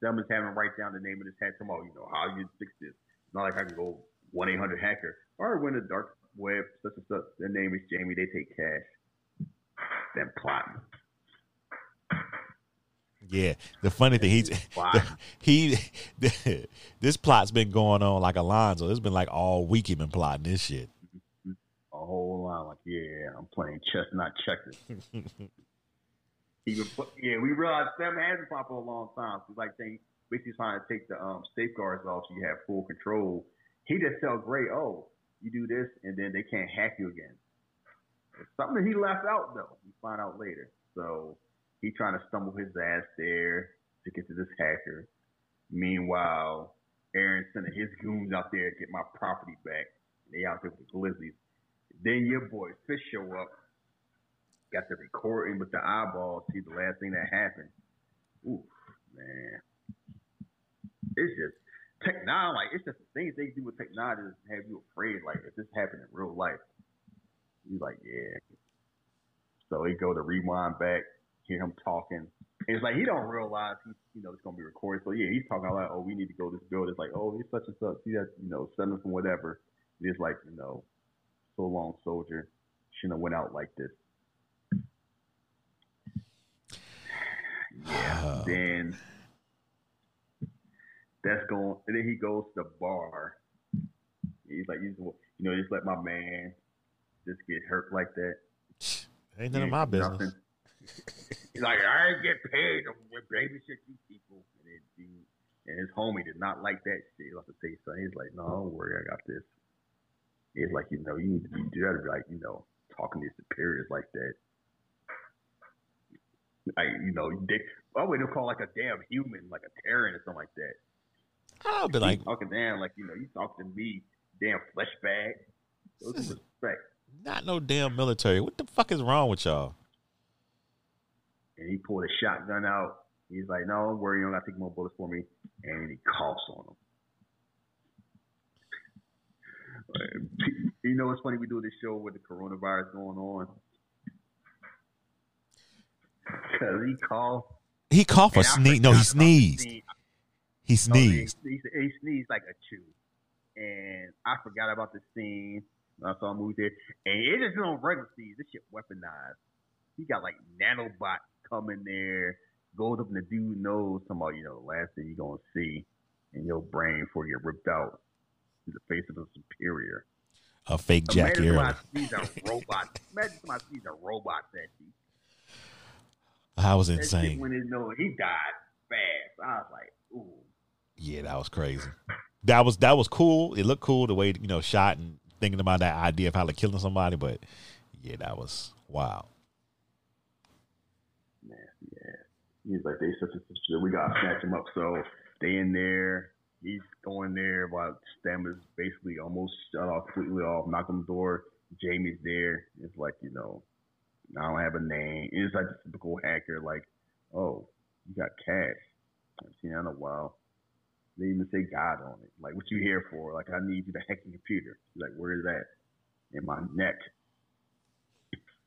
someone's having to write down the name of this hack tomorrow. You know how you fix this. Not like I can go one eight hundred hacker or when the dark web such and such. Their name is Jamie. They take cash. Then plotting. Yeah, the funny thing he's Plotting. he this plot's been going on like Alonzo. It's been like all week he been plotting this shit. a whole lot like, yeah, I'm playing chess, not checkers. Even yeah, we realized Sam hasn't popped for a long time. So like they basically trying to take the um, safeguards off so you have full control. He just tells Gray, oh, you do this and then they can't hack you again. It's something that he left out though. We find out later. So he trying to stumble his ass there to get to this hacker. Meanwhile, Eron sending his goons out there to get my property back. They out there with the Grizzlies. Then your boy Fisk show up, got the recording with the eyeballs, see the last thing that happened. Oof, man. It's just technology, like it's just the things they do with technology that have you afraid, like if this happened in real life. He's like, yeah. So he go to rewind back, hear him talking, And it's like he don't realize he's you know it's gonna be recorded. So yeah, he's talking like, oh, we need to go to this building. It's like, oh, he's such and such. See that you know, him from whatever. It's like you know, so long, soldier. Shouldn't have went out like this. Yeah. then that's going. And then he goes to the bar. He's like, he's, you know, just let my man just get hurt like that. Ain't none of my business. Nothing. He's like, I ain't get paid to babysit you people. And, it, and his homie did not like that shit. He to say something. He's like, no, don't worry, I got this. He's like, you know, you need to be, you gotta be like, you know, talking to your superiors like that. Like, you know, they, I wouldn't call like a damn human, like a Terran or something like that. I'll be like, talking down, like, you know, you talking to me, damn flesh bag. respect. Not no damn military. What the fuck is wrong with y'all? and he pulled a shotgun out. He's like, "No, don't worry, you don't got to take more bullets for me." And he coughs on him. You know, it's funny we do this show with the coronavirus going on because he coughed. He coughed or sneezed? No, he sneezed. He sneezed. No, he, he, he, sneezed like a chew, and I forgot about the scene. I saw a movie there, and it isn't on regular sneeze. This shit weaponized. He got like nanobot coming there, goes up in the dude nose, about, you know, the last thing you're going to see in your brain before you get ripped out is the face of a superior. A fake Jack Imagine somebody sees a robot. Imagine somebody sees a robot that he. That was insane. When it, know he died fast. I was like, ooh. Yeah, that was crazy. That was that was cool. It looked cool the way you know shot and thinking about that idea of how to killing somebody, but yeah, that was wild. Man, yeah. He's like, they such a such We gotta snatch him up. So they in there. He's going there while Stem is basically almost shut off completely off, knock on the door. Jamie's there. It's like, you know, I don't have a name. It's like a typical hacker, like, oh, you got cash. I've seen that in a while. They even say God on it. Like, what you here for? Like, I need you to hack the computer. He's like, where is that? In my neck.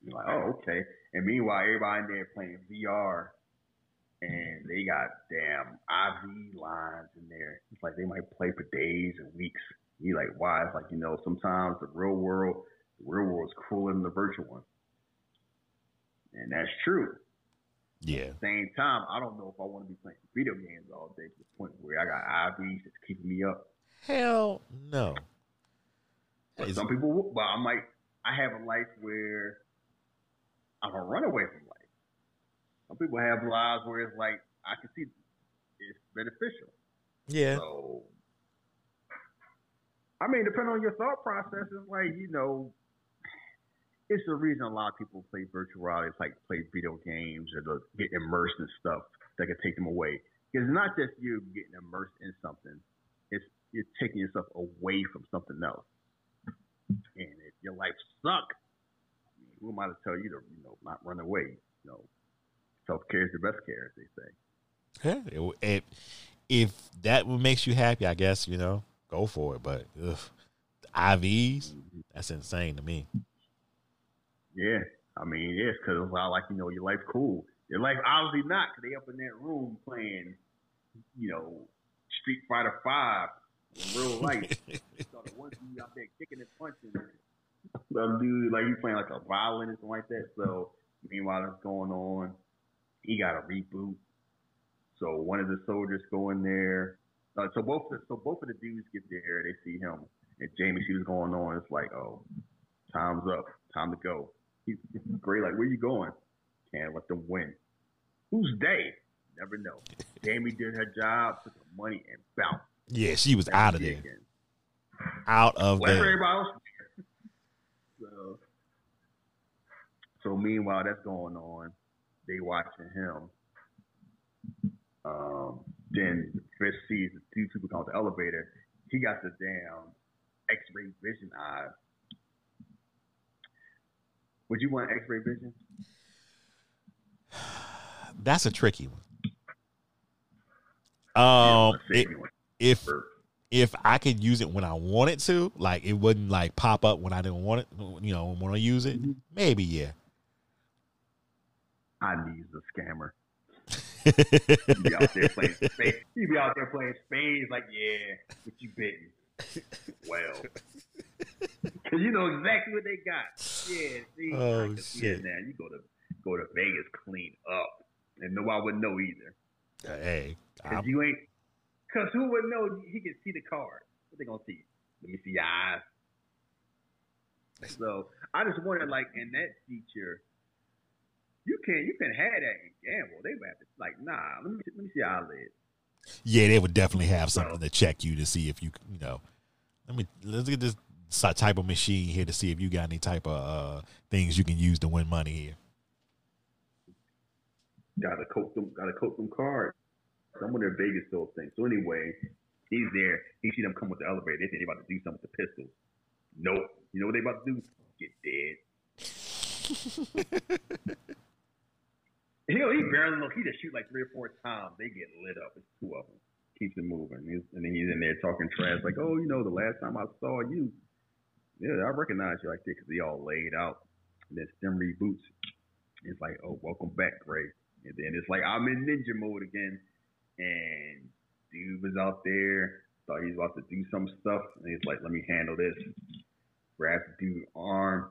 You're like, oh, okay. And meanwhile, everybody in there playing VR and they got damn IV lines in there. It's like they might play for days and weeks. You like why? It's like you know sometimes the real world, the real world is crueler than the virtual one, and that's true. Yeah. At the same time, I don't know if I want to be playing video games all day to the point where I got IVs that's keeping me up. Hell no. But some people, but I might. I have a life where I'm a runaway from life. Some people have lives where it's like I can see it's beneficial. Yeah. So, I mean, depending on your thought process, it's like you know, it's the reason a lot of people play virtual reality, it's like play video games or get immersed in stuff that could take them away. Because it's not just you getting immersed in something; it's you're taking yourself away from something else. And if your life suck, who am I to tell you to you know not run away? You know, self care is the best care, as they say. Yeah, if if that what makes you happy, I guess you know go for it. But ugh, IVs, mm-hmm. that's insane to me. Yeah, I mean, yes, because it's like you know your life cool. Your life obviously not, because they up in that room playing, you know, Street Fighter Five in real life. so the one dude out there kicking and punching, some dude like he's playing like a violin or something like that. So meanwhile, it's going on he got a reboot. So one of the soldiers go in there. Uh, so both the, so both of the dudes get there. They see him, and Jamie She was going on. It's like, oh, time's up. Time to go. He's great. Like, where you going? Can't let them win. Who's they? Never know. Jamie did her job, took the money, and bounced. Yeah, she was out of there. Again. Out of well, there. So, so meanwhile, that's going on they watching him. Um, then Fisk sees the two people come out the elevator. He got the damn X-ray vision eyes. Would you want X-ray vision? That's a tricky one. Um, it, if if I could use it when I wanted to, like it wouldn't like pop up when I didn't want it, you know, want to use it. Mm-hmm. Maybe yeah. I need the scammer. You be out there playing spades. You be out there playing spades, like, yeah, what you betting? Well, because you know exactly what they got. Yeah, see, Oh, I shit. it now. You go to go to Vegas, clean up, and nobody wouldn't know either. Uh, hey, Cause you ain't, cause who would know he can see the card? What they gonna see? Let me see your eyes. So I just wonder, like in that feature, you can you can have that and gamble. They would have to like, nah. Let me let me see your eyelid. Yeah, they would definitely have something to check you to see if you, you know. Let me let's get this type of machine here to see if you got any type of uh, things you can use to win money here. Gotta coat them. Gotta coat them cards. Some of their Vegas those things. So anyway, he's there. He see them come with the elevator. They think they about to do something with the pistols. Nope. You know what they about to do? Get dead. He he barely look. He just shoot like three or four times. They get lit up. It's two of them. Keeps it moving. He's, and then he's in there talking trash like, oh, you know, the last time I saw you, yeah, I recognize you right there because he all laid out. And then Stem reboots. It's like, oh, welcome back, Gray. And then it's like I'm in ninja mode again, and dude was out there. Thought he was about to do some stuff, and he's like, let me handle this. Grabs the dude's arm,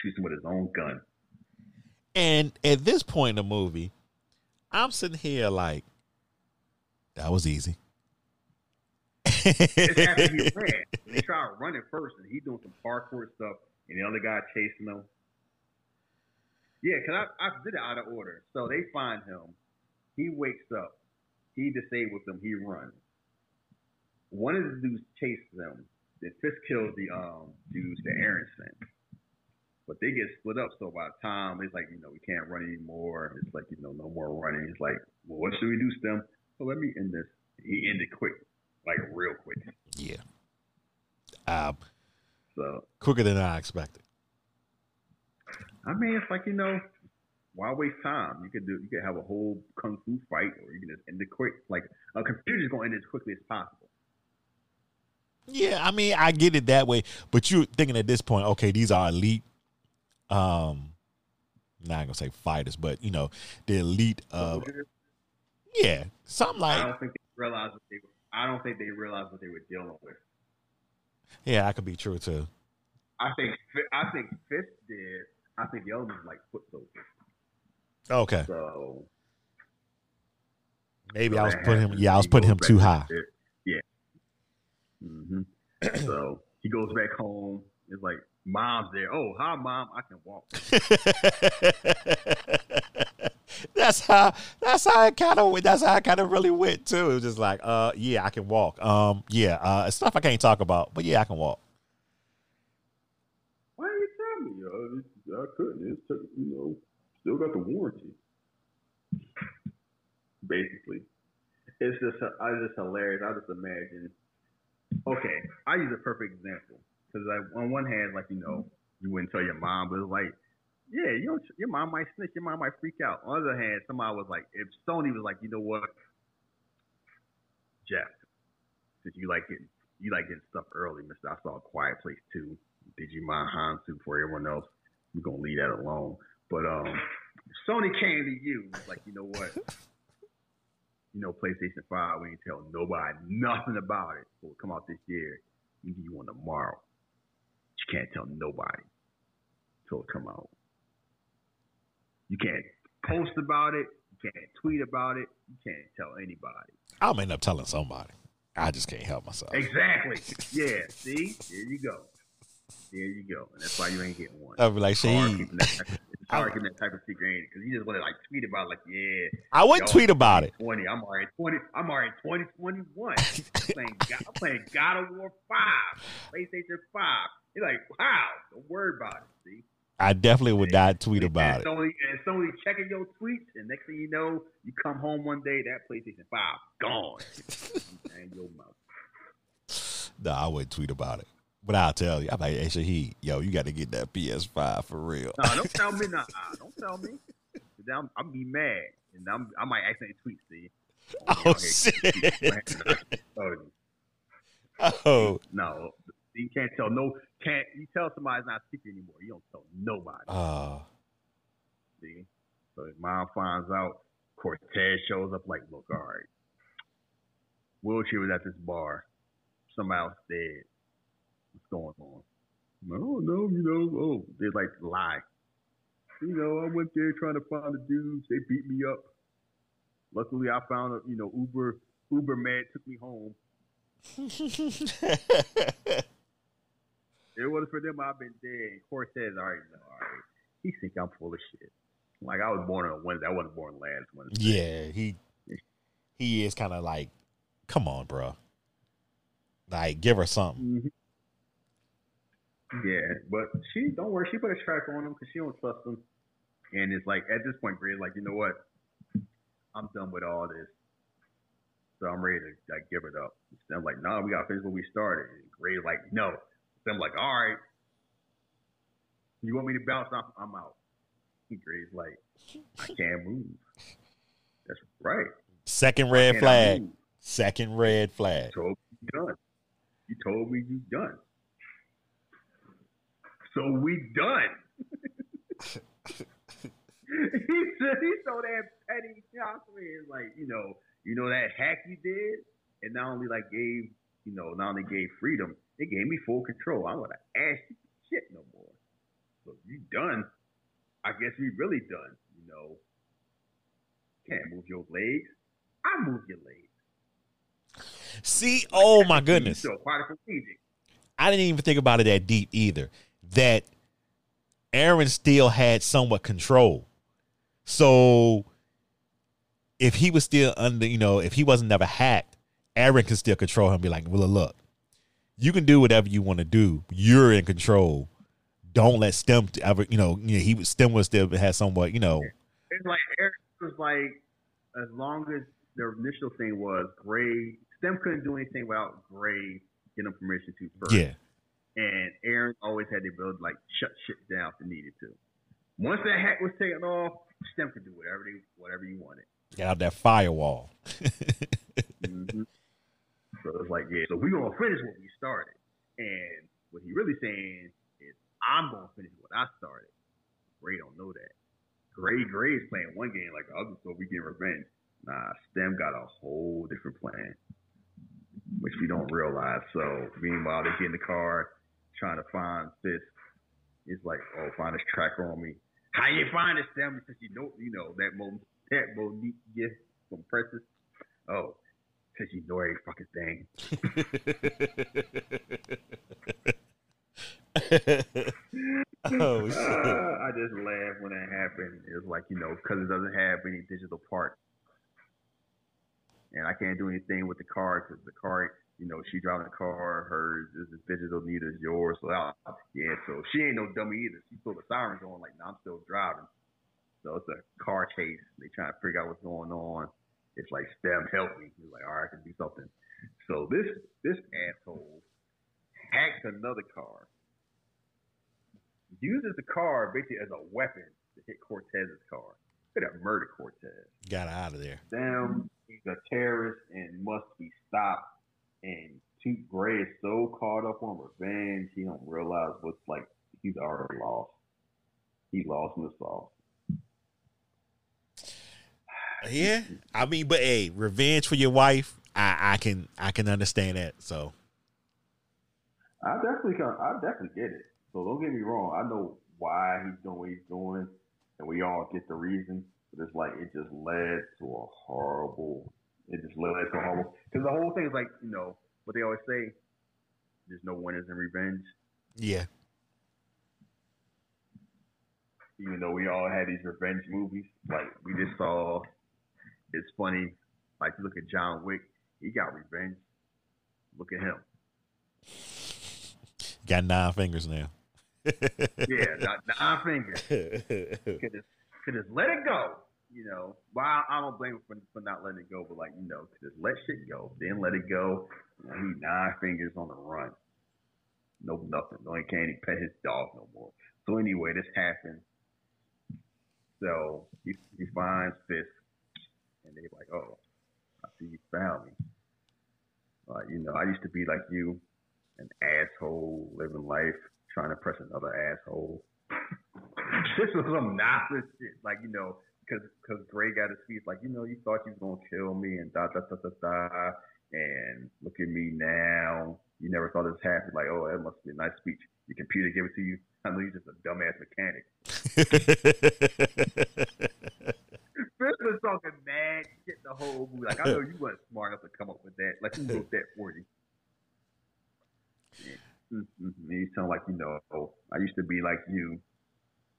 shoots him with his own gun. And at this point in the movie, I'm sitting here like, that was easy. It's after he ran. They try to run it first, and he's doing some parkour stuff, and the other guy chasing him. Yeah, because I, I did it out of order. So they find him. He wakes up. He disables them. He runs. One of the dudes chases them. Then Fisk kills the um dudes that Eron sent. But they get split up. So by the time it's like, you know, we can't run anymore. It's like, you know, no more running. It's like, well, what should we do, Stem? So let me end this. He ended quick, like real quick. yeah. Um, So quicker than I expected. I mean, it's like you know, why waste time? You could do, you could have a whole kung fu fight, or you can just end it quick. Like a computer's going to end it as quickly as possible. Yeah, I mean, I get it that way, but you're thinking at this point, okay, these are elite. Um, not gonna say fighters, but you know, the elite of yeah, something like I don't think they realized what they. Were, I don't think they realized what they were dealing with. yeah, I could be true too. I think I think Fisk did. I think other one's like foot soldiers. Okay, So maybe so I was putting him. Yeah, I was putting him too high. Yeah. hmm so he goes back home. It's like mom's there. Oh, hi, mom. I can walk. that's how. That's how it kind of. That's how I kind of really went too. It was just like, uh, yeah, I can walk. Um, yeah, uh, it's stuff I can't talk about, but yeah, I can walk. Why didn't you telling me? Uh, I couldn't. It's took, you know, still got the warranty. Basically, it's just I just hilarious. I just imagine. Okay, I use a perfect example because like on one hand, like you know, you wouldn't tell your mom, but it's like, yeah, you don't, your mom might snitch, your mom might freak out. On the other hand, somebody was like, if Sony was like, you know what, Jeff, since you like getting you like getting stuff early, Mister. I saw a Quiet Place too. Did you Djimon Hounsou for everyone else. We're gonna leave that alone. But um Sony came to you like, you know what? You know, PlayStation 5, we ain't tell nobody nothing about it. So it'll come out this year. We give you one tomorrow. Can't tell nobody until it come out. You can't post about it. You can't tweet about it. You can't tell anybody. I'm end up telling somebody. I just can't help myself. Exactly. Yeah. See? There you go. There you go. And that's why you ain't getting one. I'll be like, It's hard she. keeping that type of, it's hard that type of secret, ain't? Because you just want to like tweet about it, like, yeah, I wouldn't tweet about it. twenty. I'm already twenty. I'm already twenty twenty one. I'm playing God of War five, PlayStation five. You're like, wow, don't worry about it. See, I definitely would not tweet about and it. Sony, and Sony checking your tweets, and next thing you know, you come home one day, that PlayStation five gone, and your mouth. No, I wouldn't tweet about it. But I'll tell you, I'm like, hey, Shaheed, yo, you got to get that PS5 for real. No, don't tell me. Nah, don't tell me. I'm, I'll be mad, and I'm, I might accidentally tweet. See. Oh, shit. Oh, Oh, no, you can't tell no. Can't you tell somebody's not secret anymore? You don't tell nobody. uh, See. So if mom finds out, Cortez shows up like, look, all right. Wheelchair was at this bar. Somebody else dead. What's going on? No, no, you know, oh, they like lie. You know, I went there trying to find the dudes. They beat me up. Luckily, I found a, you know, Uber Uber man took me home. It was for them, I've been dead. Cortez, all right, no, all right. He think I'm full of shit. Like I was born on Wednesday. I wasn't born last Wednesday. yeah, he he is kind of like, come on, bro. Like, give her something. Mm-hmm. Yeah, but she don't worry. She put a track on him because she don't trust him. And it's like at this point, Gray's like, you know what? I'm done with all this. So I'm ready to like give it up. And I'm like, nah, we got to finish what we started. And Gray's like, no. I'm like, all right. You want me to bounce off? I'm out. Gray's like, I can't move. That's right. Second red flag. move? Second red flag. You told me you done. You told me you done. So we done. he said he so that petty chocolate like, you know, you know that hack you did, and not only like gave, you know, not only gave freedom, it gave me full control. I'm gonna ask you shit no more. So you done. I guess we really done, you know. Can't move your legs. I move your legs. See, oh my goodness. So. I didn't even think about it that deep either. That Eron still had somewhat control. So if he was still under, you know, if he wasn't never hacked, Eron can still control him. And be like, well, look, you can do whatever you want to do. You're in control. Don't let Stem ever, you know, you know, he was Stem was still had somewhat, you know, It's like Eric was like, as long as their initial thing was Gray, Stem couldn't do anything without Gray getting permission to first. yeah, And Eron always had the ability to like shut shit down if needed to. Once that hack was taken off, Stem could do whatever they, whatever you wanted. get out that firewall. hmm So it's like, yeah, so we're gonna finish what we started. And what he really saying is I'm gonna finish what I started. Gray don't know that. Gray Gray is playing one game like the other, so we get revenge. Nah, Stem got a whole different plan, which we don't realize. So meanwhile, they get in the car trying to find this. It's like, oh, find this tracker on me. How you find it, Stem? Because you know, you know that mo that Monique gift from Precious. Oh, because you know every fucking thing. oh shit. Uh, I just laugh when that happened. It's like, you know, because it doesn't have any digital parts. And I can't do anything with the car because the car, you know, she driving the car, hers is digital, neither is yours. So, I, yeah, so she ain't no dummy either. She still the sirens on, like, no, I'm still driving. So it's a car chase. They trying to figure out what's going on. It's like, Stem, help me. He's like, all right, I can do something. So this this asshole hacks another car uses the car basically as a weapon to hit Cortez's car. Could have murdered Cortez. Got out of there. Damn, he's a terrorist and must be stopped. And Toot Gray is so caught up on revenge, he don't realize what's like. He's already lost. He lost in the sauce. Yeah, I mean, but hey, revenge for your wife, I, I can I can understand that. So I definitely, can, I definitely get it. So don't get me wrong. I know why he's doing what he's doing, and we all get the reason. But it's like it just led to a horrible. It just led to a horrible. Because the whole thing is like you know what they always say. There's no winners in revenge. yeah, Even though we all had these revenge movies, like we just saw. It's funny. Like you look at John Wick. He got revenge. Look at him. got nine fingers now. Yeah, nine fingers. could just could just let it go. You know, well, I, don't blame him for, for not letting it go, but like you know, could just let shit go, then let it go. He nine fingers on the run. No nothing. No, he can't even pet his dog no more. So anyway, this happened. So he he finds Fisk, and they're like, "Oh, I see you found me." Uh, you know, I used to be like you, an asshole living life, trying to press another asshole. this was some nonsense shit. Like, you know, because because Gray got his speech like, you know, you thought you was gonna kill me and da da da da da, and look at me now. You never thought this happened. Like, oh, that must be a nice speech. Your computer gave it to you. I know you're just a dumbass mechanic. Fisk was talking mad shit the whole movie. Like, I know you wasn't smart enough to come up with that. Like, who wrote that for you? Mm-hmm. He's telling like, you know, I used to be like you,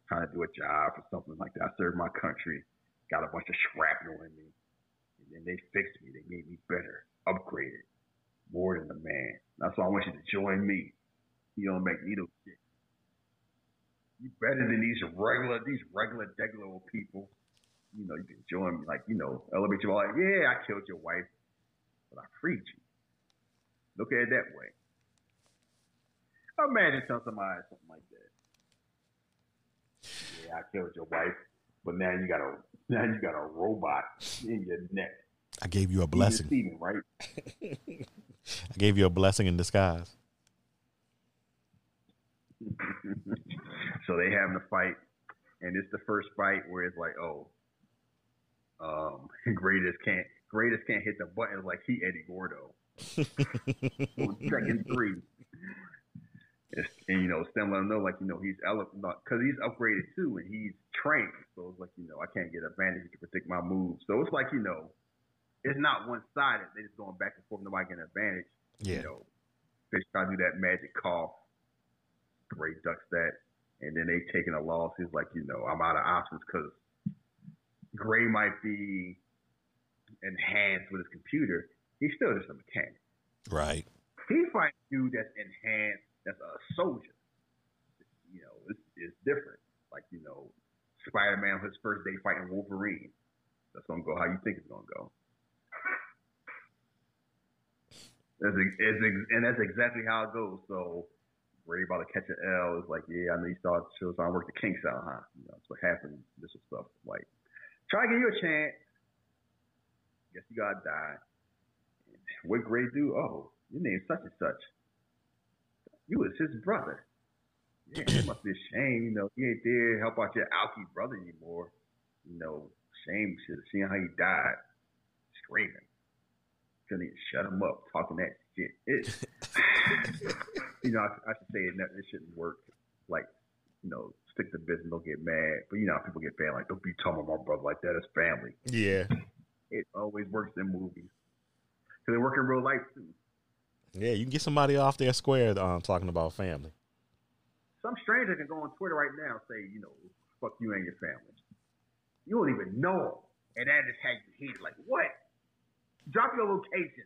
trying to do a job or something like that. I served my country, got a bunch of shrapnel in me, and then they fixed me. They made me better, upgraded, more than a man. That's why I want you to join me. You don't make me no shit. You better than these regular, these regular, regular old people. You know, you can join me, like, you know, elevate you all like, yeah, I killed your wife, but I freed you. Look at it that way. Imagine telling somebody something like that. Yeah, I killed your wife, but now you got a now you got a robot in your neck. I gave you a blessing. Steven, right? I gave you a blessing in disguise. so they having the fight, and it's the first fight where it's like, oh, um, greatest can't greatest can't hit the button like he Eddie Gordo. second three, and you know, Stem let him know like you know he's elephant because he's upgraded too, and he's trained. So it's like you know I can't get advantage to predict my moves. So it's like you know, it's not one sided. They just going back and forth. Nobody getting advantage. Yeah. You know, Fisk try to do that magic cough. Great ducks that, and then they taking a loss. He's like, you know, I'm out of options because Gray might be enhanced with his computer. He's still just a mechanic. Right. He fights dude that's enhanced that's a soldier. You know, it's, it's different. Like, you know, Spider Man his first day fighting Wolverine. That's gonna go how you think it's gonna go. That's, and that's exactly how it goes. So, worry about to catch an L is like, yeah, I know you start shows on work the kinks out, huh? You know, that's what happened. This is stuff like, try to give you a chance. Guess you gotta die. What Gray do? Oh, your name's such and such. You was his brother. Yeah, it must be a shame, you know, he ain't there help out your alky brother anymore. You know, shame shit, seeing how he died, screaming. Couldn't even shut him up, talking that shit. It, you know, I, I, should say it, it shouldn't work. Like, you know, stick to business, don't get mad. But you know, people get bad. Like, don't be talking about my brother like that. It's family. Yeah. It always works in movies. Cause they work in real life too. Yeah, you can get somebody off their square um, talking about family. Some stranger can go on Twitter right now and say, you know, fuck you and your family. You don't even know And that is how you hate. Like, what? Drop your location.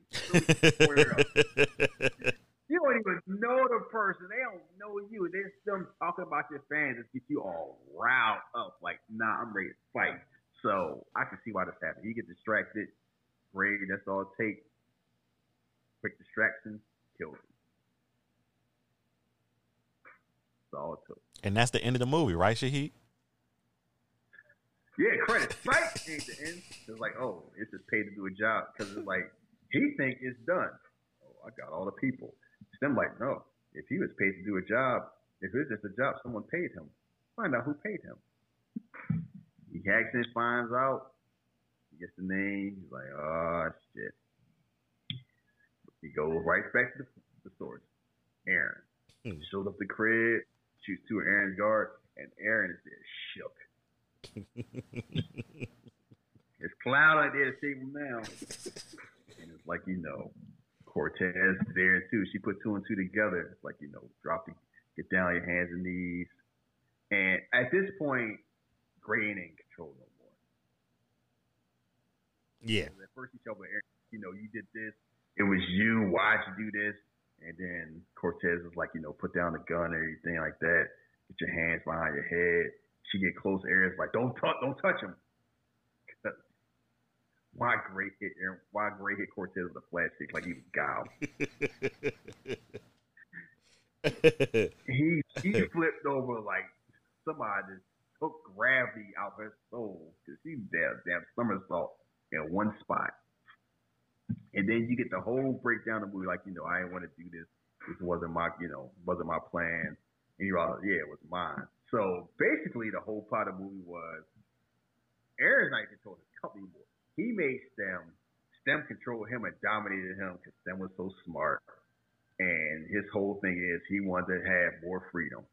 don't even know the person. They don't know you. They're still talking about your fans to get you all riled up. Like, nah, I'm ready to fight. So I can see why this happened. You get distracted. Great. That's all it takes quick distraction. killed him. That's all it took. And that's the end of the movie, right, Shahid? Yeah, credits. Right? The end. It's like, oh, it's just paid to do a job because it's like he think it's done. Oh, I got all the people. Them like, no. If he was paid to do a job, if it was just a job, someone paid him. Find out who paid him. He hacks and finds out. He gets the name. He's like, oh shit. He goes right back to the, the source. Eron hmm. shows up the crib, shoots two of Eron's guards, and Eron is there shook. it's cloud out there to save him now. And it's like, you know, Cortez there too. She put two and two together. It's like, you know, drop the, get down on your hands and knees. And at this point, Gray ain't in control no more. Yeah. At first he told Eron, you know, you did this, it was you. Why'd you do this? And then Cortez was like, you know, put down the gun and everything like that. Get your hands behind your head. She get close areas like, don't touch, don't touch him. Why Gray hit why Gray hit Cortez with a flat stick like he was he he flipped over like somebody just took gravity out of his soul because he damn damn somersault in one spot. And then you get the whole breakdown of the movie, like, you know, I didn't want to do this. This wasn't my, you know, wasn't my plan. And you're all, yeah, it was mine. So basically, the whole plot of the movie was Eron's not control of his company anymore. He made Stem. Stem controlled him and dominated him because Stem was so smart. And his whole thing is he wanted to have more freedom.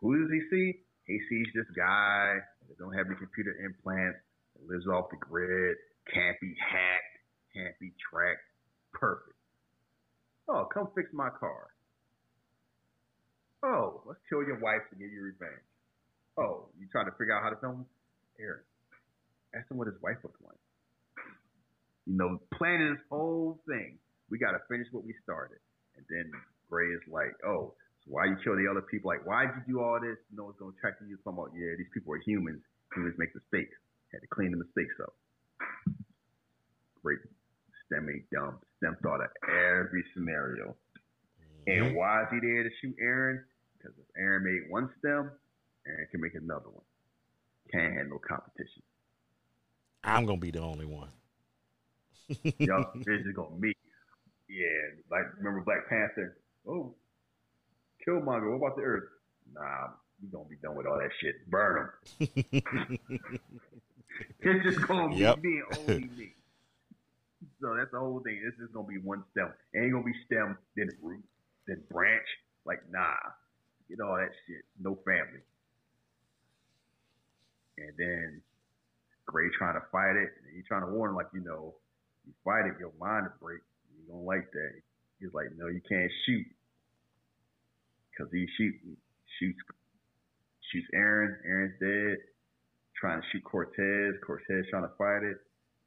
Who does he see? He sees this guy that don't have any computer implants, lives off the grid, can't be hacked, can't be tracked. Perfect. Oh, come fix my car. Oh, let's kill your wife to get your revenge. Oh, you trying to figure out how to film? Eron, ask him what his wife looks like. You know, planning this whole thing. We got to finish what we started. And then Gray is like, oh, so why you kill the other people? Like, why'd you do all this? You know, it's going to attract you. Talking about, yeah, these people are humans. Humans make mistakes. Had to clean the mistakes up. Great. Stem ain't dumb. Stem thought of every scenario. And why is he there to shoot Eron? Because if Eron made one stem, Eron can make another one. Can't handle competition. I'm gonna be the only one. It's just gonna meet. Yeah, like remember Black Panther? Oh, Killmonger. What about the Earth? Nah, we gonna be done with all that shit. Burn them. it's just gonna Yep. be me and only me. So that's the whole thing. This is gonna be one stem. It ain't gonna be stem, then root, then branch. Like nah, get all that shit. No family. And then Gray trying to fight it, and he trying to warn him, like, you know, you fight it, your mind will break. You don't like that. He's like, no, you can't shoot. Because he shoot, shoots, shoots Eron. Eron's dead. Trying to shoot Cortez. Cortez trying to fight it.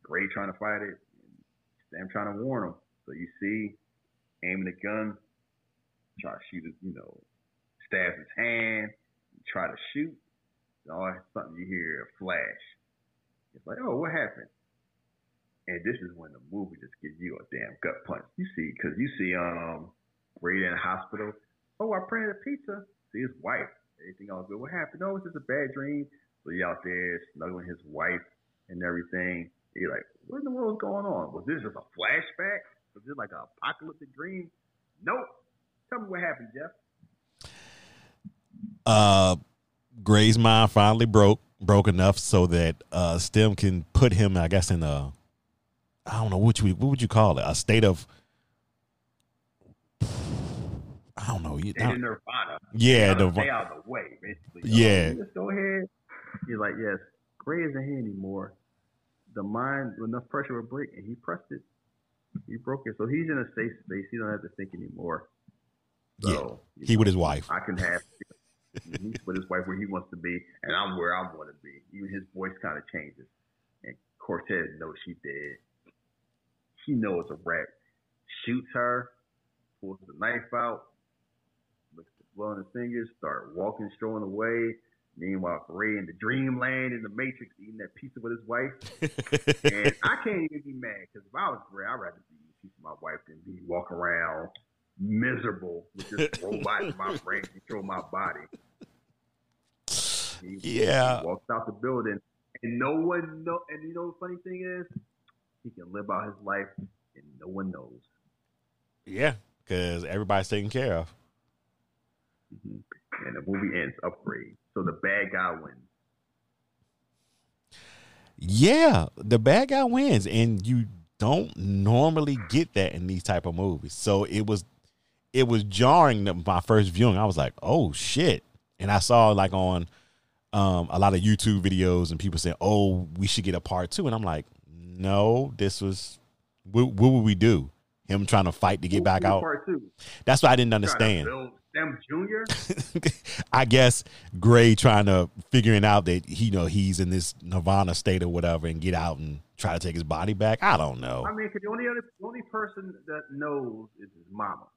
Gray trying to fight it. Sam trying to warn him. So you see, aiming the gun, try to shoot it, you know, stabs his hand, try to shoot. And all of a sudden you hear a flash. It's like, oh, what happened? And this is when the movie just gives you a damn gut punch. You see, because you see um Brady in the hospital. Oh, I printed a pizza. See his wife. Everything all good. What happened? Oh, it's just a bad dream. So he out there snuggling his wife and everything. You're like, what in the world's going on? Was this just a flashback? Was this like an apocalyptic dream? Nope. Tell me what happened, Jeff. Uh, Gray's mind finally broke broke enough so that uh Stem can put him, I guess, in a I don't know what you what would you call it, a state of I don't know. You, in Nirvana. yeah, Gotta stay out of the way, basically. Yeah. Just go ahead. He's like, yes, Gray isn't here anymore. The mind, enough pressure will break, and he pressed it. He broke it, so he's in a safe space. He don't have to think anymore. So you he know, with his wife. I can have. He's with his wife where he wants to be, and I'm where I want to be. Even his voice kind of changes. And Cortez knows she dead. He knows a rat. Shoots her, pulls the knife out, looks at the blood on his fingers, start walking, strolling away. Meanwhile, Gray in the dreamland in the Matrix eating that pizza with his wife. And I can't even be mad because if I was Gray, I'd rather be with my wife than be walking around miserable with this robot in my brain control my body. He, Yeah. walks out the building, and no one know. And you know the funny thing is, he can live out his life, and no one knows. yeah, because everybody's taken care of. Mhm. And the movie ends upgrade, so the bad guy wins. Yeah, the bad guy wins, and you don't normally get that in these type of movies. So it was, it was jarring. that My first viewing, I was like, "Oh shit!" And I saw like on um, a lot of YouTube videos, and people saying, "Oh, we should get a part two. and I'm like, "No, this was what, what would we do? Him trying to fight to get back out? Part two. That's what I didn't understand. Stem Junior. I guess Gray trying to figuring out that he you know he's in this nirvana state or whatever and get out and try to take his body back. I don't know. I mean, the only other, the only person that knows is his mama.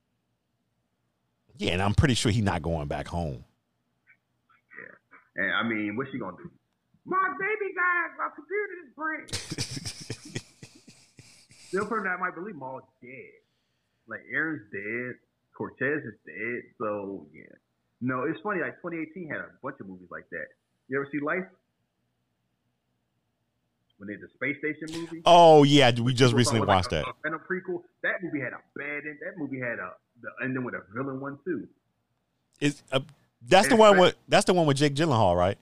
Yeah, and I'm pretty sure he's not going back home. Yeah, and I mean, what's she gonna do? My baby died. My computer is. The other person that might believe Maul's dead. Like Eron's dead. Cortez is dead. So yeah. No, it's funny. Like 2018 had a bunch of movies like that. You ever see Life? When they did the space station movie. Oh yeah, we just recently thought it was watched that. a- a Venom prequel. That movie had a bad end. That movie had a the ending with a villain one too. Is uh, that's the one with that's the one with Jake Gyllenhaal, right?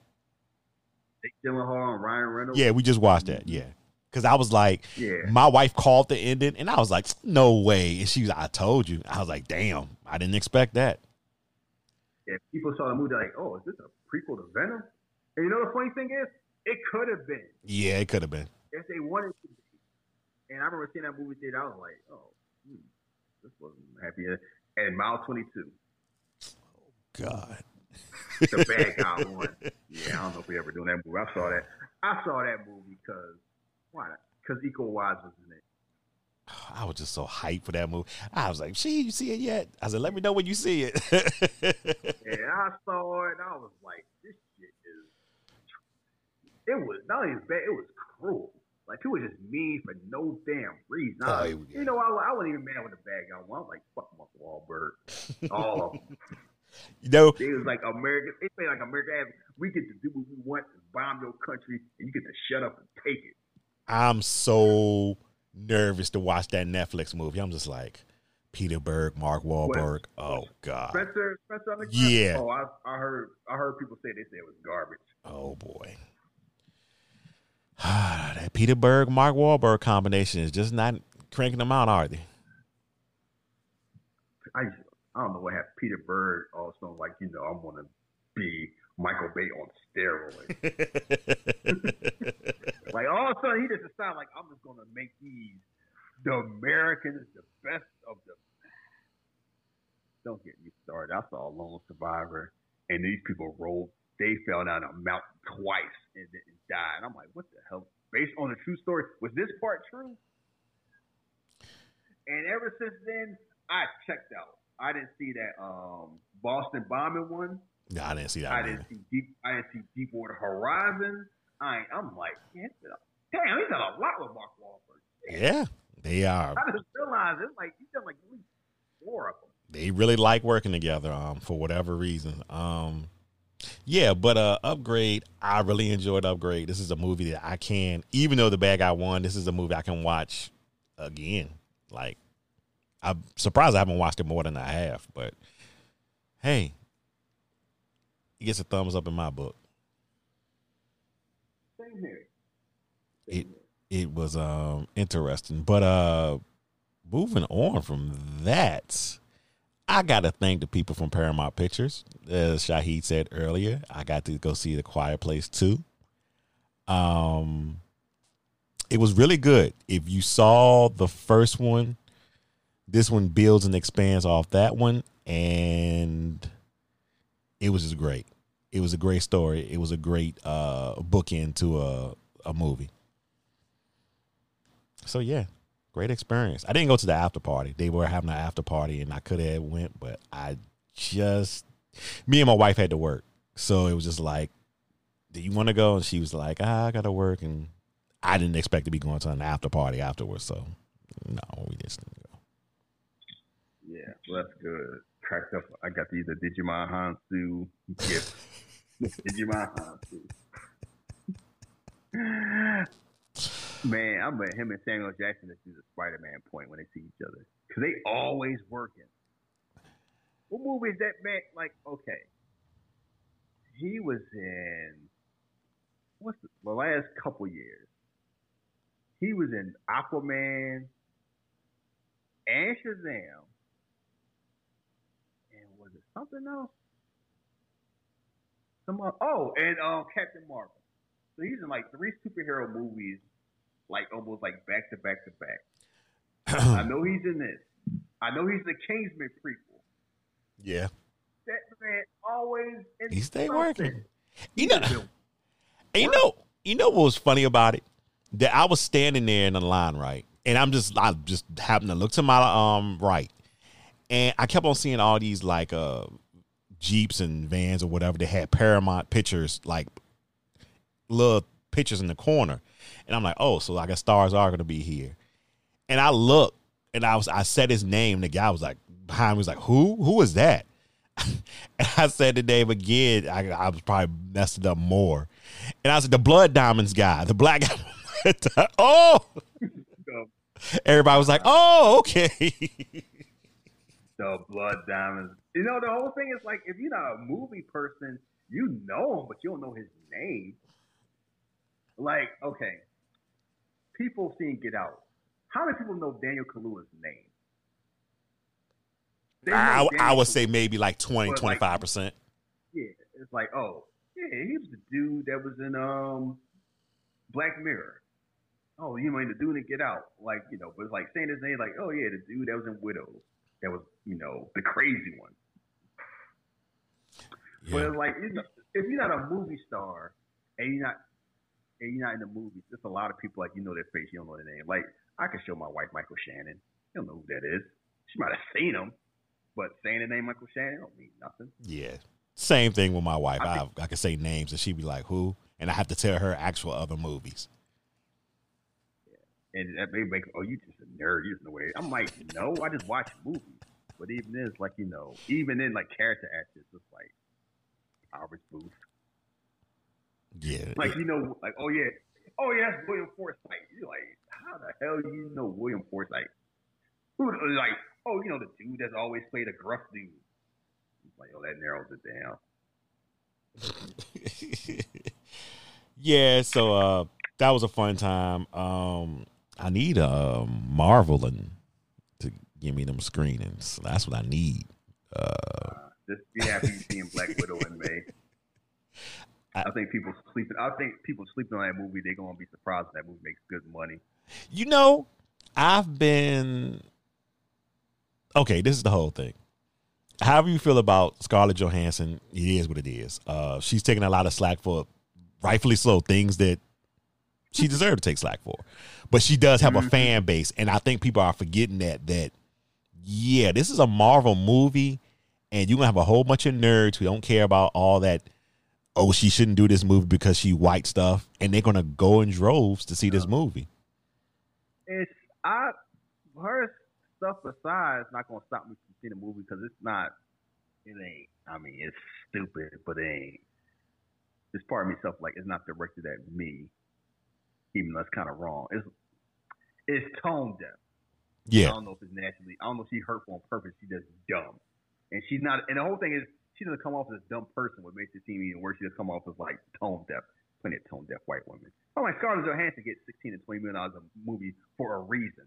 Jake Gyllenhaal and Ryan Reynolds. Yeah, we just watched that. Yeah, because I was like, Yeah. my wife called the ending, and I was like, no way. And she was, I told you. I was like, damn, I didn't expect that. If people saw the movie, they're like, "Oh, is this a prequel to Venom?" And you know the funny thing is, it could have been Yeah, it could have been. if they wanted to be. And I remember seeing that movie theater. I was like, "Oh, hmm, this wasn't happy." And Mile Twenty Two, Oh, God. the bad guy one. Yeah, I don't know if we ever doing that movie. I saw that. I saw that movie because why? Because Iko Uwais was in it. I was just so hyped for that movie. I was like, "She, you see it yet?" I said, "Let me know when you see it." And I saw it, I was like, "This shit is." It was not only bad; it was cruel. Like people were just mean for no damn reason. Oh, it was- you know, I, I wasn't even mad with the bad guy. I was like, "Fuck Mark Wahlberg." All of them. you know, They was like America. They say like America ass, We get to do what we want, bomb your country, and you get to shut up and take it. I'm so nervous to watch that Netflix movie. I'm just like, Peter Berg, Mark Wahlberg. Oh God. Spencer, Spencer. Yeah. Oh, I, I heard. I heard people say they said it was garbage. Oh boy. that Peter Berg, Mark Wahlberg combination is just not cranking them out, are they? I I don't know what happened. Peter Berg also like you know I'm gonna be Michael Bay on steroids. like all of a sudden he just decided like I'm just gonna make these the Americans the best of the. Don't get me started. I saw Lone Survivor, and these people rolled. They fell down a mountain twice and, and died. I'm like, what the hell? Based on a true story, was this part true? And ever since then, I checked out. I didn't see that um, Boston bombing one. no, I didn't see that. I didn't see deep. I didn't see Deepwater Horizon. I ain't, I'm like, yeah, it's been a- damn, he's done a lot with Mark Wahlberg. Yeah, they are. I just realized it's like he's done like at least four of them. They really like working together. Um, for whatever reason. Um, yeah, but uh, upgrade. I really enjoyed upgrade. This is a movie that I can, even though the bad guy won. This is a movie I can watch again. Like, I'm surprised I haven't watched it more than I have. But hey, it gets a thumbs up in my book. Same here. It it was um interesting. But uh moving on from that, I gotta thank the people from Paramount Pictures. As Shahid said earlier, I got to go see the Quiet Place too. Um it was really good. If you saw the first one, this one builds and expands off that one, and it was just great. It was a great story. It was a great uh bookend to a a movie. So yeah, great experience. I didn't go to the after party. They were having an after party, and I could have went, but I just me and my wife had to work, so it was just like, "Do you want to go?" And she was like, ah, "I got to work," and I didn't expect to be going to an after party afterwards. So no, we just didn't go. Yeah, well, that's good. Cracked up. I got these the Djimon Hounsou gift. Djimon Hounsou. Man, I bet him and Samuel Jackson is the Spider-Man point when they see each other because they always working. What movie is that man? Like, okay, he was in what's the, the last couple years? He was in Aquaman and Shazam, and was it something else? Some oh, and um, Captain Marvel. So he's in like three superhero movies, like almost like back to back to back. I know he's in this. I know he's the Kingsman prequel. yeah, That man always in he stayed something. working. You know, And you know, you know what was funny about it? That I was standing there in the line, right? And I'm just I just happened to look to my um right. And I kept on seeing all these like uh Jeeps and vans or whatever that had Paramount pictures, like little pictures in the corner. And I'm like, oh, so like a stars are gonna be here. And I looked and I was I said his name, the guy was like behind me was like, Who? Who is that? and I said the name again. I, I was probably messed up more. And I said, the blood diamonds guy, the black guy. oh, everybody was like, oh, okay. the blood diamonds. You know, the whole thing is like if you're not a movie person, you know him, but you don't know his name. Like, okay, people seen Get Out. How many people know Daniel Kaluuya's name? I, I would say maybe like 20, 25%. Yeah, it's like, oh, yeah, he was the dude that was in um Black Mirror. Oh, you mean the dude in Get Out? Like, you know, but it's like saying his name, like, oh yeah, the dude that was in Widows. That was, you know, the crazy one. But Yeah. it's like, you know, if you're not a movie star and you're not and you're not in the movies, there's a lot of people like you know their face, you don't know their name. Like I can show my wife Michael Shannon. You don't know who that is. She might have seen him, but saying the name Michael Shannon don't mean nothing. Yeah. Same thing with my wife. I I, think- I, could say names and she'd be like, who? And I have to tell her actual other movies. And that may make oh you just a nerd, you just know what. I'm like, no, I just watch movies. But even then it's like, you know, even in like character actors, it's like Albert Booth. Yeah. Like you know, like oh yeah, oh yeah, that's William Forsythe. You're like, how the hell you know William Forsythe? Who like oh you know the dude that's always played a gruff dude. It's like oh that narrows it down. yeah, so uh that was a fun time. Um I need um Marvel and to give me them screenings. That's what I need. Uh Uh, just be happy seeing Black Widow in May. I- I think people sleeping. I think people sleeping on that movie. They're gonna be surprised that movie makes good money. you know, I've been okay. This is the whole thing. However you feel about Scarlett Johansson, it is what it is. Uh, she's taking a lot of slack for, rightfully so, things that she deserved to take slack for. But she does have a Mhm. fan base, and I think people are forgetting that. That yeah, this is a Marvel movie, and you're gonna have a whole bunch of nerds who don't care about all that. Oh, she shouldn't do this movie because she white stuff, and they're gonna go in droves to see this movie. It's I her stuff aside, it's not gonna stop me from seeing the movie because it's not. It ain't. I mean, it's stupid, but it ain't. It's part of me stuff like it's not directed at me, even though it's kind of wrong. It's it's tone deaf. Yeah. I don't know if it's naturally. I don't know if she hurtful on purpose. She just dumb, and she's not. And the whole thing is, she doesn't come off as a dumb person. What makes it seem even worse, she just come off as like tone deaf. Plenty of tone deaf white women. I'm oh, like Scarlett Johansson gets 16 to 20 million dollars a movie for a reason.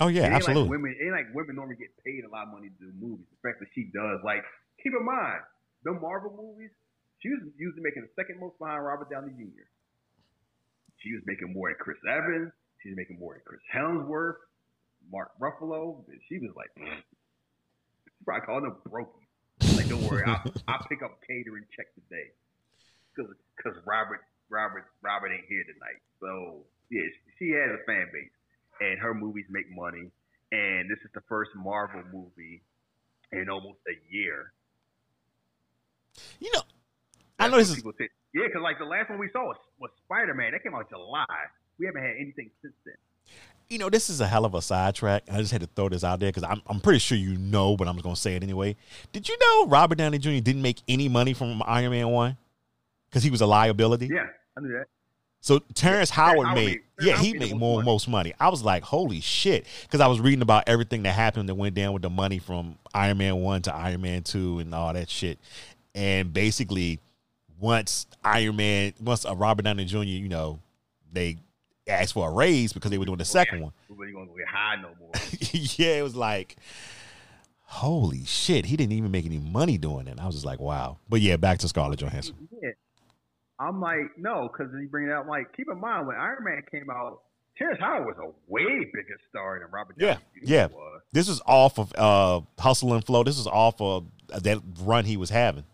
Oh yeah, absolutely. Like women, ain't like women normally get paid a lot of money to do movies. The fact that she does, like, keep in mind, the Marvel movies, she was usually making the second most behind Robert Downey Jr. She was making more than Chris Evans. She was making more than Chris Hemsworth, Mark Ruffalo. And she was like, she probably called them brokey. Don't worry, I'll, I'll pick up catering check today. Because Robert, Robert, Robert ain't here tonight. So, yeah, she has a fan base and her movies make money. And this is the first Marvel movie in almost a year. You know, I know this is say. Yeah, because like the last one we saw was, was Spider Man. That came out July. We haven't had anything since then. You know this is a hell of a sidetrack. I just had to throw this out there because I'm I'm pretty sure you know, but I'm just gonna say it anyway. Did you know Robert Downey Jr. didn't make any money from Iron Man one because he was a liability? Yeah, I knew that. So Terrence Howard Howard made, made- yeah, he made more most most money. I was like, holy shit, because I was reading about everything that happened that went down with the money from Iron Man one to Iron Man two and all that shit. And basically, once Iron Man, once a Robert Downey Jr., you know, they asked for a raise because they were doing the second one. We really going to get high no more. yeah, it was like, holy shit, he didn't even make any money doing it. I was just like, wow. But yeah, back to Scarlett Johansson. yeah. I'm like, no, because you bring it out. I'm like, keep in mind when Iron Man came out, Terrence Howard was a way bigger star than Robert Downey Yeah, Jr. yeah. was. This is off of uh, Hustle and Flow. This is off of that run he was having.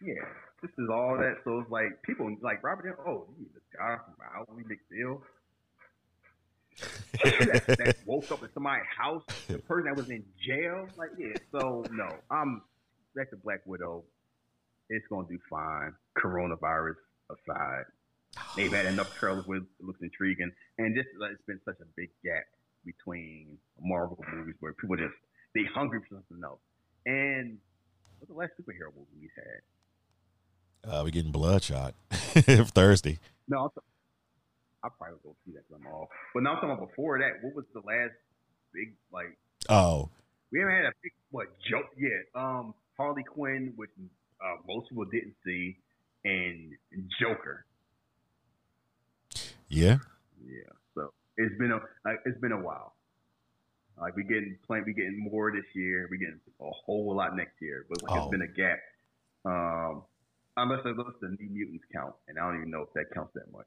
Yeah, this is all that. So it's like people like Robert. Downey, oh, you from Ally McBeal that, that woke up in somebody's house, the person that was in jail. Like, yeah. So no, I'm back to Black Widow. It's gonna do fine. Coronavirus aside, they've had enough trailers where it looks intriguing, and this like, it's been such a big gap between Marvel movies where people just they hungry for something else. And what's the last superhero movie we had? Uh, we're getting Bloodshot Thursday. No, I'm I probably will see that I'm off. But now I'm talking about before that. What was the last big like? Oh, We haven't had a big what joke yet. Um, Harley Quinn, which uh, most people didn't see, and Joker. Yeah. Yeah. So it's been a like, it's been a while. Like we getting plenty, we getting more this year. We getting a whole lot next year, but like Oh. it's been a gap. Um, unless unless the New Mutants count, and I don't even know if that counts that much.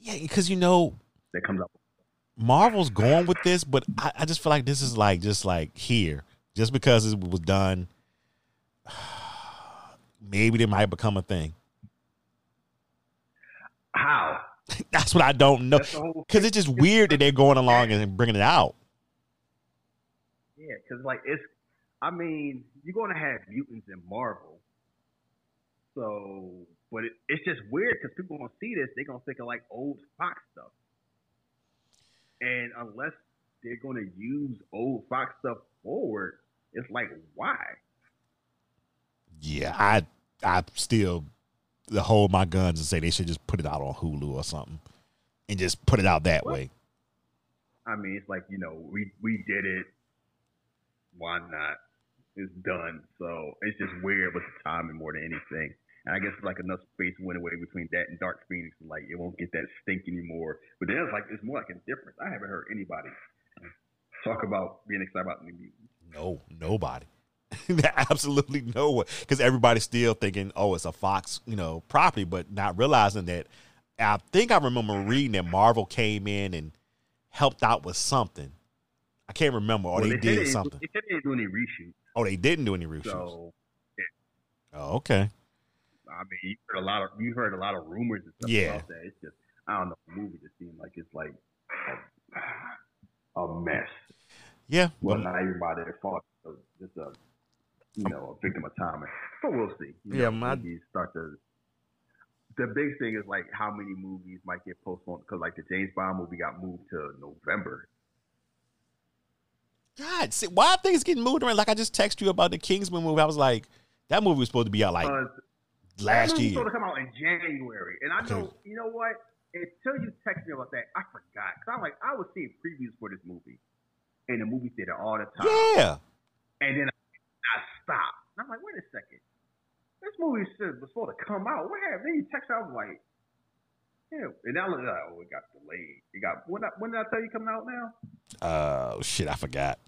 Yeah, because you know That comes out. Marvel's going with this, but I, I just feel like this is like just like here, just because it was done. Maybe they might become a thing. How? That's what I don't know. That's the whole Because it's just weird that they're going along and bringing it out. Yeah, because like it's, I mean, you're gonna have mutants in Marvel, so but it, it's just weird because people gonna see this, they're gonna think of like old Fox stuff, and unless they're gonna use old Fox stuff forward, it's like why? Yeah, I I still hold my guns and say they should just put it out on Hulu or something, and just put it out that What? way. I mean, it's like you know, we we did it. Why not? It's done. So it's just weird with the timing more than anything. And I guess like enough space went away between that and Dark Phoenix, and like it won't get that stink anymore. But then it's like it's more like a difference. I haven't heard anybody talk about being excited about the new mutants. No, nobody. Absolutely no one. Because everybody's still thinking, oh, it's a Fox, you know, property, but not realizing that. I think I remember reading that Marvel came in and helped out with something. I can't remember, or Well, they, said did something. They they didn't do any reshoots. Oh, they didn't do any reshoots. So oh, okay. I mean, you heard a lot of you heard a lot of rumors and stuff Yeah. about that. It's just I don't know. The movie just seemed like it's like a, a mess. Yeah. Well, not everybody at fault. Just a you know a victim of timing. But we'll see. You Yeah, know, my- start to. The big thing is like how many movies might get postponed because like the James Bond movie got moved to November. God, see, why are things getting moved around? Like I just texted you about the Kingsman movie. I was like, that movie was supposed to be out like last year. supposed to come out in January, and I know you know what. Until you text me about that, I forgot. Cause I'm like, I was seeing previews for this movie in the movie theater all the time. Yeah. And then I, I stopped. And I'm like, wait a second. This movie should, was supposed to come out. What happened? Then you text me, I was like, yeah. And now look like. Oh, it got delayed. It got, when, I, when did I tell you coming out now? Uh, shit, I forgot.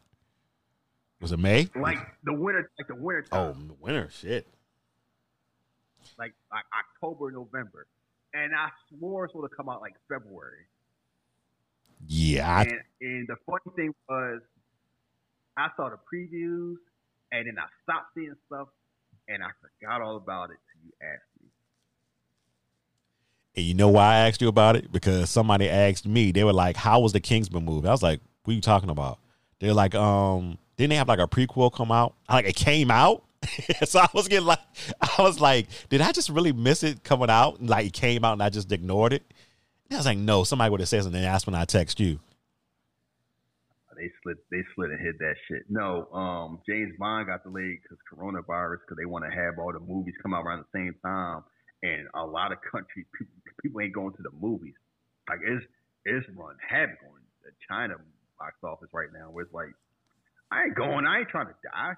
Was it May? Like the winter, like the winter Time. Oh, the winter. Shit. Like, like October, November. And I swore it was supposed to come out like February. Yeah. And, and the funny thing was, I saw the previews, and then I stopped seeing stuff, and I forgot all about it till you asked me. and you know why I asked you about it? Because somebody asked me. They were like, "How was the Kingsman movie?" I was like, "What are you talking about?" They're like, "Um, didn't they have like a prequel come out? Like it came out." so I was getting like, I was like, "Did I just really miss it coming out? And like it came out and I just ignored it?" And I was like, "No, somebody would have said something." That's when I text you. They slid, they slid and hid that shit. No, um, James Bond got delayed because coronavirus, because they want to have all the movies come out around the same time, and a lot of countries people, people ain't going to the movies. Like it's it's run havoc on the China box office right now. Where it's like, I ain't going, I ain't trying to die.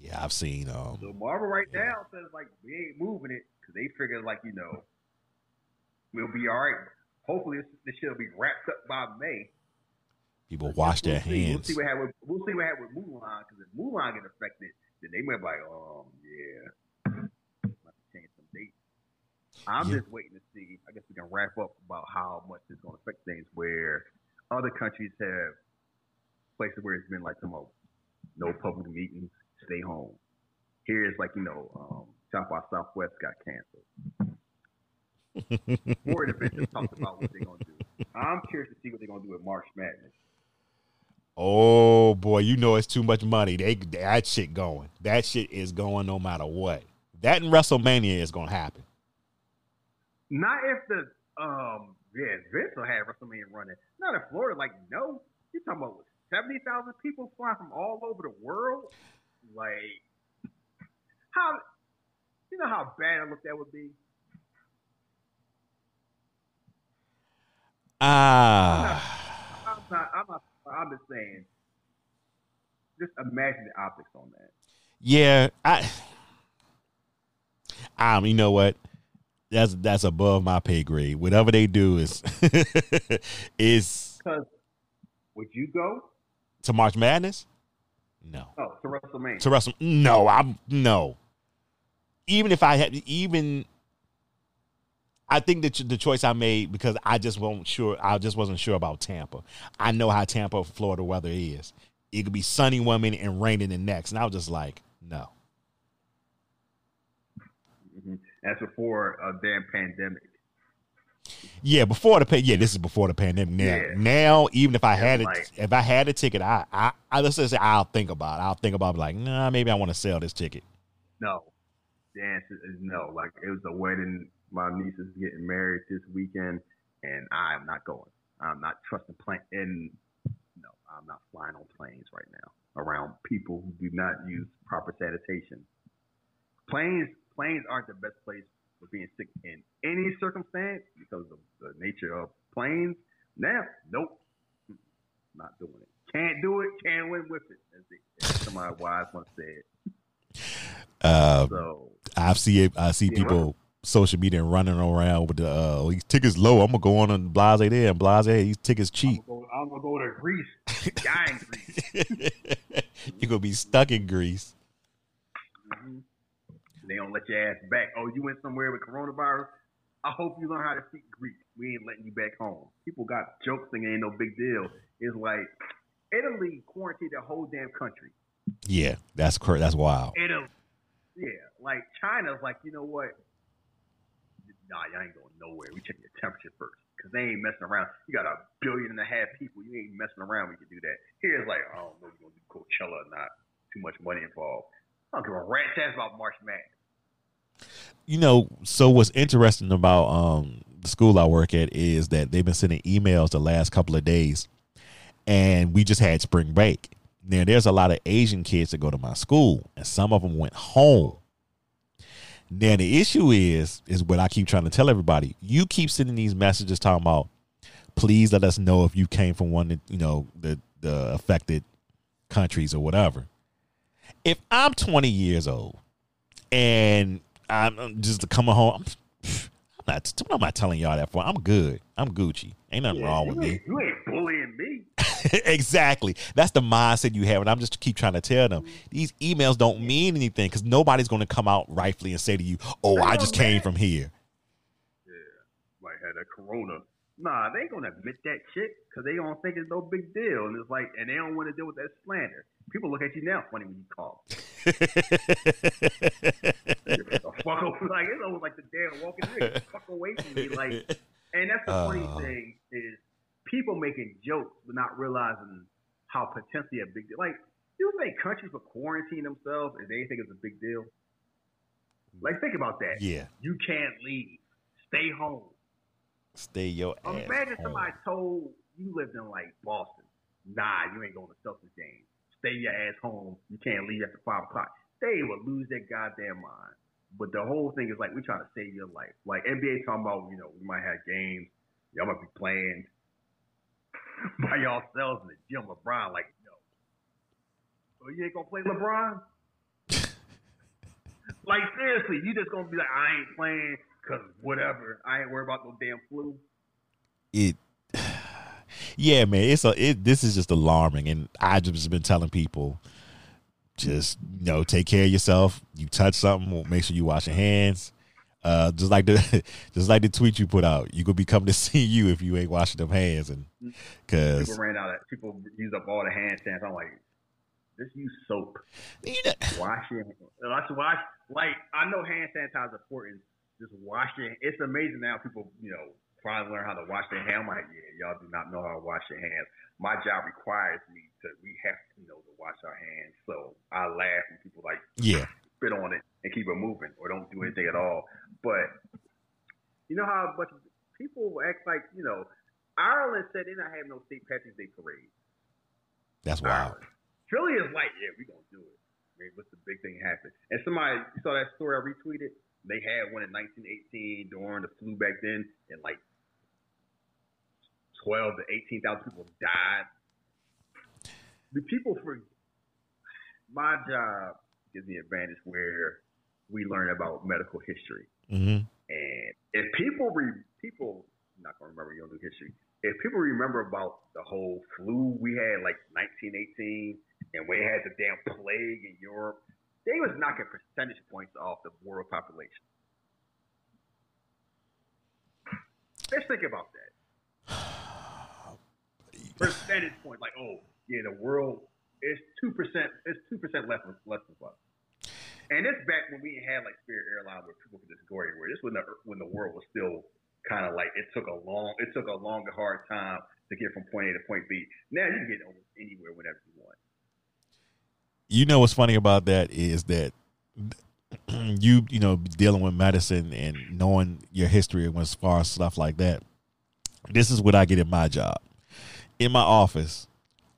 Yeah, I've seen. Um, So Marvel right now says like we ain't moving it because they figure like you know we'll be all right. Hopefully this, this shit will be wrapped up by May. people wash their we'll see. We'll hands. see what happen. With, we'll see what happen with Mulan because if Mulan get affected, then they might be like, um, yeah, might change some dates. I'm Yeah. just waiting to see. I guess we can wrap up about how much it's going to affect things. Where other countries have places where it's been like, come on, no public meetings, stay home. Here it's like you know, um, South by Southwest got canceled. Florida just talked about what they're gonna do. I'm curious to see what they're gonna do with March Madness. Oh boy, you know it's too much money. They that shit going. That shit is going no matter what. That in WrestleMania is gonna happen. Not if the um yeah Vince will have WrestleMania running. Not in Florida. Like no, you talking about seventy thousand people flying from all over the world. Like how you know how bad I look that would be. Ah, I'm not. I'm not. I'm just saying. Just imagine the optics on that. yeah. I, um, you know what? that's that's above my pay grade. Whatever they do is is would you go? to March Madness. No, Oh, to WrestleMania. to Wrestle. No, I'm no. Even if I had even. I think that the choice I made because I just wasn't sure. I just wasn't sure about Tampa. I know how Tampa, Florida weather is. It could be sunny one minute and raining the next, and I was just like, no. hmm That's before a damn pandemic. Yeah, before the pay. Yeah, this is before the pandemic. Now, Yeah. now, even if I had it, like- if I had a ticket, I, I, I let's just say I'll think about. it. I'll think about it, like, nah, maybe I want to sell this ticket. No. The answer is no. Like it was a wedding. My niece is getting married this weekend, and I'm not going. I'm not trusting plane. And no, I'm not flying on planes right now around people who do not use proper sanitation. Planes, planes aren't the best place for being sick in any circumstance because of the nature of planes. Now, nope, not doing it. Can't do it. Can't win with it. As, they, as somebody wise once said. Uh, So I see it. I see people social media running around with the uh, these tickets low. I'm gonna go on and Blase there and Blase. These tickets cheap. I'm gonna go, I'm gonna go to Greece. In Greece. You're gonna be stuck in Greece. They don't let your ass back. Oh, you went somewhere with coronavirus. I hope you learn how to speak Greek. We ain't letting you back home. People got jokes thinking ain't no big deal. It's like Italy quarantined the whole damn country. Yeah, that's cr- that's wild. Italy, yeah, like China's like, you know what? Nah, y'all ain't going nowhere. We check your temperature first because they ain't messing around. You got a billion and a half people. You ain't messing around. We can do that. Here's like, I don't know if you're gonna do Coachella or not. Too much money involved. I don't give a rat's ass about March Madness. You know, so what's interesting about um the school I work at is that they've been sending emails the last couple of days, and we just had spring break. Now there's a lot of Asian kids that go to my school, and some of them went home. Now the issue is, is what I keep trying to tell everybody. You keep sending these messages talking about, please let us know if you came from one, of, you know, the the affected countries or whatever. If I'm 20 years old and I'm just coming home, I'm, I'm not. I'm not telling y'all that for. I'm good. I'm Gucci. Ain't nothing wrong with me. You ain't bullying me. exactly. That's the mindset you have, and I'm just keep trying to tell them mm-hmm. these emails don't mean anything because nobody's going to come out rightfully and say to you, "Oh, I just came from here." Yeah, might have that corona. Nah, they ain't gonna admit that shit because they don't think it's no big deal, and it's like, and they don't want to deal with that slander. People look at you now funny when you call. fuck over, like it's almost like the damn walking dead. Fuck away from me, like. And that's the funny Uh. thing is people making jokes but not realizing how potentially a big deal. Like, you think countries will quarantine themselves if they think it's a big deal? Like, think about that. yeah, You can't leave. Stay home. Stay your ass. Imagine home. somebody told you lived in like Boston. Nah, you ain't going to Celtics game. Stay your ass home. You can't leave after five o'clock. They would lose their goddamn mind. But the whole thing is like we trying to save your life. Like NBA talking about, you know, we might have games. Y'all might be playing by yourselves in the gym. LeBron, like, no. So you ain't gonna play LeBron? like seriously, you just gonna be like, I ain't playing because whatever. I ain't worried about no damn flu. it yeah man it's a it this is just alarming and i just been telling people just you know take care of yourself you touch something make sure you wash your hands uh just like the just like the tweet you put out you could be coming to see you if you ain't washing them hands and because People ran out of people use up all the hand sanitizer. I'm like, just use soap. you know, Wash your wash wash like I know hand sanitizer is important. Just wash your it's amazing now people, you know, finally learn how to wash their hands. I'm like, yeah, y'all do not know how to wash your hands. My job requires me to we have to know to wash our hands. So I laugh when people like yeah spit on it and keep it moving or don't do anything at all. But you know how a bunch of people act like, you know, Ireland said they not have no St. Patrick's Day parade. that's wild Ireland. Philly is like, yeah, we gonna do it. I mean, what's the big thing happen? And somebody you saw that story I retweeted. They had one in 1918 during the flu back then, and like 12 to 18,000 people died. The people for my job gives me advantage where we learn about medical history hmm and if people re, people I'm not gonna remember your new history. If people remember about the whole flu we had like 1918 and we had the damn plague in Europe, they was knocking percentage points off the world population. Let's think about that. percentage point, like oh yeah, the world is two percent. It's two percent less less than us. And it's back when we had like Spirit Airlines where people could just go everywhere. This when the when the world was still kind of like it took a long it took a longer hard time to get from point A to point B. Now you can get almost anywhere whenever you want. You know what's funny about that is that you you know dealing with medicine and knowing your history and as far as stuff like that. This is what I get in my job, in my office.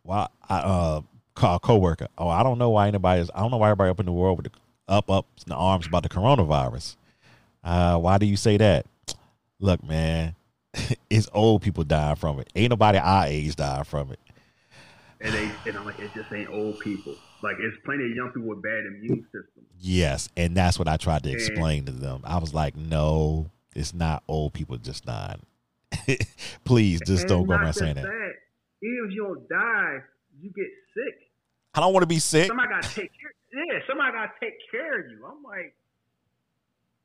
While I uh call a coworker, oh I don't know why anybody's I don't know why everybody up in the world with the up up in the arms about the coronavirus. Uh, why do you say that? Look, man, it's old people dying from it. Ain't nobody our age dying from it. And I'm like, it just ain't old people. Like it's plenty of young people with bad immune systems. Yes, and that's what I tried to explain to them. I was like, no, it's not old people just dying. Please, just don't go around saying that. that. Even if you don't die, you get sick. I don't want to be sick. Somebody got to take care. Yeah, somebody got to take care of you. I'm like,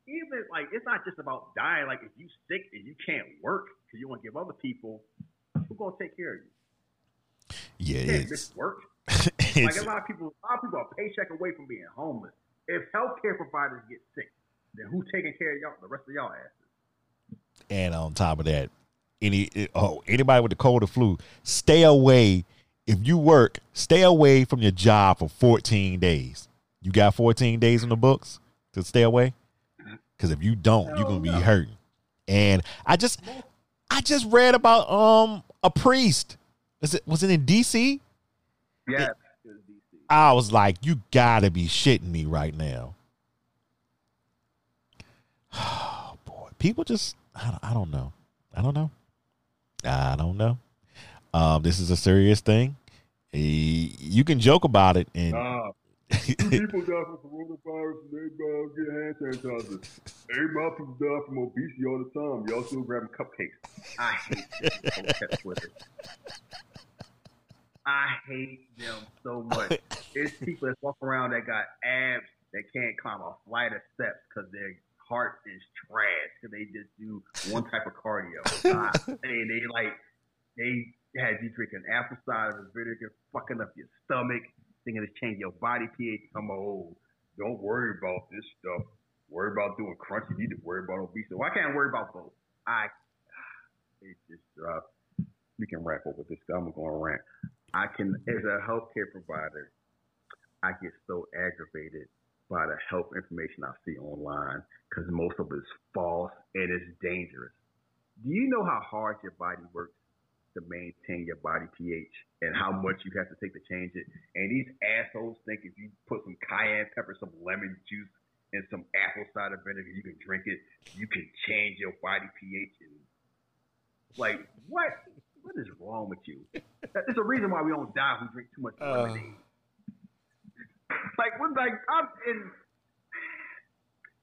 even like it's not just about dying. Like if you sick and you can't work because you want to give other people, who's gonna take care of you? Yeah, you miss work. like a lot of people, a lot of people are paycheck away from being homeless. If healthcare providers get sick, then who's taking care of y'all? The rest of y'all asses. And on top of that, any oh anybody with the cold or flu, stay away. If you work, stay away from your job for 14 days. You got 14 days in the books to stay away. Because if you don't, Hell you're gonna be hurting. And I just, I just read about um a priest. Was it was it in D.C.? Yeah. I was like, you gotta be shitting me right now. Oh boy, people just I don't, I don't know. I don't know. I don't know. Um, this is a serious thing. You can joke about it, and uh, people die from coronavirus and they uh, get hand sanitizer. Everybody people die from obesity all the time. Y'all still grabbing cupcakes. I hate this Twitter. I hate them so much. it's people that walk around that got abs that can't climb a flight of steps because their heart is trash because they just do one type of cardio. uh, and they like they had you drinking apple cider vinegar, fucking up your stomach, thinking it's changing your body pH. I'm old. Don't worry about this stuff. Worry about doing crunch. You need to worry about obesity. Why can't I worry about both? I it's just uh, we can rant with this. I'm going to go on a rant. I can, as a healthcare provider, I get so aggravated by the health information I see online because most of it is false and it's dangerous. Do you know how hard your body works to maintain your body pH and how much you have to take to change it? And these assholes think if you put some cayenne pepper, some lemon juice, and some apple cider vinegar, you can drink it, you can change your body pH. And like, what? What is wrong with you? There's a reason why we don't die if we drink too much uh. lemonade. Like when like I'm in.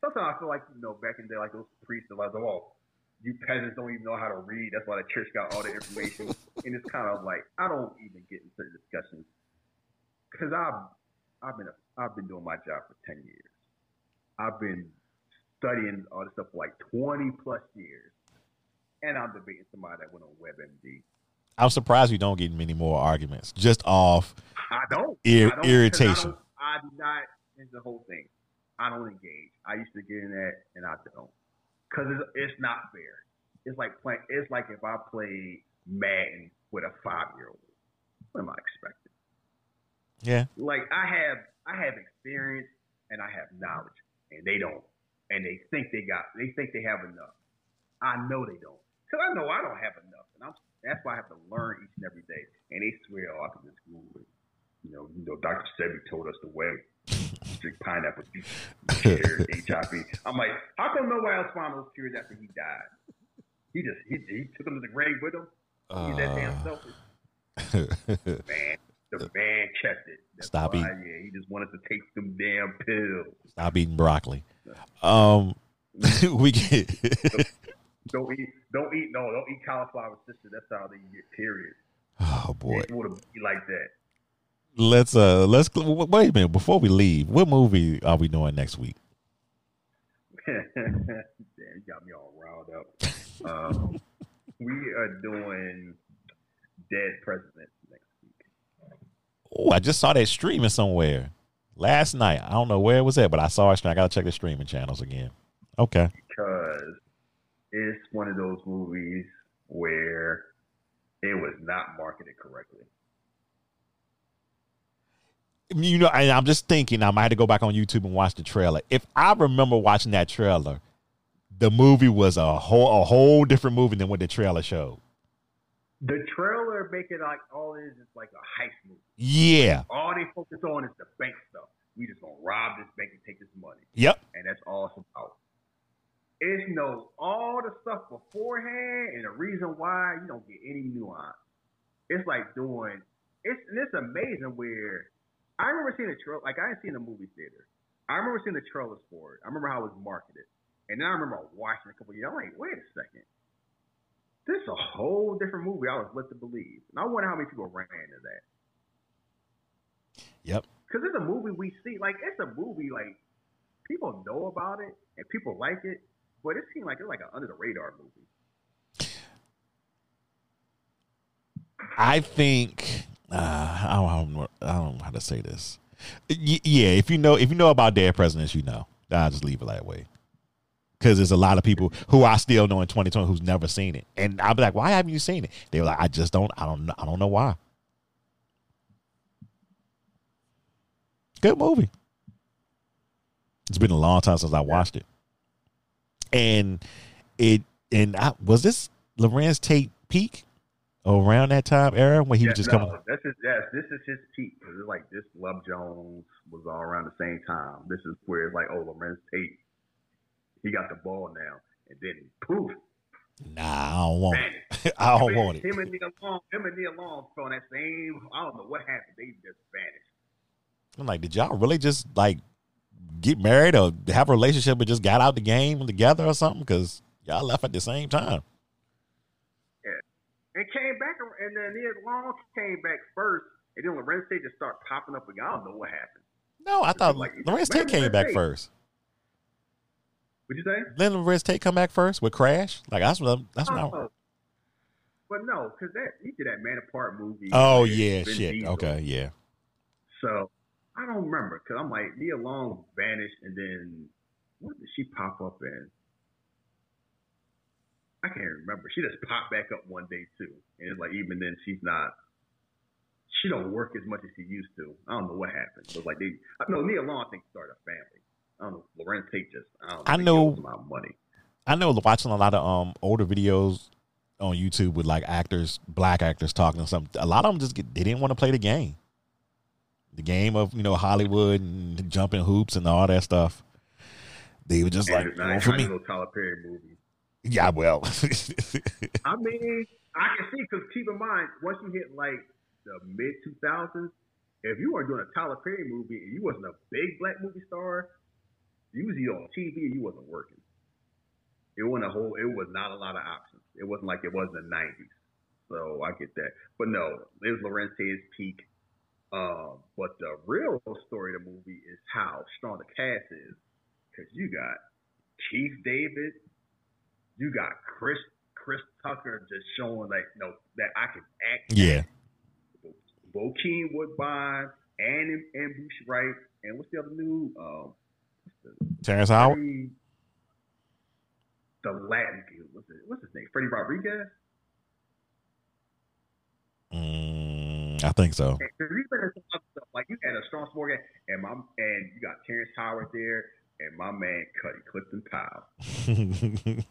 Sometimes I feel like you know back in the day, like those priests are like, oh, you peasants don't even know how to read. That's why the church got all the information. and it's kind of like I don't even get into discussions because I've I've been a, I've been doing my job for ten years. I've been studying all this stuff for like twenty plus years, and I'm debating somebody that went on WebMD. I'm surprised we don't get many more arguments just off. I don't. Ir- I don't irritation. I, do not. It's the whole thing. I don't engage. I used to get in that, and I don't, because it's, it's not fair. It's like playing. It's like if I played Madden with a five year old. What am I expecting? Yeah. Like I have, I have experience and I have knowledge, and they don't, and they think they got, they think they have enough. I know they don't, because I know I don't have enough, I'm that's why I have to learn each and every day. And they swear, oh, I can just Google it. You know, you know, Dr. Sebi told us the way. Drink pineapple juice, cure HIV. I'm like, how come nobody else found those cures after he died? He just he, he took them to the grave with him. Uh, He's that damn selfish. man, the man checked it. That's Stop why, eating. Yeah, he just wanted to take them damn pills. Stop eating broccoli. Um, we get Don't eat, don't eat, no, don't eat cauliflower sister. That's how they get. Period. Oh boy. It would be like that. Let's uh let's wait a minute before we leave. What movie are we doing next week? Damn, you got me all riled up. Um, we are doing Dead Presidents next week. Oh, I just saw that streaming somewhere last night. I don't know where it was at, but I saw it. I gotta check the streaming channels again. Okay. Because it's one of those movies where it was not marketed correctly. You know, and I'm just thinking I might have to go back on YouTube and watch the trailer. If I remember watching that trailer, the movie was a whole a whole different movie than what the trailer showed. The trailer make it like all it is is like a heist movie. Yeah. All they focus on is the bank stuff. We just gonna rob this bank and take this money. Yep. And that's all it's about. It's no all the stuff beforehand and the reason why you don't get any nuance. It's like doing it's and it's amazing where I remember seeing the trailer like I didn't see in the movie theater. I remember seeing the trailers for it. I remember how it was marketed. And then I remember watching a couple years. I'm like, wait a second. This is a whole different movie I was led to believe. And I wonder how many people ran into that. Yep. Because it's a movie we see, like it's a movie like people know about it and people like it, but it seemed like it's like an under the radar movie. I think uh, I don't know, I don't know how to say this. Y- yeah, if you know if you know about Dead Presidents, you know. I'll just leave it that way. Because there's a lot of people who I still know in 2020 who's never seen it, and I'll be like, "Why haven't you seen it?" They were like, "I just don't. I don't. know. I don't know why." Good movie. It's been a long time since I watched it, and it and I was this Larenz Tate peak around that time era when he yeah, was just no, coming. This is yes, this is his peak. It's like this Love Jones was all around the same time. This is where it's like, oh, Larenz Tate, he got the ball now, and then poof, Nah, I don't want man. it. I don't him, want it. Him and Nia Long, him and Nia Long on that same. I don't know what happened. They just vanished. I'm like, did y'all really just like get married or have a relationship and just got out the game together or something? Because y'all left at the same time. Yeah. and came back, and then Nia Long came back first, and then Larenz Tate just started popping up again. I don't know what happened. No, I thought Like, Larenz Tate came Larenz back Tate. first. What'd you say? Then Larenz Tate come back first with Crash. Like that's what I'm, that's what. Oh, but no, because that he did that Man Apart movie. oh yeah, shit. Diesel. Okay, yeah. So I don't remember because I'm like Nia Long vanished, and then what did she pop up in? I can't remember. She just popped back up one day too, and it's like even then she's not. She don't work as much as she used to. I don't know what happened. It was like they. No, Nia Long I think started a family. I don't know. Larenz Tate just. I don't I know- my money. I know watching a lot of um older videos on YouTube with like actors, black actors talking or something. A lot of them just get, they didn't want to play the game, the game of you know Hollywood and jumping hoops and all that stuff. They were just And like, "Well, for me, of Tyler Perry movie. yeah, well, I mean, I can see because keep in mind, once you hit like the mid two thousands, if you weren't doing a Tyler Perry movie and you wasn't a big black movie star, you was either on TV or you wasn't working. It wasn't a whole. It was not a lot of options. It wasn't like it was in the nineties. So I get that, but no, it was Larenz Tate's peak. Um, but the real story of the movie is how strong the cast is, because you got Keith David, you got Chris Chris Tucker just showing like no that I can act. yeah, Bokeem Woodbine and N'Bushe Wright and what's the other new um Terrence Howard. The Latin dude what's it, what's his name Freddy Rodriguez Mm, I think so. Because he's been in some other stuff. Like you had a strong Morgan and my and you got Terrence Howard there and my man Cutty Clifton Powell.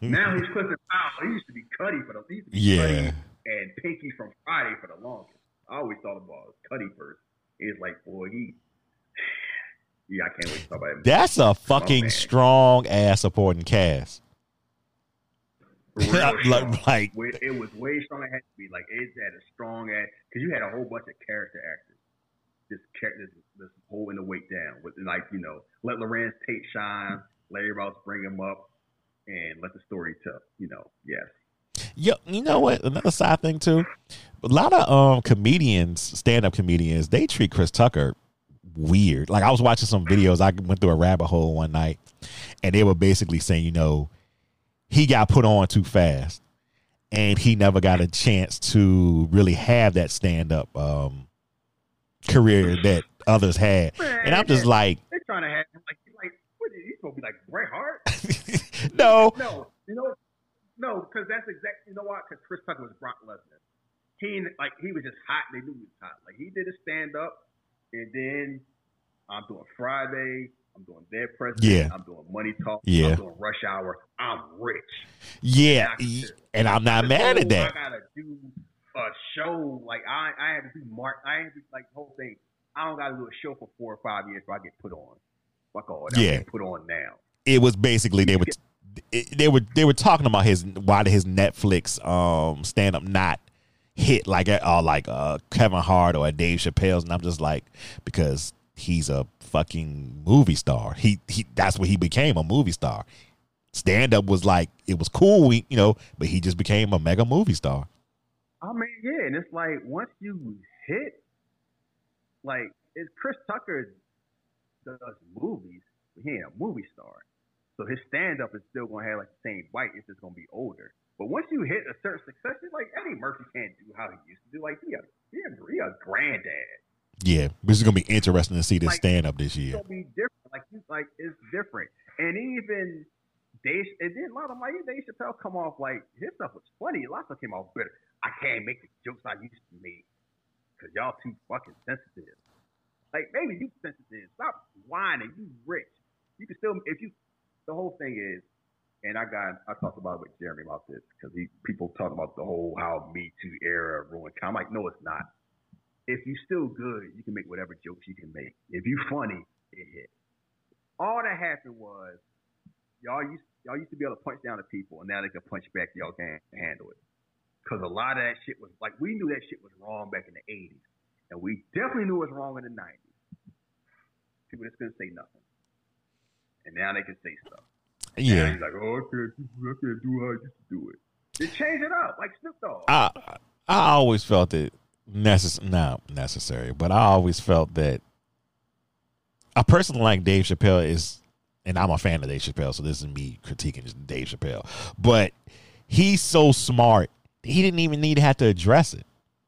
Now he's Clifton Powell. He used to be Cutty for the he used to be yeah, Cutty and Pinky from Friday for the longest. I always thought about uh, Cutty first. It's like, boy, he. Yeah, I can't wait to talk about him. that's a fucking strong ass supporting cast. Like, like, it was way strong. It had to be like it had a strong ass because you had a whole bunch of character actors. This character, this, this holding the weight down with like you know, let Larenz Tate shine, let everybody else bring him up. and let the story tell. You know, yes. Yeah, you know what? Another side thing too. A lot of um comedians, stand up comedians, they treat Chris Tucker weird. Like I was watching some videos. I went through a rabbit hole one night, and they were basically saying, you know, he got put on too fast, and he never got a chance to really have that stand up um career that others had. And I'm just like, They're trying to have like like what is he supposed to be like Bret Hart? no, No, you know, no, because that's exactly you know what? Because Chris Tucker was Brock Lesnar. He like he was just hot. They knew he was hot. Like he did a stand up, and then I'm doing Friday. I'm doing Dead President. Yeah. I'm doing Money Talk. Yeah. I'm doing Rush Hour. I'm rich. yeah, Yeah. and I'm not mad at that. I gotta do a show. Like I, I have to do mark. I have to like the whole thing. I don't gotta do a show for four or five years before I get put on. Fuck all that. Yeah. I put on now. it was basically they were they were they were talking about his why did his Netflix um stand up not hit like uh like uh Kevin Hart or Dave Chappelle's and I'm just like because he's a fucking movie star. He he that's what he became a movie star. Stand up was like it was cool, you know, but he just became a mega movie star. I mean, yeah, and it's like once you hit, like, it's Chris Tucker does movies, but he ain't a movie star. So his stand up is still gonna have like the same bite. It's just gonna be older. But once you hit a certain success, it's like Eddie Murphy can't do how he used to do. Like he a he a, he a granddad. Yeah, this is gonna be interesting to see this Like- stand up this It's year. gonna be different. Like like it's different. And even Dave and then a lot of them like Dave Chappelle come off like his stuff was funny. A lot of stuff came off better. I can't make the jokes I used to make because y'all too fucking sensitive. Like maybe you sensitive. Stop whining. You rich. You can still if you. The whole thing is, and I got I talked about it with Jeremy about this because he people talk about the whole how Me Too era ruined. I'm like, no, it's not. If you still good, you can make whatever jokes you can make. If you funny, it hit. All that happened was y'all used y'all used to be able to punch down at people, and now they can punch back. Y'all can't handle it because a lot of that shit was like we knew that shit was wrong back in the '80s, and we definitely knew it was wrong in the '90s. People just couldn't say nothing, and now they can say stuff. Yeah, he's like, oh, I can't, do, I can't do how I used to do it. Just change it up, like Snoop Dogg. I I always felt it necessary, not necessary, but I always felt that a person like Dave Chappelle is, and I'm a fan of Dave Chappelle, so this is me critiquing Dave Chappelle, but he's so smart, he didn't even need to have to address it.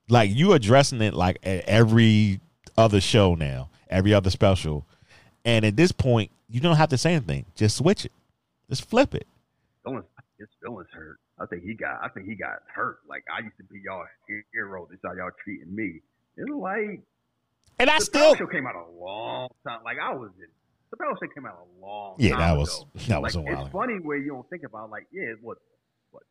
Like you addressing it like at every other show now, every other special, and at this point, you don't have to say anything. Just switch it, just flip it. feelings, his feelings hurt. I think he got. I think he got hurt. Like I used to be y'all hero. This how y'all treating me. It's like And I the still, show came out a long time. Like I was in. The Chappelle show came out a long. yeah, time that was ago. that was like a while. it's funny where you don't think about like yeah, what what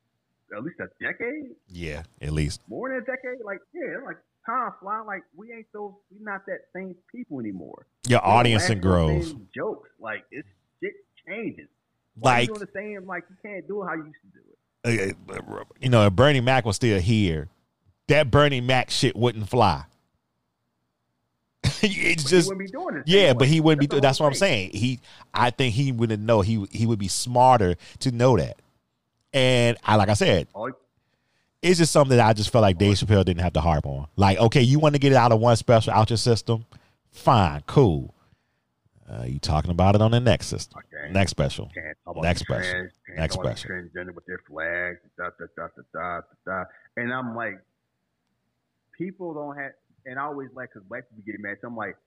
at least a decade, Yeah, at least. more than a decade. Like yeah, like time flying. Like we ain't those. We not that same people anymore. Your audience and grows. Jokes like it's shit changes. Like you doing the same like you can't do it how you used to do it. You know, if Bernie Mac was still here, that Bernie Mac shit wouldn't fly. it's But just wouldn't be doing it. yeah, but he wouldn't be. the That's what I'm saying. He, I think he wouldn't know. He he would be smarter to know that. And I like I said, it's just something that I just felt like Dave Chappelle didn't have to harp on. Like, okay, you want to get it out of one special out your system, fine, cool. Uh, you talking about it on the next system, Okay. next special. Can't talk about Next special. trans, Next talk about the special. Transgender with their flags, da da da da da da. And I'm like, people don't have. And I always like because black people get mad. So I'm like,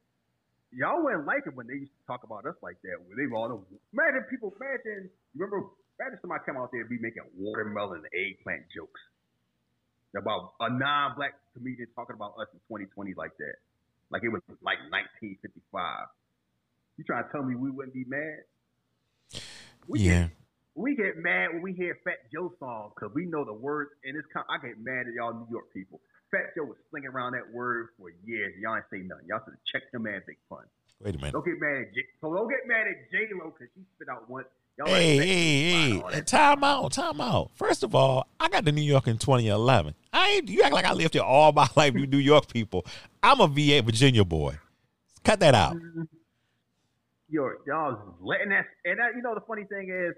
y'all wouldn't like it when they used to talk about us like that. Where they were all. Imagine people. Imagine. Remember. Imagine somebody come out there and be making watermelon eggplant jokes about a non-black comedian talking about us in 2020 like that. Like it was like 1955. You try to tell me we wouldn't be mad? We Yeah, Get, we get mad when we hear Fat Joe songs because we know the words, and it's kind I get mad at y'all New York people. Fat Joe was slinging around that word for years. Y'all ain't say nothing. Y'all should have checked him man big fun. wait a minute. Don't get mad at J. So don't get mad at J Lo because she spit out once. Y'all Hey, hey, hey! all And that. time out, time out. First of all, I got to New York in 2011. I ain't. You act like I lived here all my life. You New York people. I'm a VA Virginia boy. Cut that out. You're y'all letting that, and that, you know the funny thing is,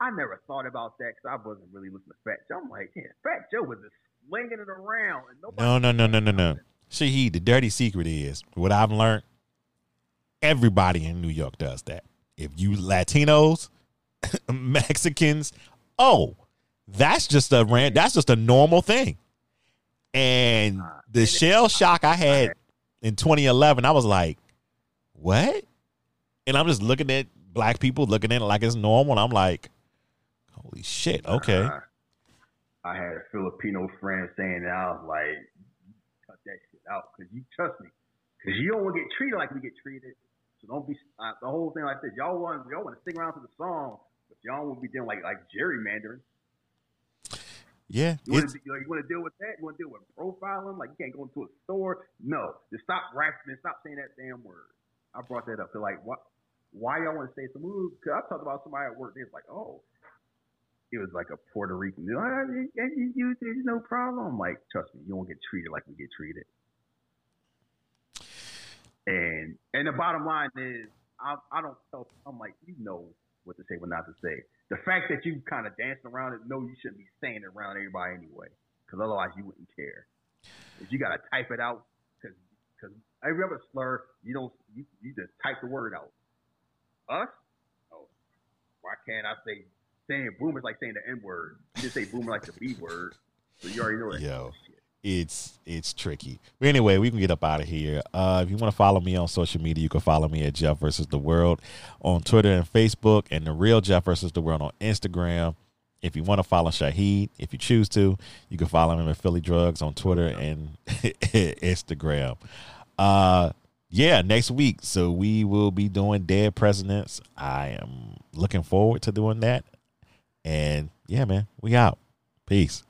I never thought about that because I wasn't really listening to Fat Joe. I'm like, yeah, Fat Joe was just slinging it around. And nobody No, no, no, no, no, no. Shaheed, the dirty secret is what I've learned. Everybody in New York does that. If you Latinos, Mexicans, oh, that's just a ran. That's just a normal thing. And the shell shock I had in 2011, I was like, what? And I'm just looking at black people looking at it like it's normal. And I'm like, holy shit, okay. Uh, I had a Filipino friend saying that I was like, cut that shit out because you trust me, because you don't want to get treated like we get treated. So don't be uh, the whole thing like this. Y'all want y'all want to sing around to the song, but y'all to be doing like like gerrymandering. Yeah, You want, to, you want to deal with that? You want to deal with profiling? Like you can't go into a store? No, just stop rapping and stop saying that damn word. I brought that up. So like, what? Why y'all want to say some moves? Because I talked about somebody at work. They was like, oh, it was like a Puerto Rican. dude. There's no problem. Like, trust me, you won't get treated like we get treated. And and the bottom line is, I, I don't tell. I'm like, you know what to say, what not to say. The fact that you kind of dancing around it, no, you shouldn't be saying it around everybody anyway, because otherwise you wouldn't care. If you gotta type it out, because because every other slur, you don't, you, you just type the word out. Us, oh, why can't I say saying boomer's like saying the N word? You just say boomer like the B word, so you already know that. Yo. it's it's tricky. But anyway, we can get up out of here. Uh, if you want to follow me on social media, you can follow me at Jeff versus the World on Twitter and Facebook, and the real Jeff versus the World on Instagram. If you want to follow Shaheed, if you choose to, you can follow him at Philly Drugs on Twitter and Instagram. Uh, yeah, next week. So we will be doing Dead Presidents. I am looking forward to doing that. And yeah, man, we out. Peace.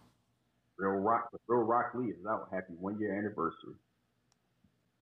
Real Rock, Real Rock Lee is out. Happy one year anniversary.